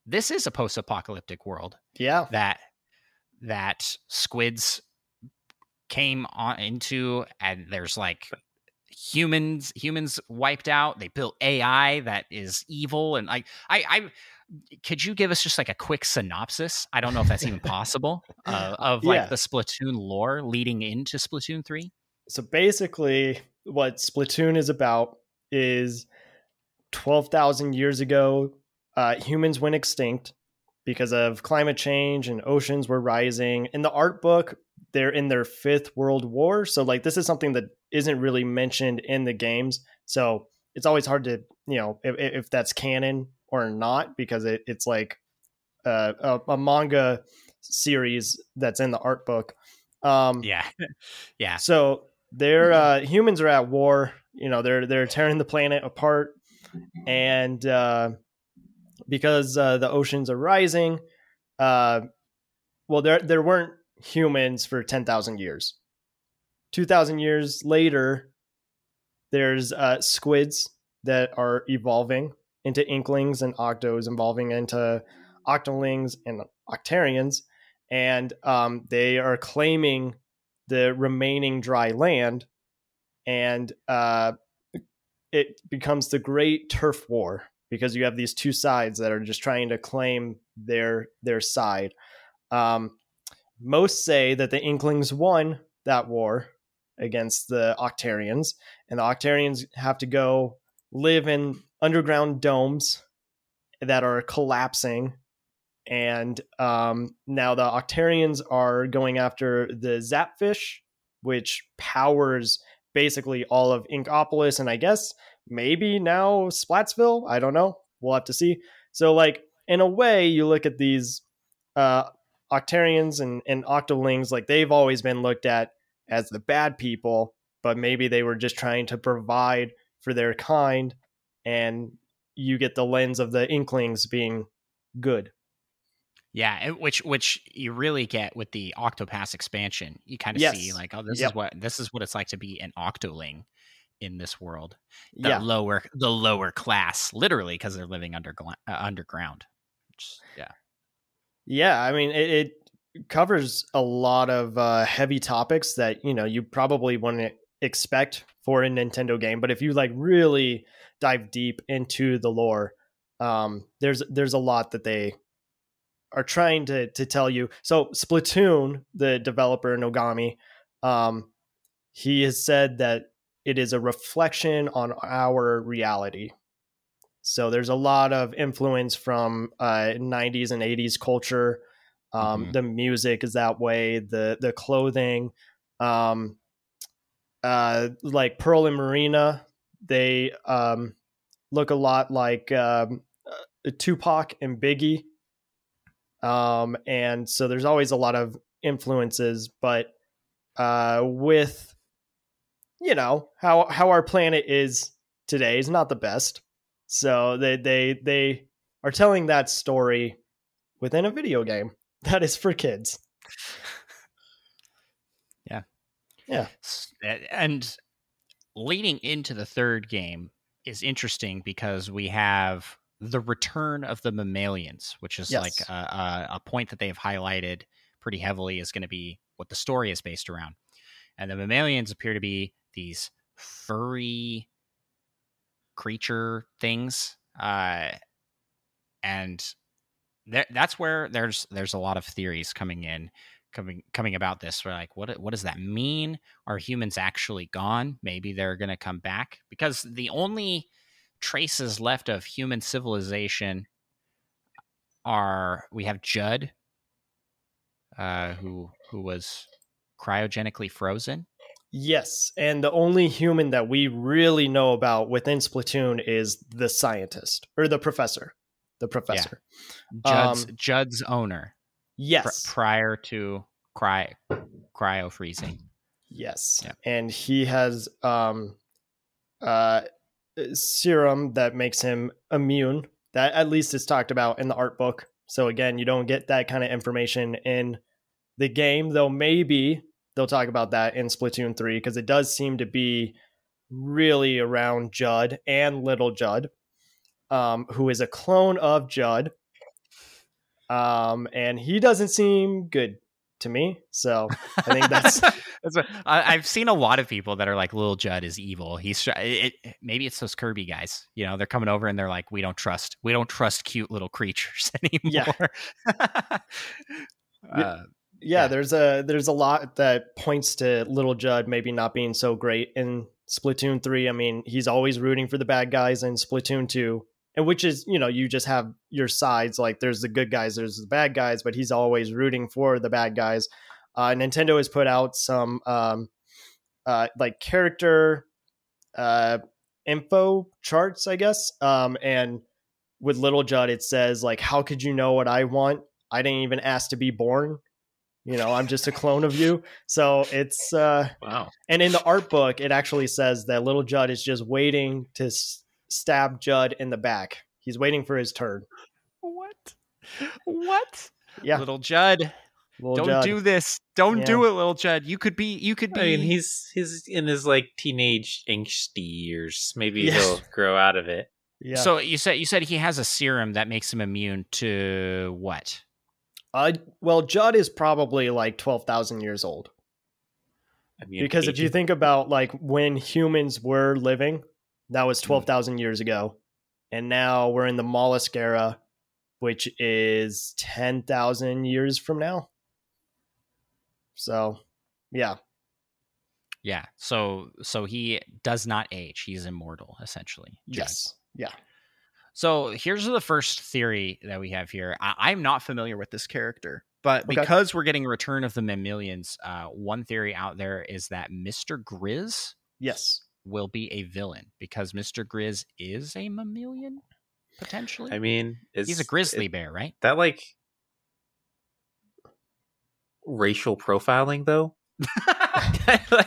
this is a post-apocalyptic world. Yeah. That that squids came on into and there's like humans humans wiped out they built ai that is evil and like i i could you give us just like a quick synopsis? I don't know if that's even [laughs] possible uh, of like yeah. the Splatoon lore leading into Splatoon 3. So basically, what Splatoon is about is 12,000 years ago, uh, humans went extinct because of climate change and oceans were rising. In the art book, they're in their fifth world war. So, like, this is something that isn't really mentioned in the games. So, it's always hard to, you know, if, if that's canon or not because it, it's like a, a, a, manga series that's in the art book. Um, yeah, [laughs] yeah. So they're uh, humans are at war. You know, they're they're tearing the planet apart, and uh, because uh, the oceans are rising, uh, well, there there weren't humans for ten thousand years. Two thousand years later, there's uh, squids that are evolving into inklings and octos, evolving into octolings and octarians, and um, they are claiming the remaining dry land, and uh, it becomes the Great Turf War because you have these two sides that are just trying to claim their their side. Um, most say that the Inklings won that war against the Octarians, and the Octarians have to go live in underground domes that are collapsing. And um, now the Octarians are going after the Zapfish, which powers basically all of Inkopolis, and I guess maybe now Splatsville. I don't know. We'll have to see. So, like in a way, you look at these uh, Octarians and, and Octolings, like they've always been looked at as the bad people, but maybe they were just trying to provide for their kind, and you get the lens of the Inklings being good. Yeah, which which you really get with the Octopass expansion. You kind of yes. see like, oh, this yep. is what this is what it's like to be an Octoling in this world. The yeah. lower the lower class, literally, because they're living under uh, underground. Which, yeah, yeah. I mean, it, it covers a lot of uh, heavy topics that you know you probably wouldn't expect for a Nintendo game. But if you like really dive deep into the lore, um, there's there's a lot that they are trying to to tell you. So Splatoon, the developer Nogami, um, he has said that it is a reflection on our reality. So there's a lot of influence from uh, 90s and 80s culture. Um, mm-hmm. The music is that way. The the clothing, um, uh, like Pearl and Marina, they um, look a lot like um, uh, Tupac and Biggie. Um, and so there's always a lot of influences, but uh, with you know how how our planet is today is not the best. So they they they are telling that story within a video game [laughs] that is for kids. [laughs] yeah. Yeah. And leading into the third game is interesting because we have the return of the mammalians, which is yes. like a, a, point that they have highlighted pretty heavily is going to be what the story is based around. And the mammalians appear to be these furry creature things uh, and that's where there's there's a lot of theories coming in coming coming about this we're like what what does that mean are humans actually gone maybe they're going to come back because the only traces left of human civilization are we have judd uh, who who was cryogenically frozen Yes, and the only human that we really know about within Splatoon is the scientist or the professor. The professor. Yeah. Judd's, um, Judd's owner. Yes. Pr- prior to cry cryo freezing. Yes. Yeah. And he has um uh serum that makes him immune. That at least is talked about in the art book. So again, you don't get that kind of information in the game, though maybe they'll talk about that in Splatoon 3 because it does seem to be really around Judd and Little Judd, um, who is a clone of Judd. Um, and he doesn't seem good to me. So I think that's. [laughs] that's what, I, have seen a lot of people that are like, "Little Judd is evil." He's it, it, maybe it's those Kirby guys. You know, they're coming over and they're like, "We don't trust, we don't trust cute little creatures [laughs] anymore." Yeah. uh, yeah, yeah, there's a there's a lot that points to Little Judd maybe not being so great in Splatoon 3. I mean, he's always rooting for the bad guys in Splatoon 2. And which is, you know, you just have your sides like there's the good guys, there's the bad guys, but he's always rooting for the bad guys. Uh, Nintendo has put out some um, uh, like character uh, info charts, I guess. Um, and with Little Judd, it says like, "How could you know what I want? I didn't even ask to be born." you know i'm just a clone of you. So it's uh wow. and in the art book it actually says that little judd is just waiting to s- stab judd in the back. He's waiting for his turn. What? What? Yeah. Little judd Lil Don't Judd. do this. Don't Yeah. do it, little Judd. You could be. You could be. I mean, he's he's in his like teenage angsty years. Maybe Yeah. he'll [laughs] grow out of it. Yeah. So you said you said he has a serum that makes him immune to what? uh, well, Judd is probably like twelve thousand years old. I mean, because if you think about like when humans were living, that was Hmm. 12,000 years ago. And now we're in the mollusk era, which is 10,000 years from now. So, yeah. Yeah. So so he does not age. He's immortal, essentially. Judd. Yes. Yeah. So here's the first theory that we have here. I- I'm not familiar with this character, but Okay. because we're getting Return of the Mammalians, uh, one theory out there is that Mr. Grizz Yes. will be a villain because Mr. Grizz is a mammalian, potentially. I mean, is, He's a grizzly is bear, right? that like racial profiling though? Like,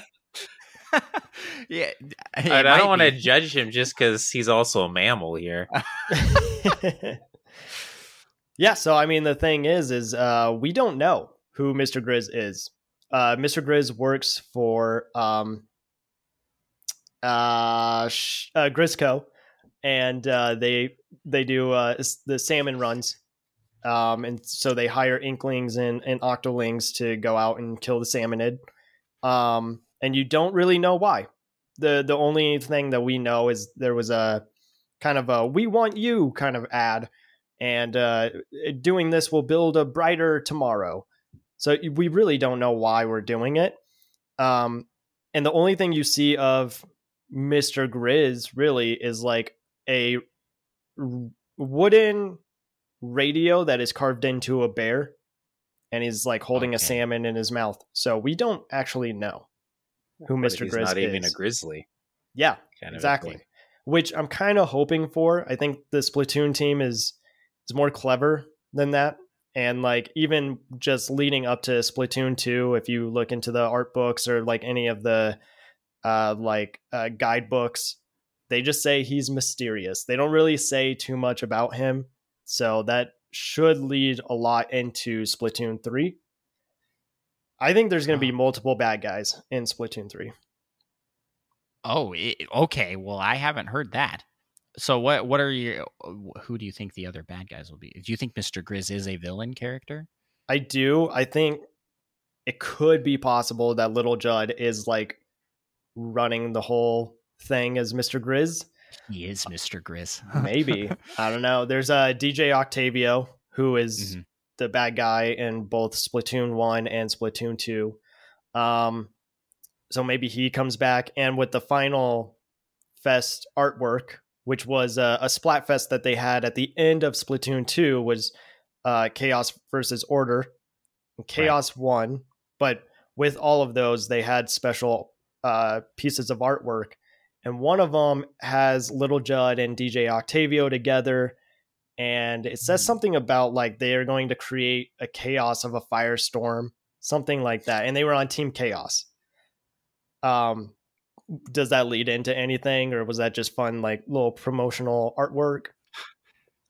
[laughs] yeah. I, don't want to judge him just because he's also a mammal here. [laughs] yeah, so I mean the thing is is uh we don't know who Mr. Grizz is. Uh Mr. Grizz works for um uh, sh- uh Grizzco and uh they they do uh the salmon runs. Um and so they hire inklings and and octolings to go out and kill the salmonid. Um and you don't really know why. The the only thing that we know is there was a kind of a we want you kind of ad and uh, doing this will build a brighter tomorrow so we really don't know why we're doing it um, and the only thing you see of mr grizz really is like a wooden radio that is carved into a bear and he's like holding a salmon in his mouth. So we don't actually know who if mr he's grizz not even a grizzly. yeah Kind exactly. which i'm kind of hoping for. I think the splatoon team is is more clever than that. And like even just leading up to splatoon 2 if you look into the art books or like any of the uh like uh guidebooks they just say he's mysterious. They don't really say too much about him so that should lead a lot into splatoon 3 i think there's going to be multiple bad guys in splatoon 3 Oh, okay. Well, I haven't heard that. So what? What are you? Who do you think the other bad guys will be? Do you think Mr. Grizz is a villain character? I do. I think it could be possible that Little Judd is like running the whole thing as Mr. Grizz. He is Mr. Grizz. [laughs] Maybe. I don't know. There's a uh, DJ Octavio who is Mhm. the bad guy in both Splatoon 1 and Splatoon 2. Um so maybe he comes back and with the final fest artwork which was a, a splatfest that they had at the end of Splatoon 2 was uh Chaos versus Order. Chaos won, but with all of those they had special uh pieces of artwork and one of them has Little Judd and DJ Octavio together and it says something about like they are going to create a chaos of a firestorm, something like that. And they were on Team Chaos. Um, does that lead into anything, or was that just fun, like little promotional artwork?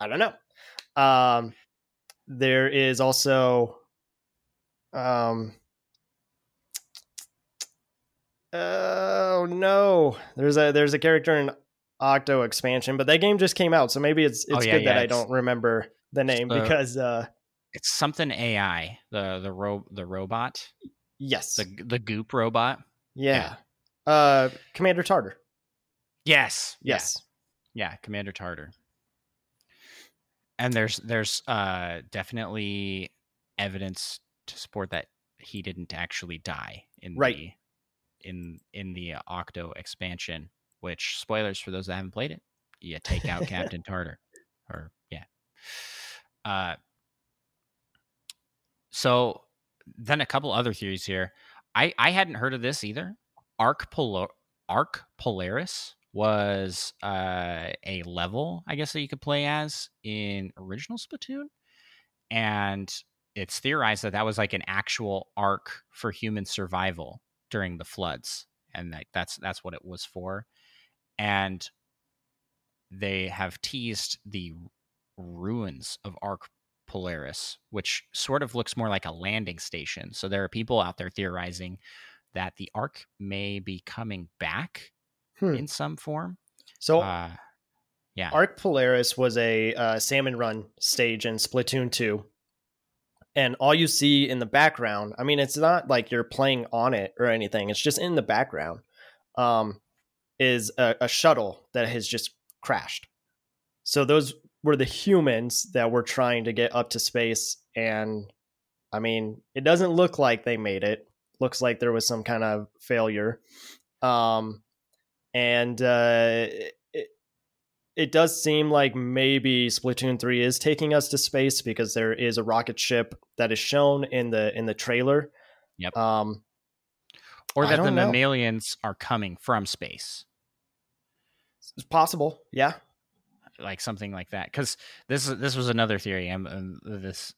I don't know. Um, there is also, um, oh no, there's a there's a character in Octo expansion, but that game just came out, so maybe it's it's Oh, yeah, good yeah, that I don't remember the name the- because uh It's something AI. The the ro- the robot. yes. The the goop robot. yeah. Uh Commander Tartar. Yes. Yeah. Yes. Yeah, Commander Tartar. And there's there's uh definitely evidence to support that he didn't actually die in Right. the in in the uh, Octo expansion, which spoilers for those that haven't played it. You take out [laughs] Captain Tartar. Or yeah. Uh so then a couple other theories here. I I hadn't heard of this either. Ark Polo- Ark Polaris was uh, a level, I guess, that you could play as in original Splatoon, and it's theorized that that was like an actual ark for human survival during the floods, and that, that's that's what it was for. And they have teased the ruins of Ark Polaris, which sort of looks more like a landing station. So there are people out there theorizing that the Ark may be coming back Hmm. in some form. So Uh, yeah. Ark Polaris was a uh, salmon run stage in Splatoon 2. And all you see in the background, I mean, it's not like you're playing on it or anything, it's just in the background, um, is a, a shuttle that has just crashed. So those were the humans that were trying to get up to space. And I mean, it doesn't look like they made it. Looks like there was some kind of failure. Um, and uh, it, does seem like maybe Splatoon 3 is taking us to space because there is a rocket ship that is shown in the in the trailer. Yep. Um or that the don't know. mammalians are coming from space. it's possible. Yeah. like something like that because this this was another theory and this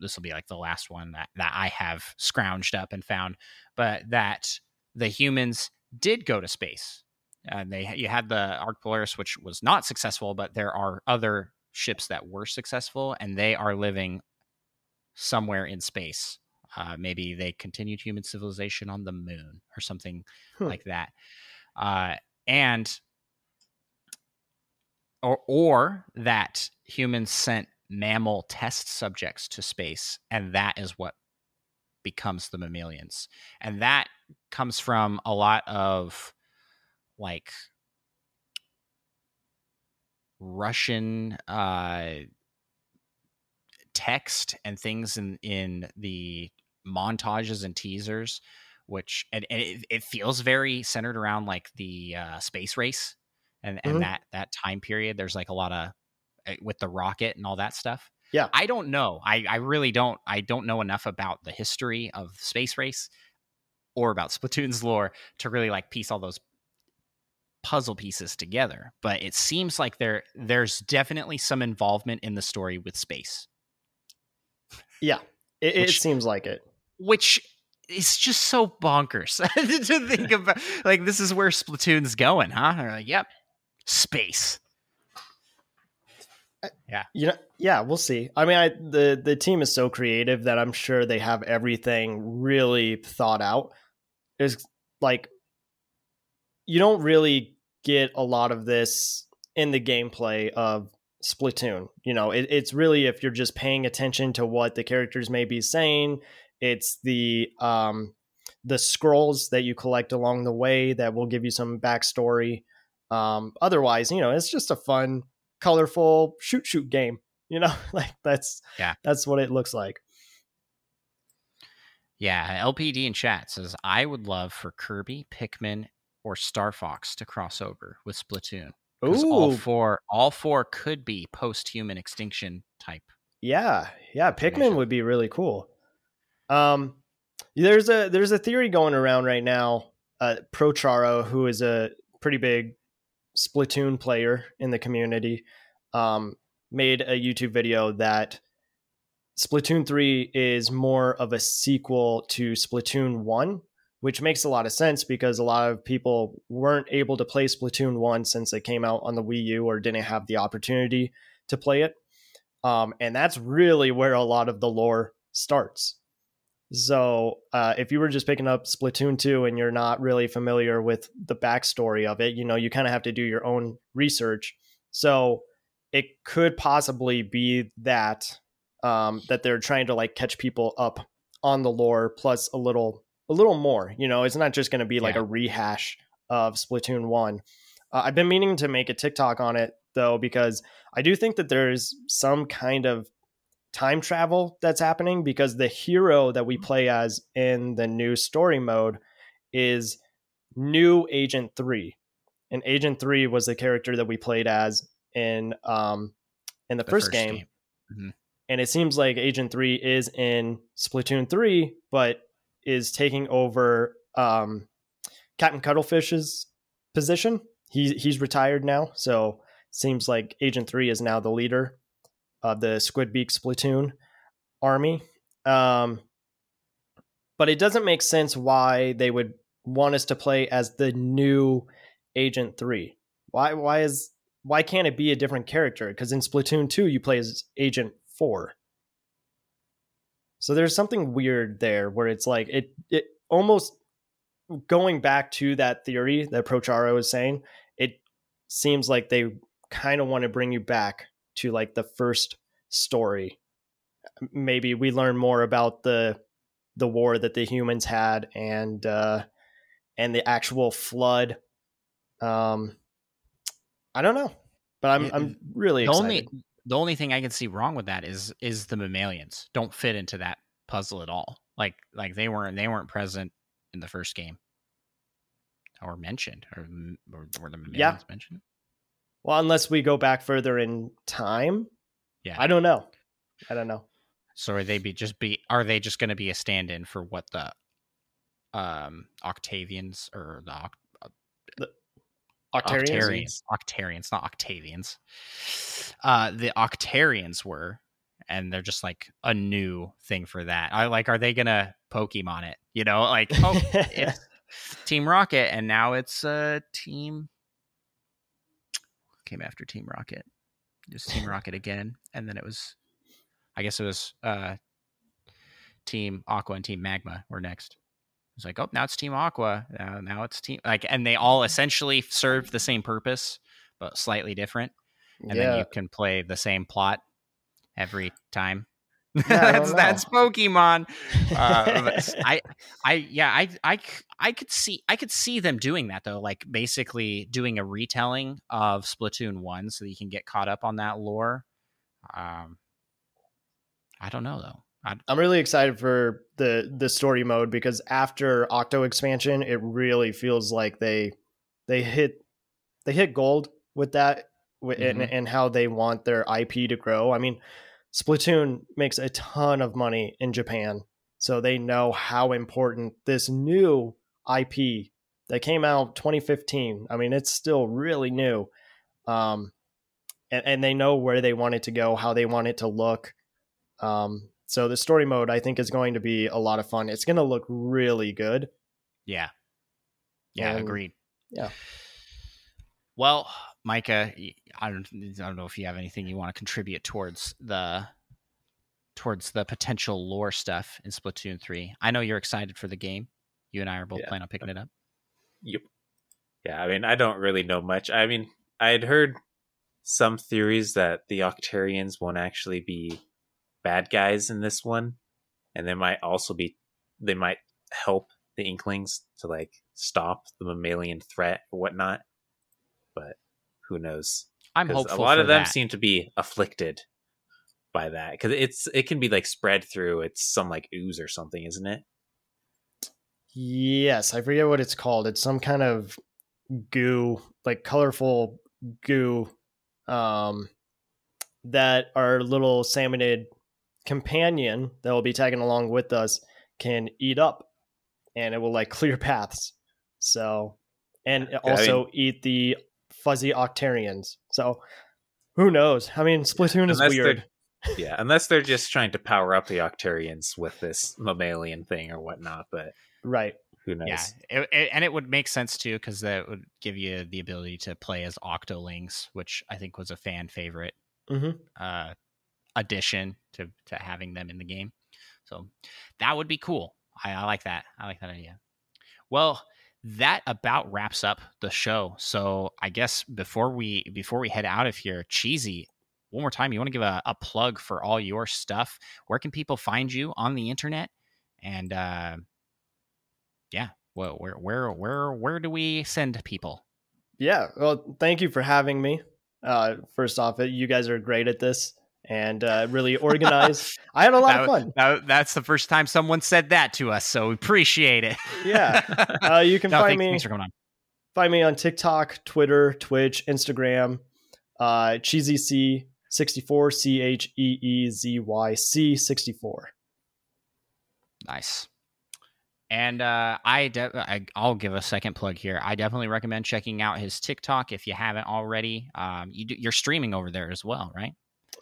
this will be like the last one that that I have scrounged up and found but that the humans did go to space and they you had the Ark Polaris which was not successful but there are other ships that were successful and they are living somewhere in space. Uh, maybe they continued human civilization on the moon or something Hmm. like that. Uh, and or or that humans sent mammal test subjects to space and that is what becomes the mammalians. And that comes from a lot of like russian uh text and things in in the montages and teasers which and, and it, it feels very centered around like the uh, space race and and Mhm. that that time period there's like a lot of uh, with the rocket and all that stuff Yeah. i don't know i i really don't i don't know enough about the history of space race or about [laughs] splatoon's lore to really like piece all those puzzle pieces together but it seems like there there's definitely some involvement in the story with space Yeah. It, it seems like it. which is just so bonkers [laughs] to think [laughs] about. Like, this is where Splatoon's going, huh? They're like, yep, space. Yeah you know, yeah, we'll see. I mean, I, the the team is so creative that I'm sure they have everything really thought out. It's like you don't really get a lot of this in the gameplay of Splatoon. You know, it, it's really if you're just paying attention to what the characters may be saying. It's the um the scrolls that you collect along the way that will give you some backstory. Um, otherwise, you know, it's just a fun colorful shoot shoot game. You know, [laughs] like that's Yeah. that's what it looks like. Yeah, LPD in chat says, I would love for Kirby, Pikmin, or Star Fox to cross over with Splatoon. 'Cause all four, all four could be post-human extinction type. yeah, yeah. Pikmin would be really cool. Um, there's a there's a theory going around right now. Uh, Procharo, who is a pretty big Splatoon player in the community, um, made a YouTube video that Splatoon 3 is more of a sequel to Splatoon 1, which makes a lot of sense because a lot of people weren't able to play Splatoon 1 since it came out on the Wii U or didn't have the opportunity to play it. Um, and that's really where a lot of the lore starts. So, uh, if you were just picking up Splatoon 2 and you're not really familiar with the backstory of it, you know, you kind of have to do your own research. So, it could possibly be that um, that they're trying to like catch people up on the lore plus a little a little more you know it's not just going to be like a rehash of splatoon 1 uh, i've been meaning to make a tiktok on it though because i do think that there's some kind of time travel that's happening because the hero that we play as in the new story mode is new agent 3 and agent 3 was the character that we played as in um in the, The first, first game, game. Mhm. and it seems like agent 3 is in splatoon 3 but is taking over um captain cuttlefish's position. He he's retired now so seems like agent 3 is now the leader of the squidbeak splatoon army. Um but it doesn't make sense why they would want us to play as the new agent 3 why why is why can't it be a different character? Because in splatoon 2 you play as agent 4 So there's something weird there where it's like it it almost going back to that theory that Procharo was saying, it seems like they kind of want to bring you back to like the first story. Maybe we learn more about the the war that the humans had and uh and the actual flood. Um I don't know. But I'm I'm really excited. only the only thing I can see wrong with that is is the mammalians don't fit into that puzzle at all. Like like they weren't they weren't present in the first game or mentioned or, or were the mammalians Yeah. mentioned? Well, unless we go back further in time. Yeah. I don't know. I don't know. So are they be just be are they just going to be a stand-in for what the um Octavians or the Oct- Octarians. Octarians, not Octavians. Uh, the Octarians were, and they're just like a new thing for that. I like, are they gonna Pokemon it? You know, like [laughs] oh, it's Team Rocket, and now it's uh Team came after Team Rocket. It was Team [laughs] Rocket again, and then it was, I guess it was uh Team Aqua and Team Magma were next. It's like, oh, now it's Team Aqua. Uh, now it's Team like, and they all essentially serve the same purpose, but slightly different. And then you can play the same plot every time. [laughs] I don't that's that's Pokemon. Uh, but [laughs] I, yeah I, I I, I, I could see, I could see them doing that though. Like basically doing a retelling of Splatoon one, so that you can get caught up on that lore. Um, I don't know though. I'm really excited for the the story mode because after Octo expansion, it really feels like they they hit they hit gold with that wi- and, and how they want their IP to grow. I mean, Splatoon makes a ton of money in Japan, so they know how important this new IP that came out 2015. I mean, it's still really new, um, and, and they know where they want it to go, how they want it to look. Um, so the story mode, I think, is going to be a lot of fun. It's going to look really good. Yeah. Yeah, And- agreed. yeah. Well, Micah, y- I don't, I don't know if you have anything you want to contribute towards the towards the potential lore stuff in Splatoon 3. I know you're excited for the game. You and I are both Yeah. planning on picking it up. Yep. Yeah, I mean, I don't really know much. I mean, I had heard some theories that the Octarians won't actually be bad guys in this one, and they might also be they might help the Inklings to like stop the mammalian threat or whatnot. But who knows? I'm hopeful a lot for of them that. seem to be afflicted by that because it's it can be like spread through it's some like ooze or something, isn't it? Yes, I forget what it's called. It's some kind of goo, like colorful goo, um, that our little salmonid companion that will be tagging along with us can eat up, and it will like [laughs] clear paths. So, and I also eat the fuzzy Octarians. So, who knows? I mean, Splatoon is Unless weird. [laughs] yeah, unless they're just trying to power up the Octarians with this mammalian thing or whatnot, but Right. who knows? Yeah, it, it- and it would make sense too because that would give you the ability to play as Octolings, which I think was a fan favorite Mhm. uh, addition to to having them in the game. So that would be cool. I, I like that. I like that idea. Well, that about wraps up the show. So I guess before we before we head out of here, cheesy. One more time, you want to give a, a plug for all your stuff? Where can people find you on the internet? And uh, yeah, well, where where where where do we send people? Yeah. Well, thank you for having me. Uh, first off, you guys are great at this and uh, really organized. [laughs] I had a lot of fun. that- that's the first time someone said that to us, so we appreciate it. Yeah. [laughs] Uh, you can No, find thanks, me thanks for coming on. find me on TikTok, Twitter, Twitch, Instagram, uh, Cheesy C sixty four C H E E Z Y C sixty four. Nice. And uh, I, de- I, I'll give a second plug here. I definitely recommend checking out his TikTok if you haven't already. Um, you do, you're streaming over there as well, right?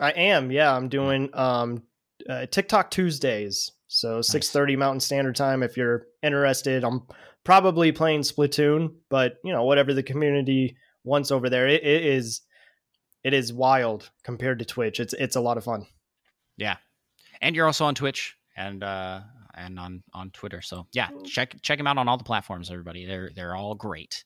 I am. Yeah, I'm doing um, uh, TikTok Tuesdays. So six thirty Mountain Standard Time. If you're interested, I'm probably playing Splatoon, but you know whatever the community wants over there, it, it is it is wild compared to Twitch. It's it's a lot of fun. Yeah. And you're also on Twitch. and uh, and on on Twitter. So yeah, check check him out on all the platforms. Everybody, they're they're all great.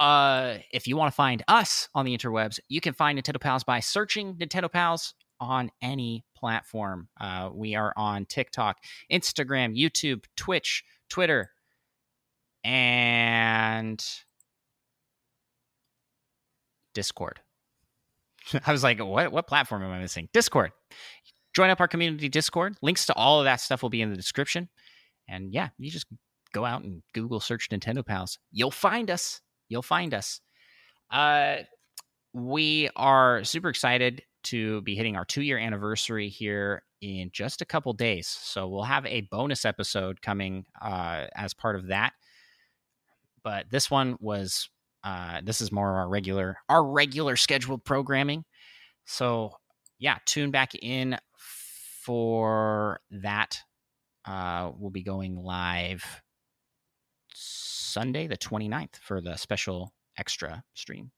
Uh, if you want to find us on the interwebs, you can find Nintendo Pals by searching Nintendo Pals on any platform. Uh, we are on TikTok, Instagram, YouTube, Twitch, Twitter, and Discord. [laughs] I was like, what what platform am I missing? Discord. Join up our community Discord. Links to all of that stuff will be in the description. And yeah, you just go out and Google search Nintendo Pals. You'll find us. You'll find us. Uh, we are super excited to be hitting our two year anniversary here in just a couple days. So we'll have a bonus episode coming uh, as part of that. But this one was uh, this is more of our regular our regular scheduled programming. So yeah, tune back in for that. Uh, we'll be going live Sunday, the 29th, for the special extra stream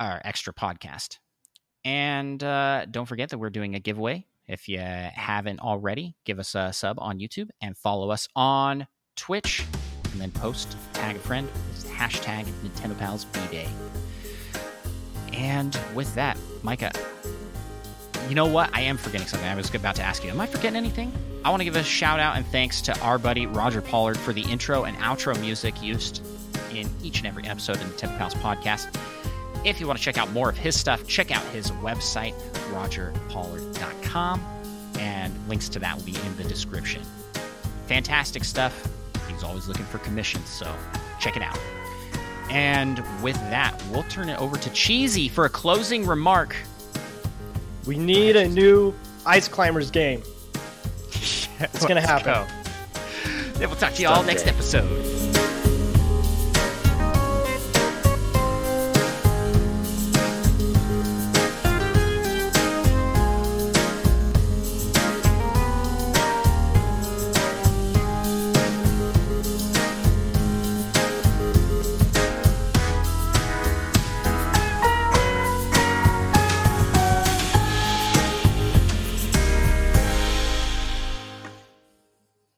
or extra podcast. And uh, don't forget that we're doing a giveaway. If you haven't already, give us a sub on YouTube and follow us on Twitch and then post, tag a friend, hashtag Nintendo Pals B Day. And with that, Micah, you know what? I am forgetting something. I was about to ask you. Am I forgetting anything? I want to give a shout out and thanks to our buddy Roger Pollard for the intro and outro music used in each and every episode of the Nintendo Pals podcast. If you want to check out more of his stuff, check out his website, rogerpollard.com, and links to that will be in the description. Fantastic stuff. He's always looking for commissions, so check it out. And with that, we'll turn it over to Cheesy for a closing remark. We need a new Ice Climbers game. It's gonna happen. [laughs] Then we'll talk to you all next episode.